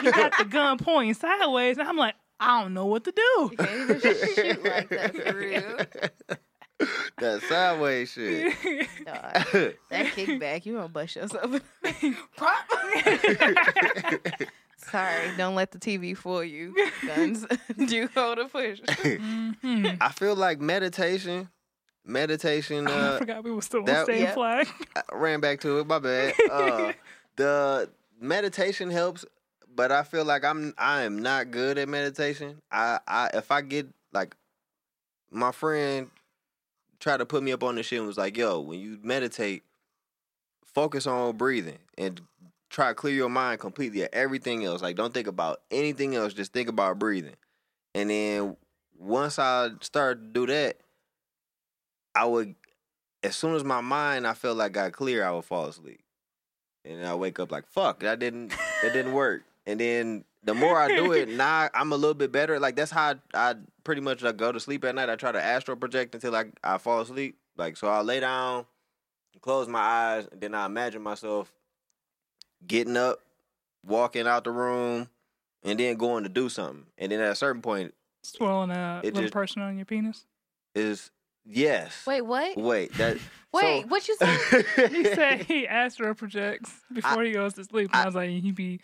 he got the gun pointing sideways, and I'm like, I don't know what to do. You can't even shoot like that for real. *laughs* that sideways shit. Dog. That kickback, you gonna bust yourself. *laughs* Prop. *laughs* Sorry, don't let the TV fool you. Guns do hold a push. Mhm. I feel like meditation, meditation. Oh, I Uh, forgot we were still on that- same Yep. flag. I ran back to it. My bad. Uh, the meditation helps, but I feel like I'm I am not good at meditation. I, I if I get like my friend tried to put me up on this shit and was like, "Yo, when you meditate, focus on breathing and try to clear your mind completely of everything else. Like, don't think about anything else. Just think about breathing." And then once I started to do that, I would as soon as my mind I felt like got clear, I would fall asleep, and I wake up like fuck that didn't that didn't work, and then the more I do it, *laughs* now I'm a little bit better. Like that's how I, I pretty much like, go to sleep at night. I try to astral project until I I fall asleep. Like so, I lay down, close my eyes, and then I imagine myself getting up, walking out the room, and then going to do something. And then at a certain point, Swirling a little just- person on your penis. is yes. Wait, what? Wait, that. *laughs* Wait, so- what you say? He said he astral projects *laughs* before he goes to sleep. And I, was like, he be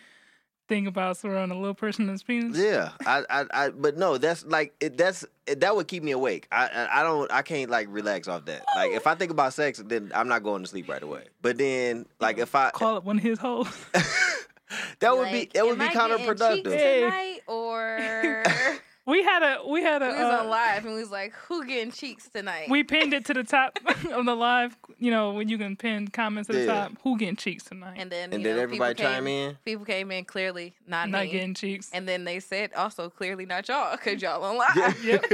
thinking about swirling a little person in his penis. Yeah, I, I, I, but no, that's like it, that's it, that would keep me awake. I, I, I don't, I can't like relax off that. Like if I think about sex, then I'm not going to sleep right away. But then, like if I, Call it one of his hoes. *laughs* that would be, that would am be I getting counterproductive. tonight, or *laughs* we had a we had a we was uh, on live and we was like, "Who getting cheeks tonight?" we pinned it to the top *laughs* of the live. You know when you can pin comments at the top. Who getting cheeks tonight? and then And then know, everybody people chime came, in. People came in clearly not, not me. getting cheeks. And then they said also clearly not y'all because y'all on live. Yep.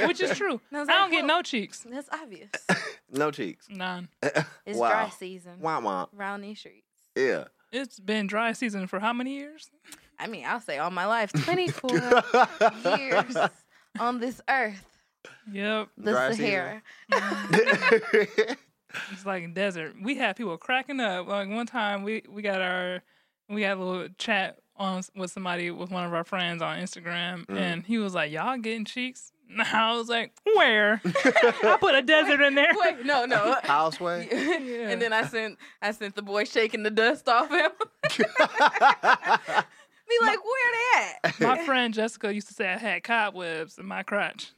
*laughs* Which is true. And I I don't like, get no cheeks. That's obvious. *laughs* no cheeks. None. It's wow. dry season Wah wah. Round these streets. Yeah. It's been dry season for how many years? I mean, I'll say all my life, *laughs* 24 years *laughs* on this earth, Yep. the Dry. Sahara. *laughs* It's like a desert. We had people cracking up. Like one time, we we got our we had a little chat on with somebody with one of our friends on Instagram, Mm. and he was like, "Y'all getting cheeks?" And I was like, "Where?" I put a desert in there. Wait, no, no. Houseway. And then I sent I sent the boy shaking the dust off him. Be like, where they at? *laughs* My *laughs* friend Jessica used to say I had cobwebs in my crotch.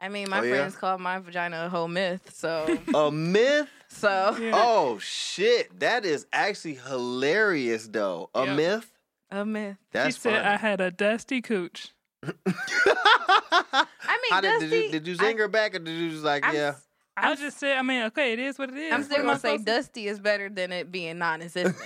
I mean, my Oh, yeah? friends call my vagina a whole myth, so *laughs* A myth. so Yeah. Oh shit, that is actually hilarious though. A Yep. myth. a myth. That's she said funny. I had a dusty cooch. I mean, How did, Dusty. did you did you I- her back or did you just like yeah? I'm, yeah? s- I just said, I mean, okay, it is what it is. I'm still gonna say Dusty is better than it being non-existent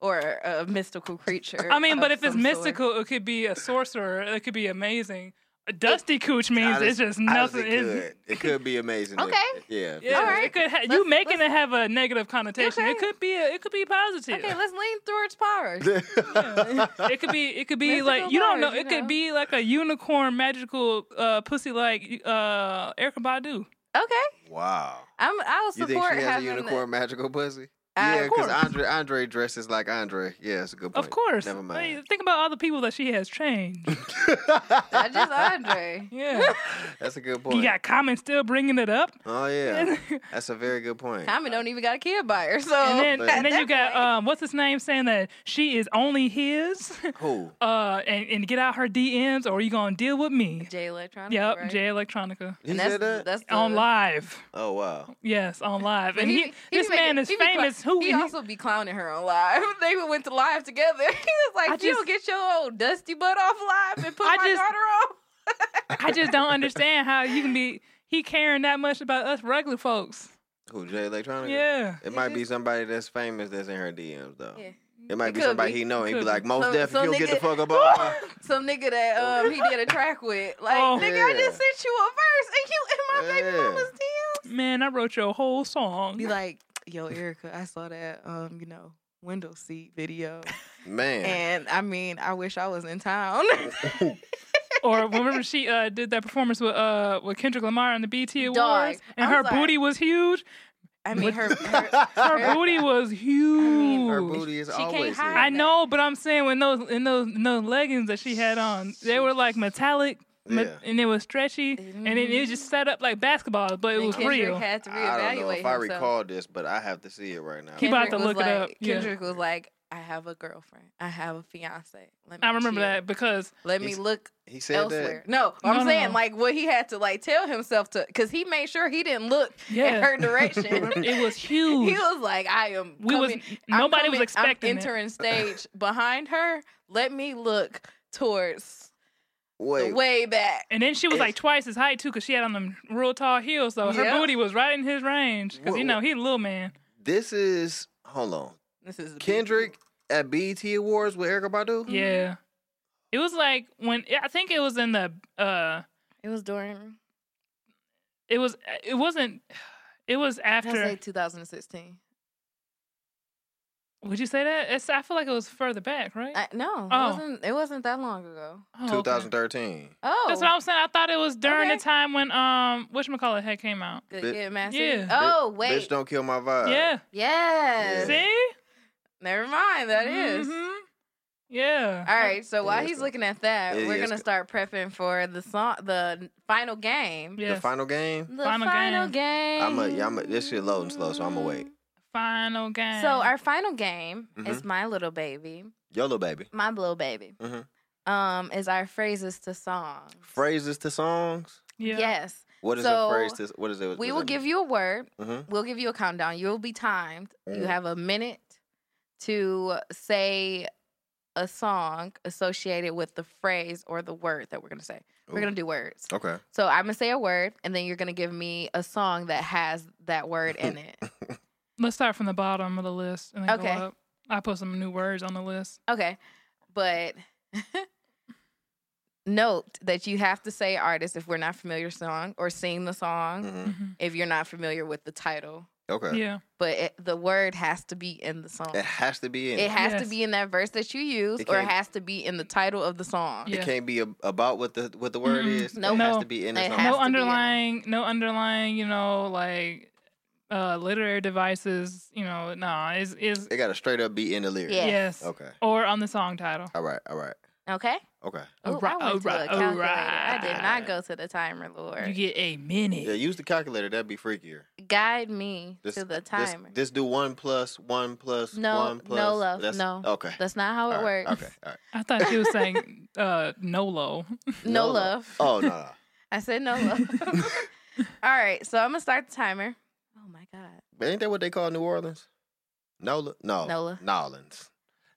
or a mystical creature. I mean, but if it's some sort. mystical, it could be a sorcerer. It could be amazing. A dusty cooch means it's just nothing. It could. It could be amazing. if- Okay. yeah. Yeah, All right. it could. Ha- you making it have a negative connotation. Okay. It could be. A, it could be positive. Okay, let's lean towards powers. *laughs* it could be. It could be Mystical like you don't know. It you could know. be like a unicorn, magical uh, pussy like uh, Erykah Badu. Okay, wow. I'm. I'll You support think she has a having unicorn magical pussy? Yeah, because. Andre Andre dresses like Andre. Yeah, it's a good point. Of course. Never Hey, mind. think about all the people that she has changed. *laughs* Not just Andre. yeah. *laughs* That's a good point. you got Common still bringing it up. oh yeah, *laughs* that's a very good point. Common don't even got a kid by her, so And then, and then you got um, what's his name saying that she is only his, Who? uh, and, and get out her DMs or you gonna deal with me. Jay Electronica. Yep, right? Jay Electronica He And that's said that. that's the, on live. oh wow. Yes, on live, and he, he this be man making- is he be. *laughs* Who he, he- also be clowning her on live. *laughs* They went to live together. *laughs* He was like, I "You just- don't get your old dusty butt off live and put I my just- daughter on." I just don't understand how you can be he caring that much about us regular folks. Who? Jay Electronica. Yeah, It might be somebody that's famous that's in her DMs though. Yeah. It might It be somebody be. he know. He'd be like, most Some- deaf, some you'll get the fuck up off. Some nigga that um he did a track with. Like, Oh. nigga, I Yeah. just sent you a verse and you in my baby mama's DMs. man, I wrote your whole song. Be like, yo, Erykah, I saw that um, you know, window seat video. Man. And I mean, I wish I was in town. *laughs* or remember she uh, did that performance with uh with Kendrick Lamar on the BT Awards, Dog, and I her was like- booty was huge. I mean, her, *laughs* her Her booty was huge. her booty is She can't always hide. I know, but I'm saying when those in those in those leggings that she had on, they were like metallic, me- Yeah. and it was stretchy, and it, it was just set up like basketball, but it and was Kendrick real. had to I don't know reevaluate if I himself. recall this, but I have to see it right now. He about to Kendrick was look it like, up. Yeah. Kendrick was like, I have a girlfriend. I have a fiance. Let me I remember chill. that because Let me look He said elsewhere. that. No, No, I'm no, saying no. like what he had to like tell himself to, because he made sure he didn't look Yeah. in her direction. *laughs* it was *laughs* huge. he was like, I am. we was coming- I'm nobody was expecting I'm it. entering stage behind her. Let me look towards Wait, the way back. And then she was like twice his height too, because she had on them real tall heels, so her Yeah. booty was right in his range. Because you know he's a little man. this is hold on. This is a big Kendrick at BET Awards with Erykah Badu. Yeah, it was like when I think it was in the uh, It was during. it was it wasn't *sighs* It was I after. say 2016. Would you say that? It's. I feel like it was further back, right? I, no, Oh. it wasn't. It wasn't that long ago. Oh, okay. 2013. Oh, That's what I was saying. I thought it was during Okay. the time when um, whatchamacallit had came out. Good Bi- Kid, Mad Yeah. City. Oh Bitch wait, don't kill my vibe. yeah. yes. See. Never mind. That is. Mhm. Yeah. All right. So while he's looking at that, Yeah, we're yeah, gonna it's- start prepping for the song, the final game. Yes. The final game. The Final final, game. game. I'm a, yeah, I'm a, this shit loading slow, so I'm gonna wait. Final game. So our final game Mm-hmm. is my little baby, Your little baby. my little baby. Mhm. Um, is our phrases to songs. Phrases to songs. yeah. Yes. What is So, a phrase to? What is it? We will give you a word. hmm We'll give you a countdown. You'll be timed. You Mm. have a minute to say a song associated with the phrase or the word that we're gonna say. We're gonna do words. Okay. So I'm gonna say a word, and then you're gonna give me a song that has that word in it. *laughs* Let's start from the bottom of the list and then Okay. go up. I put some new words on the list. Okay, but *laughs* note that you have to say artist if we're not familiar song or sing the song hmm Mhm. if you're not familiar with the title. Okay. Yeah. But it, the word has to be in the song. It has to be in. It It, has Yes. to be in that verse that you use, It or it has to be in the title of the song. Yeah. can't be a, about what the what the word Mm-mm. is. Nope. It has No. to be in the song. No to be in it. underlying, no underlying, you know, like uh literary devices, you know, no, is is It got to straight up be in the lyrics. Yeah. yes. Okay. Or on the song title. All right. All right. Okay. Okay. Ooh, Alright, I went to alright, a calculator. I did not go to the timer, Lord. You get a minute. Yeah. Use the calculator. That'd be freakier. Guide me Just, to the just- timer. Just, do one plus one plus No, one no, plus. love, That's- no. Okay. That's not how it All right, works. Okay. All right. I thought she was saying uh Nolo. *laughs* No, No love. Oh no. no. *laughs* I said no love. *laughs* All right, so I'm gonna start the timer. Oh my god. But ain't that what they call New Orleans? Nola? No. Nola. Nolans.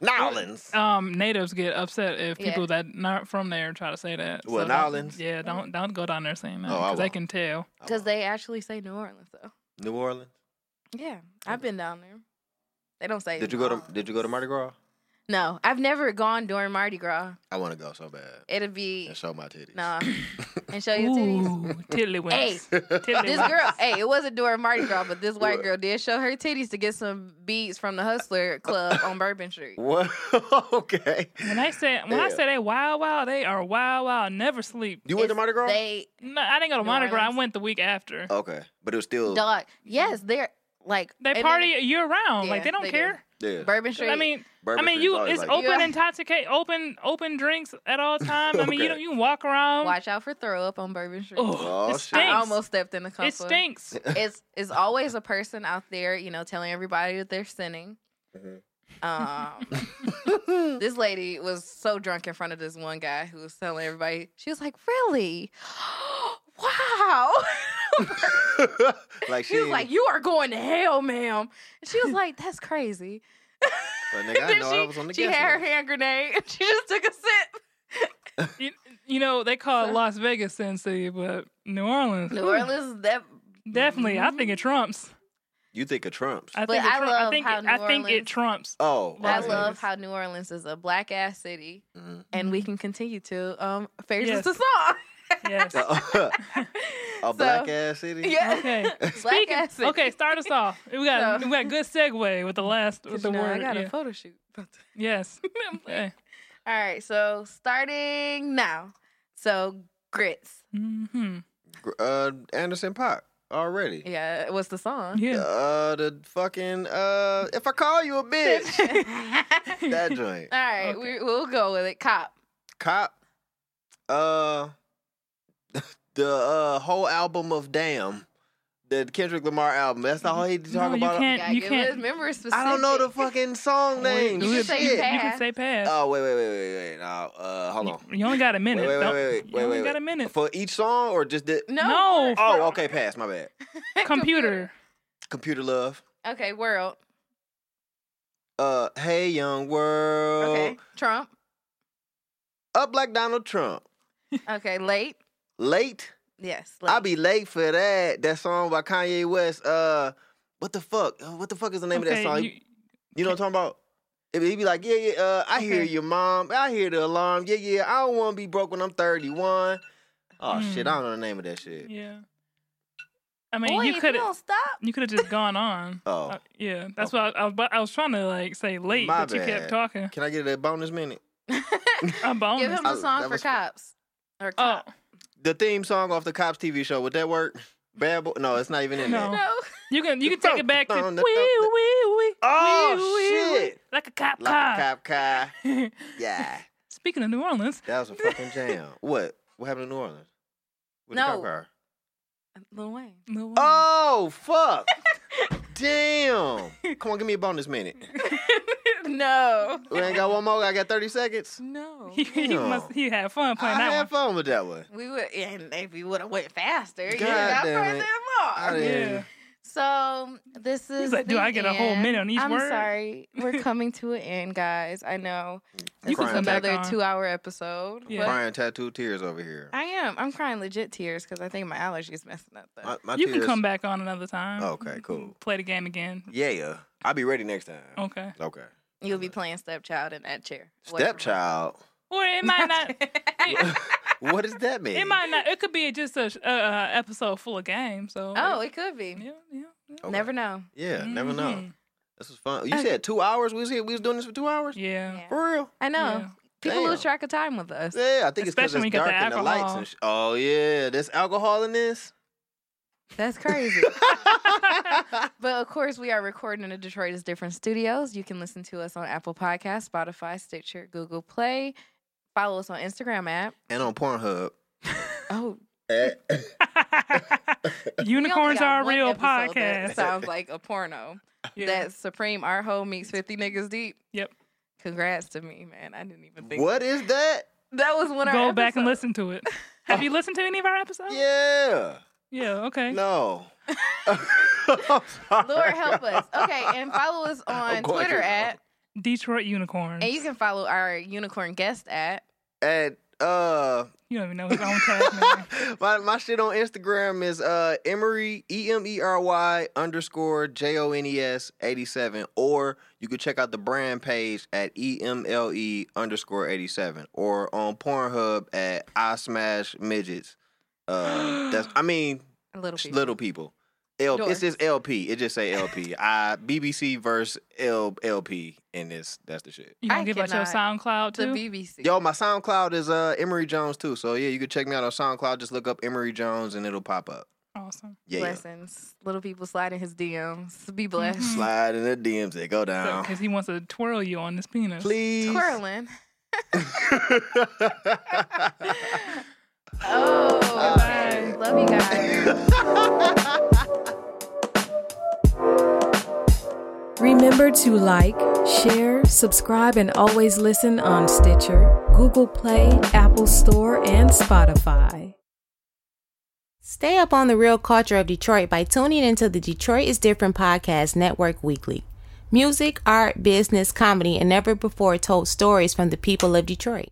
Nolans. Um, natives get upset if Yeah. people that not from there try to say that. What, don't- Nolans? Yeah, don't don't go down there saying that Oh, I because they can tell. Because they actually say New Orleans though. New Orleans. Yeah, I've been down there. They don't say. Did you go to Did you go to Mardi Gras? No, I've never gone during Mardi Gras. I want to go so bad It'd be and show my titties. No, *laughs* and show your titties. Ooh, tiddlywinks. Hey, Tiddlywinks. This girl, hey, it wasn't during Mardi Gras, but this white girl did show her titties to get some beads from the Hustler Club on Bourbon Street. *laughs* what? *laughs* okay. When I say when I Yeah. say they wild wild, they are wild wild. Never sleep. You went to Mardi Gras? They No, I didn't go to Mardi Gras. I went the week after. okay, but it was still dog. Yes, they're like They and then party year round. like they don't they do. Care. yeah. Bourbon Street. I mean, Bourbon I mean, Street's you always it's like open Yeah. intoxicate, open open drinks at all times. I mean, you Okay. don't you can walk around. watch out for throw up on Bourbon Street. Oh, Oh, it shit. stinks. I almost stepped in a couple. it stinks. *laughs* It's it's always a person out there, you know, telling everybody that they're sinning. Mhm. Um, *laughs* this lady was so drunk in front of this one guy who was telling everybody. She was like, "Really? Wow!" *laughs* *laughs* like She was like, "You are going to hell, ma'am." And she was *laughs* like, "That's crazy." But nigga, I know she, I was on the she had her list. hand grenade and she just took a sip. you, you know they call it Las Vegas Sin City, but New Orleans, New ooh, Orleans, that definitely. I think it trumps. you think it Trumps? I But think it I trump- love I think how it, New I think it trumps. oh, I Las love how New Orleans is a black ass city, Mhm. and we can continue to um phrases Yes. the song. Yes. a *laughs* So, black ass city. Yeah. Okay. *laughs* Black ass city. okay, start us off. We got So- we got good segue with the last with 'Cause, the you know, word. I got yeah. a photo shoot. *laughs* Yes. Okay. All right, so starting now. So grits. hmm Uh, Anderson .Paak already. Yeah, what's the song? Yeah. Uh, the fucking uh, if I call you a bitch, that joint. All right, Okay. we, we'll go with it. Cop. Cop. Uh, the uh whole album of Damn, the Kendrick Lamar album. That's all he talk No, you about. can't. Gotta You can't. remember specific. I don't know the fucking song name. you can Shit. say You pass. can say pass. Oh wait, wait, wait, wait, wait. Now, uh, hold on. You only got a minute. Wait, wait, Don't- wait, wait, you wait, only wait, got a minute. For each song or just the? No. No. for- Oh, okay, pass. My bad. *laughs* Computer. Computer love. Okay, world. Uh, hey young world. Okay, Trump. Up like Donald Trump. Okay, late. Late. Yes, late. I'll be late for that. That song by Kanye West. Uh, what the fuck? Uh, What the fuck is the name of that song? you- You, know what I'm talking about? If he be like, yeah, yeah, uh, I hear your mom. I hear the alarm. Yeah, yeah. I don't want to be broke when I'm 31. Oh shit, Hmm. I don't know the name of that shit. yeah. I mean, Boy, you could have don't you could have just gone on. *laughs* Oh. Uh, yeah, that's what I, I was. But I was trying to like say late, My but you kept talking. Can I get a bonus minute? *laughs* A bonus. Give him I- a song that for was- cops. Or oh, cop. The theme song off the Cops TV show, would that work? Bad boy? No, it's not even in No. there. No. you can you can take it back to wee Dun, wee dun, dun. wee. Oh, wee, wee, shit. like a cop Like car. a cop car. *laughs* Yeah. Speaking of New Orleans, That was a fucking jam. what? What happened in New Orleans? With the No. cop car? Um, Lil Wayne. Lil Wayne. Oh, fuck. *laughs* Damn. Come on, give me a bonus minute. *laughs* no. We ain't got one more. I got 30 seconds. No. he, he Damn. must he had fun playing I that had one. fun with that one. We would, and if we would have went faster, you God got damn further it. I along. didn't- Yeah. So this is. like, "Do the I get a whole end. minute on each I'm word?" sorry, we're coming to an end, guys. I know You this can is come back another two-hour episode. Yeah. Crying tattoo tears over here. I am. I'm crying legit tears because I think my allergies messing up. Though. My, my You tears. can come back on another time. Oh, okay, cool. Mm-hmm. Play the game again. Yeah. Yeah. I'll be ready next time. Okay. Okay. You'll be playing stepchild in that chair. Wait for me. Stepchild. Or it might not. *laughs* *laughs* it, what does that mean? it might not. It could be just a, a, a episode full of games. So. Oh, it could be. Yeah. Yeah. yeah. Okay. Never know. Yeah, never know. Mhm. This was fun. You said two hours. We was here. We was doing this for two hours. Yeah. Yeah. For real. I know. Yeah. People Damn. lose track of time with us. Yeah, I think it's because Especially when it's you got dark the and the lights alcohol. and sh- Oh yeah, there's alcohol in this. That's crazy. *laughs* *laughs* but of course, we are recording in the Detroit is Different Studios. You can listen to us on Apple Podcasts, Spotify, Stitcher, Google Play. Follow us on Instagram app. and on Pornhub. Oh, *laughs* we Unicorns are a real episode that podcast. Sounds like a porno. *laughs* Yeah. That Supreme Art Hole meets 50 Niggas Deep. Yep. Congrats to me, man. I didn't even think what is that? that was one of Go our back and episodes. listen to it. *laughs* Have you listened to any of our episodes? Yeah. Yeah. Okay. No. I'm sorry. Lord help us. Okay, and follow us on I'm going Twitter to- at, Detroit Unicorns. and you can follow our unicorn guest at. And uh, You don't even know his own tag name. *laughs* my my shit on Instagram is uh Emery E M E R Y underscore J O N E S eighty seven, or you could check out the brand page at E M L E underscore eighty seven, or on Pornhub at I Smash Midgets. Uh, that's I mean Little people. little people. L- it's just LP. It just say LP. I BBC verse L LP in this. That's the shit. You gonna I give out your cannot. SoundCloud The too? BBC. Yo, my SoundCloud is uh Emery Jones too. So yeah, you can check me out on SoundCloud. Just look up Emery Jones and it'll pop up. awesome. Yeah, yeah. Blessings. Little people slide in his DMs. Be blessed. Mhm. Slide in the DMs. They go down. Because he wants to twirl you on his penis. Please. Twirling. *laughs* *laughs* *laughs* Oh, ah. Bye. love you guys. *laughs* Remember to like, share, subscribe, and always listen on Stitcher, Google Play, Apple Store, and Spotify. Stay up on the real culture of Detroit by tuning into the Detroit is Different podcast network weekly. Music, art, business, comedy, and never before told stories from the people of Detroit.